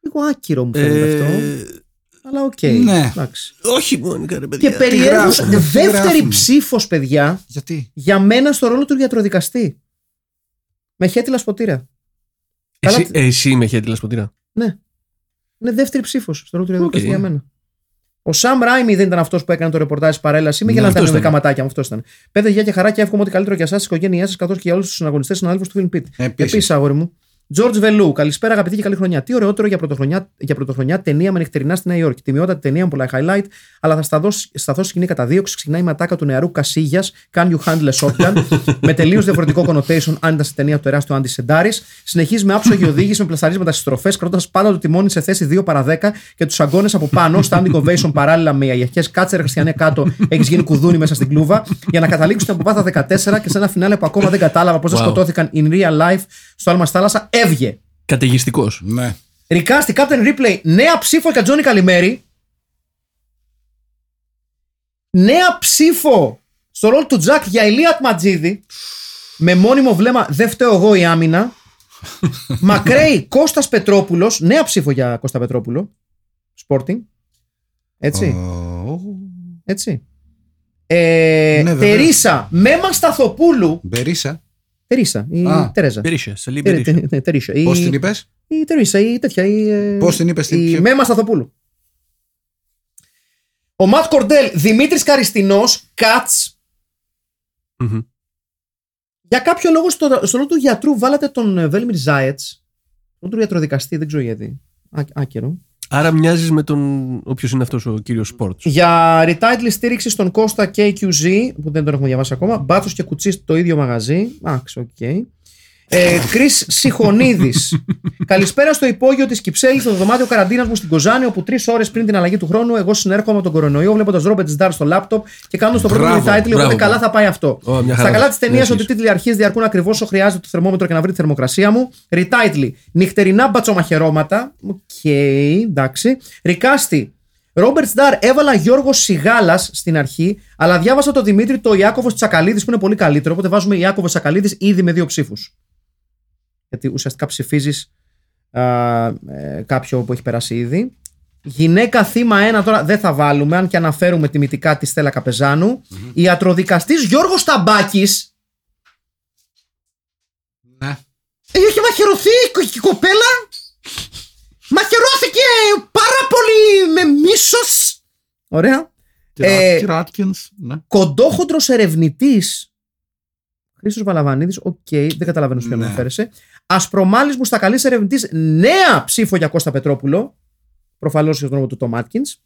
Λίγο άκυρο μου φαίνεται αυτό. Ε, Αλλά οκ. ναι. εντάξει. Όχι μόνο, ρε παιδιά. Και περιέργως γράφουμε, τι δεύτερη γράφουμε. ψήφος, παιδιά, Γιατί; για μένα στο ρόλο του γιατροδικαστή. Με χέτυλα σποτήρα. Εσύ, Καλά- ε, εσύ με χέτυλα σποτήρα. Ναι. Είναι δεύτερη ψήφος στο ρόλο του γιατροδικαστή Οκ. για μένα. Ο Σαμ Ράιμι δεν ήταν αυτός που έκανε το ρεπορτάζ της παρέλαση. Μην Ναι, γελάνε τα αυτός νευρικά ήταν. ματάκια μου, αυτός ήταν. Πέντε γεια και χαρά και εύχομαι ό,τι καλύτερο για εσάς, τι οικογένειέ σας, καθώς και για όλους τους συναγωνιστές συναδέλφους του Film Pit. Επίσης. Επίσης, αγόρι μου. George Βελού, καλησπέρα αγαπητή και καλή χρονιά. Τι ωραιότερο για πρωτοχρονιά, για πρωτοχρονιά ταινία με νυχτερινά στη Νέα Υόρκη. Τιμιότατη ταινία με πολλά highlight, αλλά θα σταθώ, σταθώ σκηνή κατά δίωξη. Ξεκινάει η ματάκα του νεαρού Κασίγιας, Can you handle a shotgun, <laughs> με τελείως διαφορετικό connotation αν ήταν στη ταινία του τεράστιου Άντι Σεντάρης. Συνεχίζει με άψογη οδήγηση με πλασταρίσματα στις στροφές, κρατώντας πάντα το τιμόνι σε θέση 2 παρα 10 και τους αγκώνε από πάνω, standing ovation παράλληλα με αγιαχέ κάτσερ χριστιανέ κάτω, έχεις γίνει κουδούνι μέσα στην κλούβα, για να καταλήξουν από πάθα 14 και σε ένα φινάλε που ακόμα δεν κατάλαβα πώς δεν Wow. σκοτώθηκαν in real life στο άλμα στη θάλασσα, έβγε. Καταιγιστικός. Ναι. Ρικάστη, Captain Replay, νέα ψήφο για Τζόνι Καλημέρη. Νέα ψήφο στο ρόλο του Τζακ για Ηλία Ματζίδη. Με μόνιμο βλέμμα δεν φταίω εγώ η άμυνα. <laughs> Μακρέι Κώστας Πετρόπουλος. Νέα ψήφο για Κώστα Πετρόπουλο. Sporting. Έτσι. Ω, Έτσι. Ε, Ναι, βέβαια. Τερίσα Μέμα Σταθοπούλου. Μπερίσα. Τερίσα. Η Α. Τερέζα. Περίσσε, σε λίγο Τε- περίσσε. τε- τε- Τερίσα. Η- Πώς την είπες; η Τερίσα, η τέτοια. Η, ε, Πώς την είπες, την Η ποιο- Μέμα Σταθοπούλου. Ο Ματ Κορντέλ, Δημήτρης Καριστινός, Κάτς. Μμμ. Για κάποιο λόγο στο, στο ρόλο του γιατρού βάλατε τον ε, Βέλμιρ Ζάετς. Τον του γιατροδικαστή, δεν ξέρω γιατί. Ά, άκυρο. Άρα μοιάζεις με τον. Όποιος είναι αυτός ο κύριος Σπορτ. Για retitle στήριξη στον Κώστα KQZ, που δεν τον έχουμε διαβάσει ακόμα. Μπάτσος και κουτσί το ίδιο μαγαζί. Άξι, οκ. Ε, Κρι Σιχονίδη. <laughs> Καλησπέρα στο υπόγειο της Κυψέλης, στο δωμάτιο καραντίνας μου στην Κοζάνη, όπου τρεις ώρες πριν την αλλαγή του χρόνου, εγώ συνέρχομαι από τον κορονοϊό, βλέποντας Robert Z'Dar στο λάπτοπ και κάνοντας το πρώτο μου Μπράβο, retitle, οπότε μπράβο. καλά θα πάει αυτό. Ω, μια Στα χαρά. καλά της ταινίας, Merci. ότι οι τίτλοι αρχής διαρκούν ακριβώς όσο χρειάζεται το θερμόμετρο και να βρει τη θερμοκρασία μου. Retitle. Νυχτερινά μπατσομαχαιρώματα. Οκ, εντάξει. Recasting. Robert Z'Dar έβαλα Γιώργο Σιγάλας στην αρχή, αλλά διάβασα το Δημήτρη το Ιάκωβος Τσακαλίδης που είναι πολύ καλύτερο. Οπότε βάζουμε Ιάκωβος Τσακαλίδης ήδη με δύο ψήφους. Γιατί ουσιαστικά ψηφίζεις ε, κάποιο που έχει περάσει ήδη. Γυναίκα θύμα 1 τώρα δεν θα βάλουμε, αν και αναφέρουμε τιμητικά τη Στέλλα Καπεζάνου. Ιατροδικαστής Γιώργος Ταμπάκης Ναι. Έχει μαχαιρωθεί η κο- η κοπέλα. Μαχαιρώθηκε πάρα πολύ με μίσος. Ωραία. Ε, Ράtkins. Ναι. Κοντόχοντρος ερευνητής. Χρήστος Βαλαβανίδης, οκ, δεν καταλαβαίνω σε ποιον Ναι. αναφέρεσαι. Ασπρομάλλης μουστακαλής ερευνητής, νέα ψήφο για Κώστα Πετρόπουλο. Προφανώς για τον όνομα του Τόμ Άτκινς.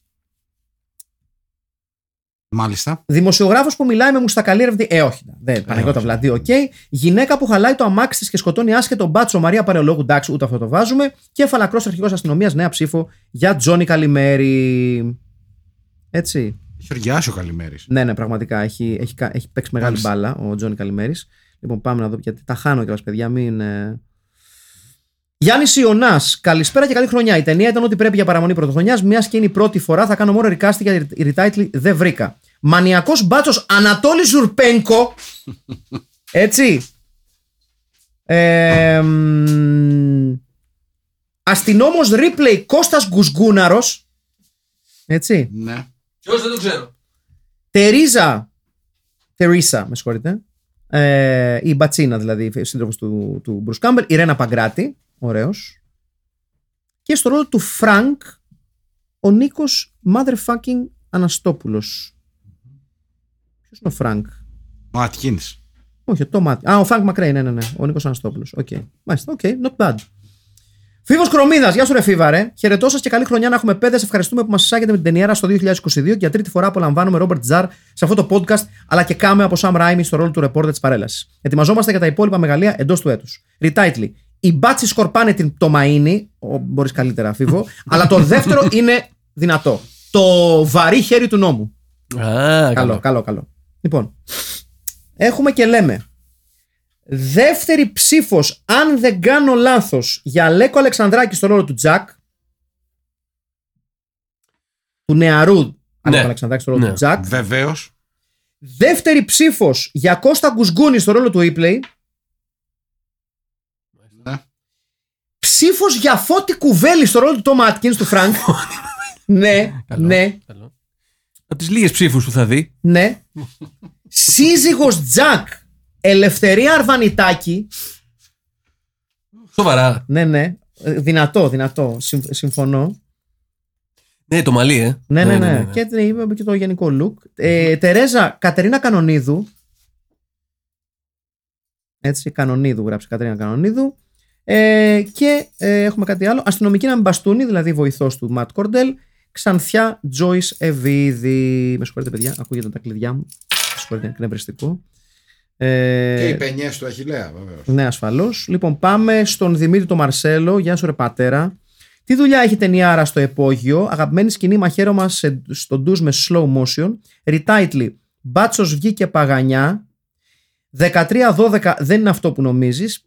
Μάλιστα. Δημοσιογράφος που μιλάει με μουστακαλή ερευνητή. Ε, όχι. Δεν, Παναγιώτα όχι. Βλαντή, οκ. Γυναίκα που χαλάει το αμάξι της και σκοτώνει άσχετο μπάτσο Μαρία Παλαιολόγου. Εντάξει, ούτε αυτό το βάζουμε. Και φαλακρό αρχηγός αστυνομίας, νέα ψήφο για Τζόνι Καλημέρη. Έτσι. Έχει οργιάσει ο Καλημέρη. Ναι, ναι, πραγματικά έχει, έχει, κα- έχει παίξει μεγάλη Μάλιστα. μπάλα ο Τζόνι Καλημέρη. Λοιπόν, πάμε να δω γιατί τα χάνω κιόλας, παιδιά. Μην. Ε... Γιάννης Ιωνάς, καλησπέρα και καλή χρονιά. Η ταινία ήταν ό,τι πρέπει για παραμονή πρωτοχρονιάς. Μιας και είναι η πρώτη φορά, θα κάνω μόνο ρικάστη για retitle δεν βρήκα. Μανιακός μπάτσος Ανατόλης Ζουρπένκο. <laughs> Έτσι. Ε, μ, αστυνόμος Ρίπλεϊ Κώστας Γκουσγκούναρος. Έτσι. Ναι. Ποιος δεν το ξέρω. Τερίζα. Τερίσα, με συγχωρείτε. Ε, η Μπατσίνα δηλαδή, σύντροφος του, του Μπρους Κάμπελ. Η Ρένα Παγκράτη. Ωραίος. Και στο ρόλο του Φρανκ, ο Νίκος Motherfucking Αναστόπουλος. Ποιος είναι ο Φρανκ; Ο Άτκιν. Όχι, το μάτι. Α, ο Φρανκ McCrae, ναι, ναι, ναι. Ο Νίκος Αναστόπουλος. Οκ. Μάλιστα, οκ, not bad. Φίβος Κρομίδας, γεια σου, ρε Φίβα, ρε. Χαιρετώ σας και καλή χρονιά να έχουμε παίδες. Ευχαριστούμε που μας εισάγετε με την ταινιάρα στο 2022 και για τρίτη φορά απολαμβάνουμε Robert Z'Dar σε αυτό το podcast, αλλά και κάμε από Σαμ Ράιμι στο ρόλο του ρεπόρτερ της παρέλασης. Ετοιμαζόμαστε για τα υπόλοιπα μεγαλεία εντός του έτους. Retitle. Οι μπάτσι σκορπάνε την, το μαΐνι. Μπορείς καλύτερα, αφίβο. <laughs> αλλά το δεύτερο είναι δυνατό. Το βαρύ χέρι του νόμου. Α, Καλό, καλό, καλό. Λοιπόν, έχουμε και λέμε. Δεύτερη ψήφος, αν δεν κάνω λάθος, για Λέκο Αλεξανδράκη στο ρόλο του Τζακ. Του νεαρού Αλέκο Αλεξανδράκη στο ρόλο Ναι. του Τζακ. Βεβαίως. Δεύτερη ψήφος για Κώστα Γκουσγκούνη στο ρόλο του Ripley. Ναι. Ψήφος για Φώτη Κουβέλη στο ρόλο του Τόμα Άτκινς του Φρανκ. ναι, Καλό. ναι, Καλό. Από τις λίγες ψήφους που θα δει. ναι. Σύζυγος Τζακ, Ελευθερία Αρβανιτάκη. Σοβαρά. Ναι, ναι. Ε, Δυνατό, δυνατό. Συμ- συμφωνώ. Ναι, το μαλλί, ε. Ναι, ναι, ναι. Και, ναι, είπαμε και το γενικό look. Ε, Τερέζα Κατερίνα Κανονίδου. Έτσι, Κανονίδου γράψει Κατερίνα Κανονίδου. Ε, και ε, έχουμε κάτι άλλο. Αστυνομική να μην μπαστούνι, δηλαδή βοηθός του Ματ Κορντέλ. Ξανθιά Joyce Εβίδη. Με συγχωρείτε, παιδιά, ακούγεται τα κλειδιά μου. Με συγχωρείτε, είναι εκνευριστικό. Ε, Και οι πενιές του Αχηλέα, βεβαίως. ναι, ασφαλώς. Λοιπόν, πάμε στον Δημήτρη τον Μαρσέλο. Γεια σου, ρε πατέρα. Τι δουλειά έχει ταινιάρα στο επόγειο; Αγαπημένη σκηνή μαχαίρωμα σε, στο ντουζ με slow motion. Retitle. Μπάτσος βγήκε παγανιά. 13-12 δεν είναι αυτό που νομίζεις.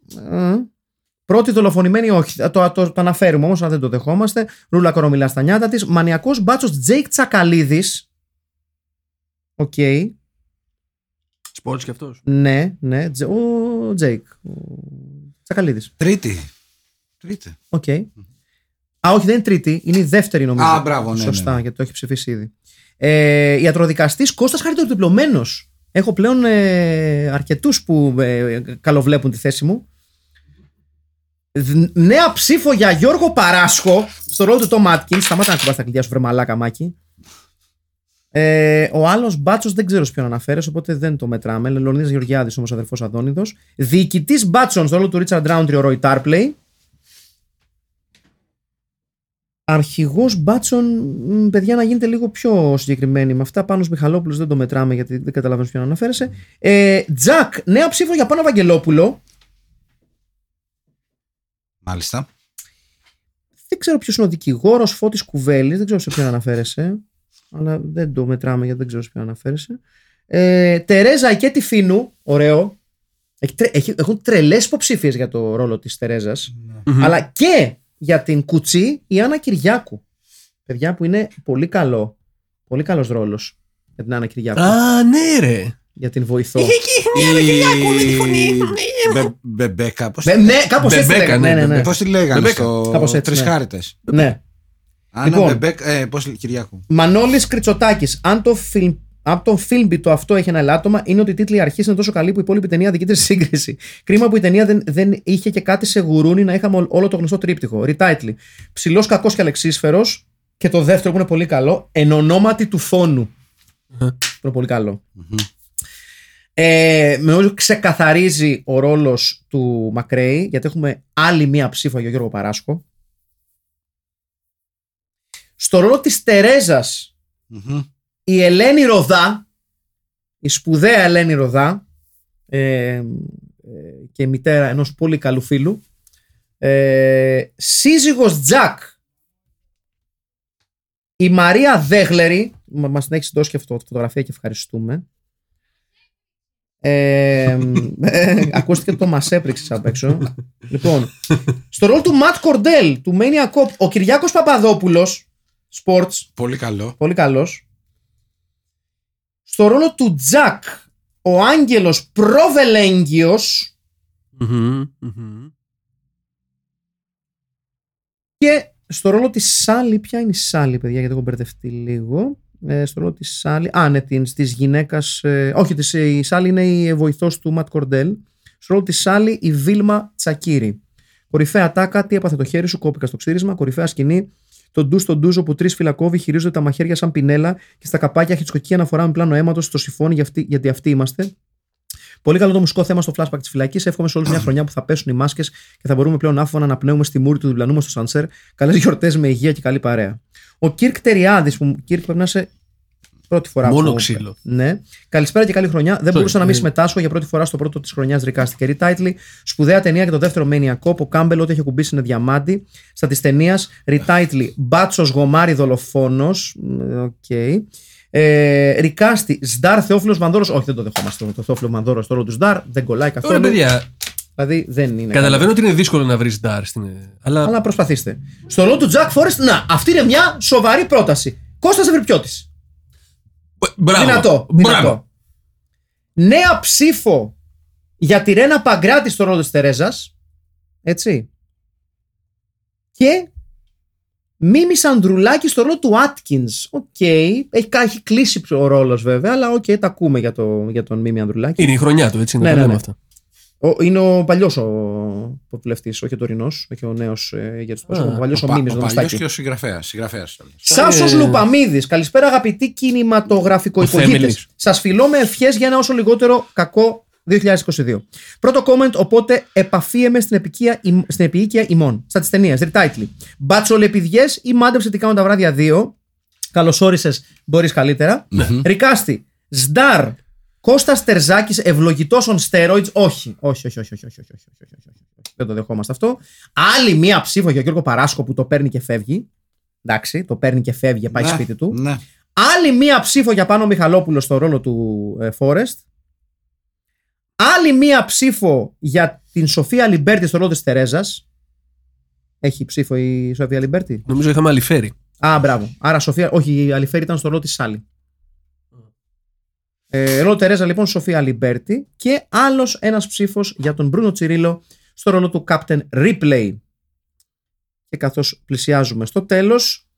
Πρώτη δολοφονημένη, όχι. Το, το, το, αναφέρουμε όμως, αν δεν το δεχόμαστε. Ρούλα Κορομηλά στα νιάτα της. Μανιακός μπάτσος Τζέικ Τσακαλίδης. Οκ. Σπόρτ κι αυτός. Ναι, ναι. Τζε- Ο Τζέικ. Ο Τσακαλίδης. Τρίτη. Τρίτη. Οκ. Α, όχι, δεν είναι τρίτη. Είναι η δεύτερη νομίζω. Α, μπράβο, ναι, Σωστά, ναι, ναι. γιατί το έχει ψηφίσει ήδη. Ε, ιατροδικαστής Κώστας Χαριτοδιπλωμένο. Έχω πλέον ε, αρκετούς που ε, καλοβλέπουν τη θέση μου. Δ- Νέα ψήφο για Γιώργο Παράσχο στο ρόλο του Τόμ Άτκιν. Σταμάτα να κουμπά τα κλειδιά σου, βρε μαλάκα μάκι. Ε, ο άλλος μπάτσος δεν ξέρω σε ποιον αναφέρεσαι, οπότε δεν το μετράμε. Λεωνίδα Γεωργιάδης όμως, αδερφός Αδόνιδος. Διοικητής μπάτσων στο ρόλο του Ρίτσαρντ Ράουντρι, ο Ρόι Τάρπλεϊ. Αρχηγός μπάτσων, μ, παιδιά, να γίνετε λίγο πιο συγκεκριμένοι. Με αυτά πάνω Μιχαλόπουλος δεν το μετράμε γιατί δεν καταλαβαίνω ποιον αναφέρεσαι. Ε, Τζακ, νέα ψήφο για πάνω Βαγγελόπουλο. Μάλιστα. Δεν ξέρω ποιος είναι ο δικηγόρος Φώτης Κουβέλης, δεν ξέρω σε ποιον αναφέρεσαι. Αλλά δεν το μετράμε γιατί δεν ξέρω σε ποιον αναφέρεσαι. Ε, Τερέζα Εκέτη Φίνου, ωραίο. Έχει, τρε- έχει, έχουν τρελές υποψήφιες για το ρόλο της Τερέζας. Αλλά και για την Κουτσί η Άννα Κυριάκου. Παιδιά που είναι πολύ καλό. Πολύ καλός ρόλος για την Άννα Κυριάκου. Α, ναι, ρε. Για την βοηθό. Μπε- Μπεμπέκα. Πώς Ναι, ναι, κάπως έτσι. Μπεμπέκα, λέγανε. ναι, Ναι, ναι, ναι. Πώς τη λέγανε Μπεμπέκα. στο Κάπως έτσι, Τρεις ναι. Χάριτες. ναι. Άννα Λοιπόν. Μπεμπέκα, ε, πώς λέει, Κυριάκου. Μανώλης Κριτσοτάκη. Αν το φιλμ. Αν το φιλμπι το αυτό έχει ένα ελάττωμα, είναι ότι οι τίτλοι αρχής είναι τόσο καλοί που η υπόλοιπη ταινία δικείται σε σύγκριση. Κρίμα που η ταινία δεν, δεν είχε και κάτι σε γουρούνι να είχαμε ό- όλο το γνωστό τρίπτυχο. Retitle. Ψηλός κακός και αλεξίσφαιρος. Και το δεύτερο που είναι πολύ καλό, εν ονόματι του φόνου. που είναι πολύ καλό. Ε, με όλους ξεκαθαρίζει ο ρόλος του Μακρέη γιατί έχουμε άλλη μία ψήφο για Γιώργο Παράσχο στο ρόλο της Τερέζας Μμμ. η Ελένη Ροδά η σπουδαία Ελένη Ροδά ε, ε, και μητέρα ενός πολύ καλού φίλου ε, σύζυγος Τζακ η Μαρία Δέγλερη μα- μας την έχεις δώσει και αυτό φωτογραφία και ευχαριστούμε ε, ε, ακούστηκε το μας έπριξες απ' έξω λοιπόν στο ρόλο του Ματ Κορντέλ του Mania Cop ο Κυριάκος Παπαδόπουλος sports Πολύ καλό. Πολύ καλός. Στο ρόλο του Τζακ, ο άγγελος προβελέγγιος Μμμ, μμμ. και στο ρόλο της Σάλι, ποια είναι η Σάλι παιδιά γιατί έχω μπερδευτεί λίγο. Ε, στο ρόλο της Σάλι, α ναι της, της γυναίκας, ε, όχι της, η Σάλι είναι η βοηθός του Ματ Κορντέλ. Στο ρόλο της Σάλι η Βίλμα Τσακύρη. Κορυφαία τάκα, τι έπαθε το χέρι σου, κόπηκα στο ξύρισμα. Κορυφαία σκηνή, το ντου στο ντουζ όπου τρεις φυλακόβοι χειρίζονται τα μαχαίρια σαν πινέλα και στα καπάκια χιτσκοκή αναφορά με πλάνο αίματος στο σιφόνι για αυτή- γιατί αυτοί είμαστε. Πολύ καλό το μουσικό θέμα στο flashback της φυλακής. Εύχομαι σε όλη μια χρονιά που θα πέσουν οι μάσκες και θα μπορούμε πλέον άφωνα να αναπνέουμε στη μούρη του διπλανού μας στο σανσέρ. Καλές γιορτές με υγεία και καλή παρέα. Ο Κίρκ Τεριάδης, που Κίρκ πρέπει να είσαι Πρώτη φορά Μόνο που- ξύλο. Ναι. Καλησπέρα και καλή χρονιά. Δεν μπορούσα να μην ε. συμμετάσχω για πρώτη φορά στο πρώτο της χρονιάς Ρικάστη και Retitle. Σπουδαία ταινία και το δεύτερο Maniac Ο Κάμπελ, ό,τι έχει ακουμπήσει είναι διαμάντι. Στα της ταινίας Retitle Μπάτσος Γομάρι Δολοφόνος. Οκ. Ε, Recast, Ζντάρ Θεόφιλος Μανδόρο. Όχι, δεν το δεχόμαστε το Θεόφιλο Μανδόρο στο ρόλο του Ζντάρ. Δεν κολλάει Ωραία, καθόλου. παιδιά. Δηλαδή δεν είναι. Καταλαβαίνω ότι είναι δύσκολο να βρεις Ζντάρ στην. Αλλά, Αλλά προσπαθήστε. Στο ρόλο του Τζακ Φόρεστ, να, αυτή είναι μια σοβαρή πρόταση. Κώστας Ευρυπιώτης. Μπράβο. Δυνατό. Μπράβο. δυνατό. Νέα ψήφο για τη Ρένα Παγκράτη στο ρόλο της Τερέζας. Έτσι. Και Μίμη Ανδρουλάκη στο ρόλο του Άτκινς. Οκ. Έχει, έχει κλείσει ο ρόλος βέβαια, αλλά οκ, τα ακούμε για, το, για τον Μίμη Ανδρουλάκη. Είναι η χρονιά του, έτσι. Ναι, Ναι, ναι, ναι, ναι. αυτά. Ο, είναι ο παλιός ο βουλευτή, όχι ο τωρινός, όχι ο νέος ε, για τους Α, Ο παλιός ο, πα- Μίμης, ο το παλιός μουστάκι. και ο συγγραφέας. Συγγραφέας. Σάσος Ε, Λουπαμίδης. Καλησπέρα, αγαπητοί κινηματογραφικό Ο υπογείτε. Θέμελης. Σας φιλώ με ευχές για ένα όσο λιγότερο κακό 2022. Πρώτο comment, οπότε επαφίεμαι στην, επικία, στην επίοικια ημών. Στα τη ταινία. Ριτάιτλι. Μπατσολεπιδιέ ή μάντεψε τι κάνουν τα βράδια 2. Καλώ όρισε, μπορεί καλύτερα. Ρικάστη. Σνταρ. Κώστα Τερζάκη, ευλογητό on steroids. Όχι. Όχι, όχι, όχι, όχι, όχι, όχι, όχι, όχι, Δεν το δεχόμαστε αυτό. Άλλη μία ψήφο για Γιώργο Παράσκο που το παίρνει και φεύγει. Εντάξει, το παίρνει και φεύγει, πάει σπίτι του. Άλλη μία ψήφο για Πάνο Μιχαλόπουλο στο ρόλο του Φόρεστ. Άλλη μία ψήφο για την Σοφία Λιμπέρτη στο ρόλο της Τερέζας. Έχει ψήφο η Σοφία Λιμπέρτη; Νομίζω είχαμε Αλιφέρη. Α, μπράβο. Άρα Σοφία, όχι, η Αλιφέρη ήταν στο ρόλο της Σάλι. Ε, ρόλο Τερέζα λοιπόν Σοφία Λιμπέρτη και άλλος ένας ψήφος για τον Μπρούνο Τσιρίλο στο ρόλο του Captain Ripley. Και καθώς πλησιάζουμε στο τέλος,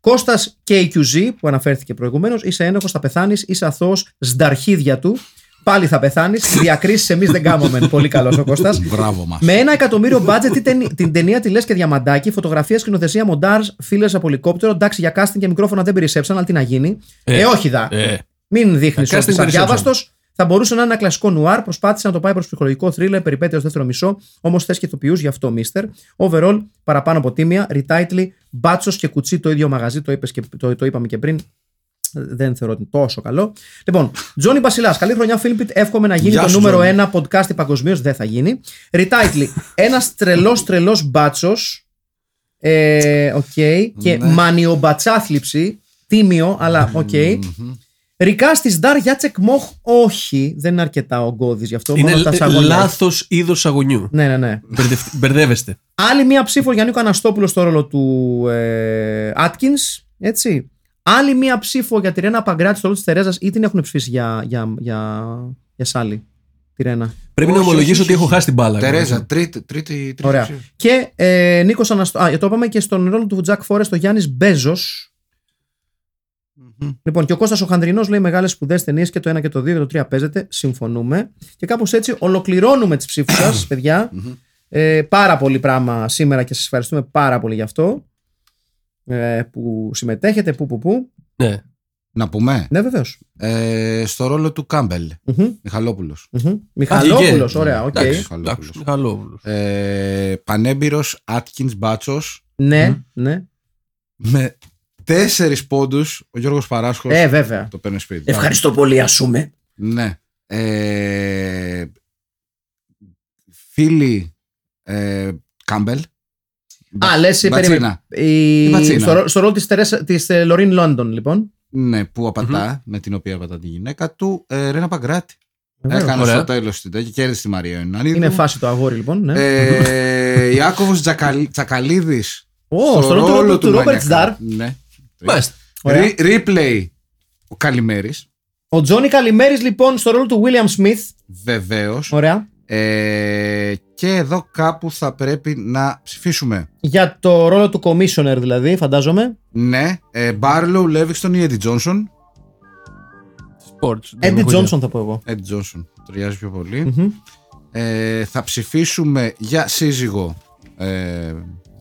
Κώστας KQZ που αναφέρθηκε προηγουμένως, είσαι ένοχος, θα πεθάνεις, είσαι αθώος, σνταρχίδια του, πάλι θα πεθάνεις, <laughs> διακρίσεις εμείς δεν κάμουμε. Πολύ καλός ο Κώστας. Μπράβο μας. Με ένα εκατομμύριο budget τι ταινί- την ταινία τη λες και διαμαντάκι, φωτογραφία, σκηνοθεσία, μοντάρ, φίλες από ελικόπτερο. Εντάξει, για casting και μικρόφωνα δεν περισσέψαν, αλλά τι να γίνει. Ε, Ε, όχι δα. ε. Μην δείχνεις Τα ότι casting είσαι περισσέψαν. αδιάβαστος. Θα μπορούσε να είναι ένα κλασικό νουάρ. Προσπάθησε να το πάει προς ψυχολογικό θρίλερ, περιπέτεια στο δεύτερο μισό. Όμως θες και ηθοποιούς γι' αυτό, mister. Overall, παραπάνω από τίμια. Retitle, μπάτσος και κουτσί το ίδιο μαγαζί. Το, είπες και, το, το είπαμε και πριν. Δεν θεωρώ ότι είναι τόσο καλό. Λοιπόν, Τζόνι Μπασιλάς, καλή χρονιά, Φίλιππιτ. Εύχομαι να γίνει Γεια το σου, νούμερο Τζόνι. ένα podcast παγκοσμίως. Δεν θα γίνει. Retitle, ένας τρελός τρελός μπάτσος. Ε, οκ. Και Ναι. μανιομπατσάθλιψη. Τίμιο, αλλά OK. Recast Ζντάρ Γιάτσεκ Μοχ, όχι. Δεν είναι αρκετά ογκώδη γι' αυτό. Είναι μόνο τα σαγόνια. λάθος είδος σαγονιού. Ναι, ναι, ναι. Μπερδευ- Μπερδεύεστε. Άλλη μία ψήφο για Νίκο Αναστόπουλο στο ρόλο του ε, Atkins. Έτσι. Άλλη μία ψήφο για τη Ρένα Παγκράτη στο ρόλο της Τερέζας ή την έχουν ψηφίσει για, για, για, για Σάλι. Τη Ρένα; Πρέπει να Όχι, ομολογήσω όχι, ότι έχω όχι. χάσει την μπάλα. Τερέζα, τρίτη, τρίτη, τρίτη. Ωραία. ψήφο. Και ε, Νίκος Αναστόπουλος. Α, το είπαμε και στον ρόλο του Τζακ Φόρεστ, ο Γιάννης Μπέζος. Λοιπόν, και ο Κώστας ο Χανδρινός λέει μεγάλες σπουδαίες ταινίες και το 1 και το 2 και το 3 παίζεται. Συμφωνούμε. Και κάπως έτσι ολοκληρώνουμε τις ψήφους σας, <coughs> παιδιά. Ε, πάρα πολύ πράγμα σήμερα και σας ευχαριστούμε πάρα πολύ γι' αυτό. Ε, που συμμετέχετε, που, που, που. Ναι. Να πούμε; Ναι, βεβαίως. Ε, στο ρόλο του Κάμπελ. Μιχαλόπουλος. Μιχαλόπουλος, και- ωραία, οκ. Εντάξει. Εντάξει, Μιχαλόπουλος. Μιχαλόπουλος. Ε, Πανέμπειρος Άτκινς Μπάτσος Ναι, ναι. με τέσσερις πόντους ο Γιώργος Παράσχος Ε, βέβαια. το παίρνει σπίτι. Ευχαριστώ πολύ, ασούμε. Ναι. Ε, φίλοι ε, Κάμπελ. Α, λες, Μπατσίνα. Η... Η Μπατσίνα. Στο, ρό- στο ρόλο της της, ε, Λωρίν Λόντον, λοιπόν. Ναι, που απατα με την οποία απατά τη γυναίκα του. Ε, Ρένα Παγκράτη. Βεβαίως. Έκανε Ωραία. στο τέλος την τέτοια και κέρδισε τη Μαρία Ιωνανίδου. Είναι φάση το αγόρι, λοιπόν. Ναι. Ε, <laughs> Ιάκωβος Τζακαλ, Τσακαλίδης. Ω, στο ρόλο του Ρόμπερτ Μανιακά. Σταρ. Ναι. Μάλιστα. Ωραία. Ρι- Replay ο Καλημέρης. Ο Τζόνι Καλημέρης, λοιπόν, στο ρόλο του William Smith. Βεβαίως. Ωραία. Ε, και εδώ κάπου θα πρέπει να ψηφίσουμε. Για το ρόλο του Commissioner, δηλαδή, φαντάζομαι. Ναι. Ε, Barlow, Levingston ή Eddie Johnson; Sports. Δεν Eddie έχω ιδέα. Johnson θα πω εγώ. Eddie Johnson. Ταιριάζει πιο πολύ. Μμμ. Ε, θα ψηφίσουμε για σύζυγο. Ε,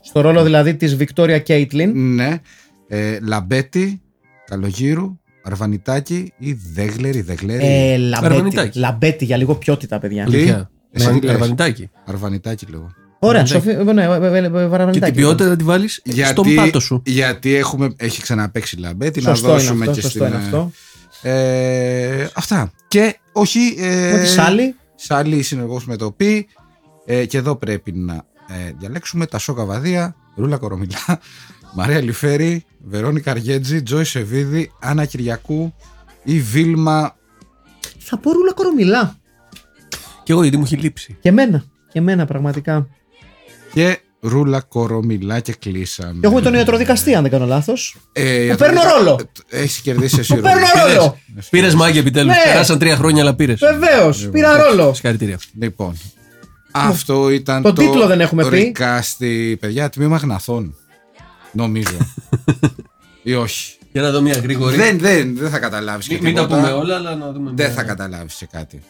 Στο ρόλο δηλαδή της Victoria Caitlin. ναι. Ε, Λαμπέτη, Καλογύρου, Αρβανιτάκη ή Δέγλερη, Δεγλέρη. Ε, Λαμπέτη. Αρβανιτάκη. Λαμπέτη για λίγο ποιότητα, παιδιά. Τι; Αλήθεια. Εσύ Αρβαν- τι λες? Αρβανιτάκη. Αρβανιτάκη λέγω. Ωραία, Σοφία, ναι, ε, ε, ε, Και Αρβανιτάκη. την ποιότητα θα τη βάλει στον πάτο σου. γιατί έχουμε, έχει ξαναπαίξει Λαμπέτη, να Σωστό είναι δώσουμε αυτό, και σωστό στην. είναι αυτό. Ε, αυτά. Και όχι. Ε, Με τη Σάλι. Σάλι συνεργό με το Πι. Ε, και εδώ πρέπει να ε, διαλέξουμε τα Σόκα Βαδία, Ρούλα Κορομιλά, Μαρία Λιφέρη, Βερόνικα Αργέτζη, Τζόι Σεβίδη, Άννα Κυριακού ή Βίλμα. Θα πω ρούλα κορομιλά. Και εγώ γιατί μου έχει λείψει. Και εμένα. Και εμένα πραγματικά. Και Ρούλα Κορομιλά και κλείσαμε. Και έχουμε τον ιατροδικαστή, αν δεν κάνω λάθος. Ε, Που παίρνω ρόλο. Έχεις κερδίσει εσύ Που παίρνω Πήρες. ρόλο. Πήρες μάγκη επιτέλους. Ναι. Περάσαν τρία χρόνια, αλλά πήρες. Βεβαίως, πήρα ρόλο. Συγχαρητήρια. Λοιπόν. Αυτό ήταν Το το, τίτλο δεν έχουμε πει. Ρικάστη, παιδιά, τμήμα γναθών. Νομίζω. <laughs> ή όχι. Για να δω μια γρήγορη. Δεν, δεν, δεν θα καταλάβεις και Μην, μην τα τίποτα. πούμε όλα, αλλά να δούμε. Δεν μια- θα καταλάβεις και κάτι.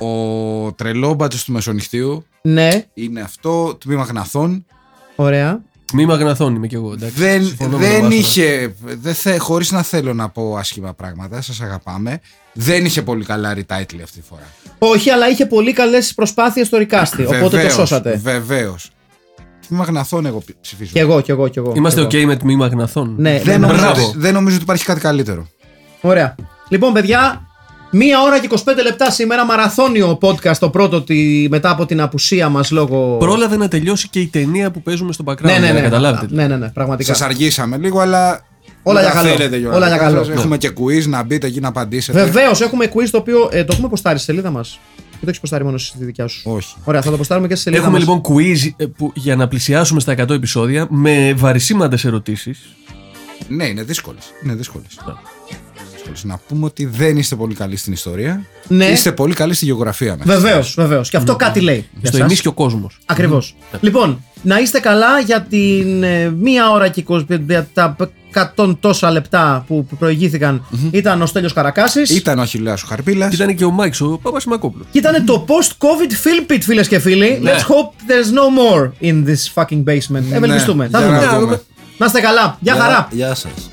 Μμμ. Ο τρελόμπατζο του Μεσονυχτίου Ναι, είναι αυτό, τμήμα γναθών. ωραία. Τμήμα γναθών είμαι κι εγώ. εντάξει. Δεν, Συμφωνώ με τον δεν Βάσο. είχε, δεν θε, χωρίς να θέλω να πω άσχημα πράγματα, σας αγαπάμε, δεν είχε πολύ καλά retitle αυτή τη φορά. Όχι, αλλά είχε πολύ καλές προσπάθειες στο Ρικάστη. Οπότε το Βεβαίως, σώσατε. Βεβαίως. Τμήμα γναθών εγώ πι- ψηφίζω. Κι εγώ, κι εγώ, κι εγώ. Είμαστε κι εγώ. OK με τμήμα γναθών. Ναι, Δεν, ναι, νομίζω μπράβο. ότι, δεν νομίζω ότι υπάρχει κάτι καλύτερο. Ωραία. Λοιπόν, παιδιά, μία ώρα και 25 λεπτά σήμερα μαραθώνιο podcast το πρώτο τη, μετά από την απουσία μας λόγω. Πρόλαβε να τελειώσει και η ταινία που παίζουμε στο background. Ναι, ναι, για ναι. να καταλάβετε. Ναι, ναι, ναι, πραγματικά. Σας αργήσαμε λίγο, αλλά. Όλα δεν για τα καλό. θέλετε, Γιώργο. Όλα για καλό. Έχουμε και quiz να μπείτε εκεί να απαντήσετε. Βεβαίως, έχουμε quiz το οποίο ε, το έχουμε ποστάρει στη σελίδα μας. Δεν το έχεις ποστάρει μόνο στη δικιά σου. Όχι. Ωραία, θα το ποστάρουμε και στη σελίδα Έχουμε μας. λοιπόν quiz ε, που, για να πλησιάσουμε στα 100 επεισόδια με βαρισίμαντε ερωτήσεις. Ναι, είναι δύσκολες. Είναι δύσκολε. Να πούμε ότι δεν είστε πολύ καλοί στην ιστορία. Ναι. Είστε πολύ καλοί στη γεωγραφία. με. Βεβαίως, βεβαίως. Και αυτό κάτι λέει. για Στο σας. εμεί και ο κόσμο. Ακριβώ. Λοιπόν, να είστε καλά για την ε, μία ώρα και 20, για τα 100 τόσα λεπτά που προηγήθηκαν ήταν ο Στέλιος Καρακάσης Ήταν ο Αχιλέας ο Χαρπίλας. Ήταν και ο Μάικς ο Παπασημακόπουλο. και ήταν το post-COVID film pit φίλες και φίλοι Ναι. Let's hope there's no more in this fucking basement Ευελπιστούμε, θα για δούμε να δούμε. Να είστε καλά, γεια χαρά Γεια σας.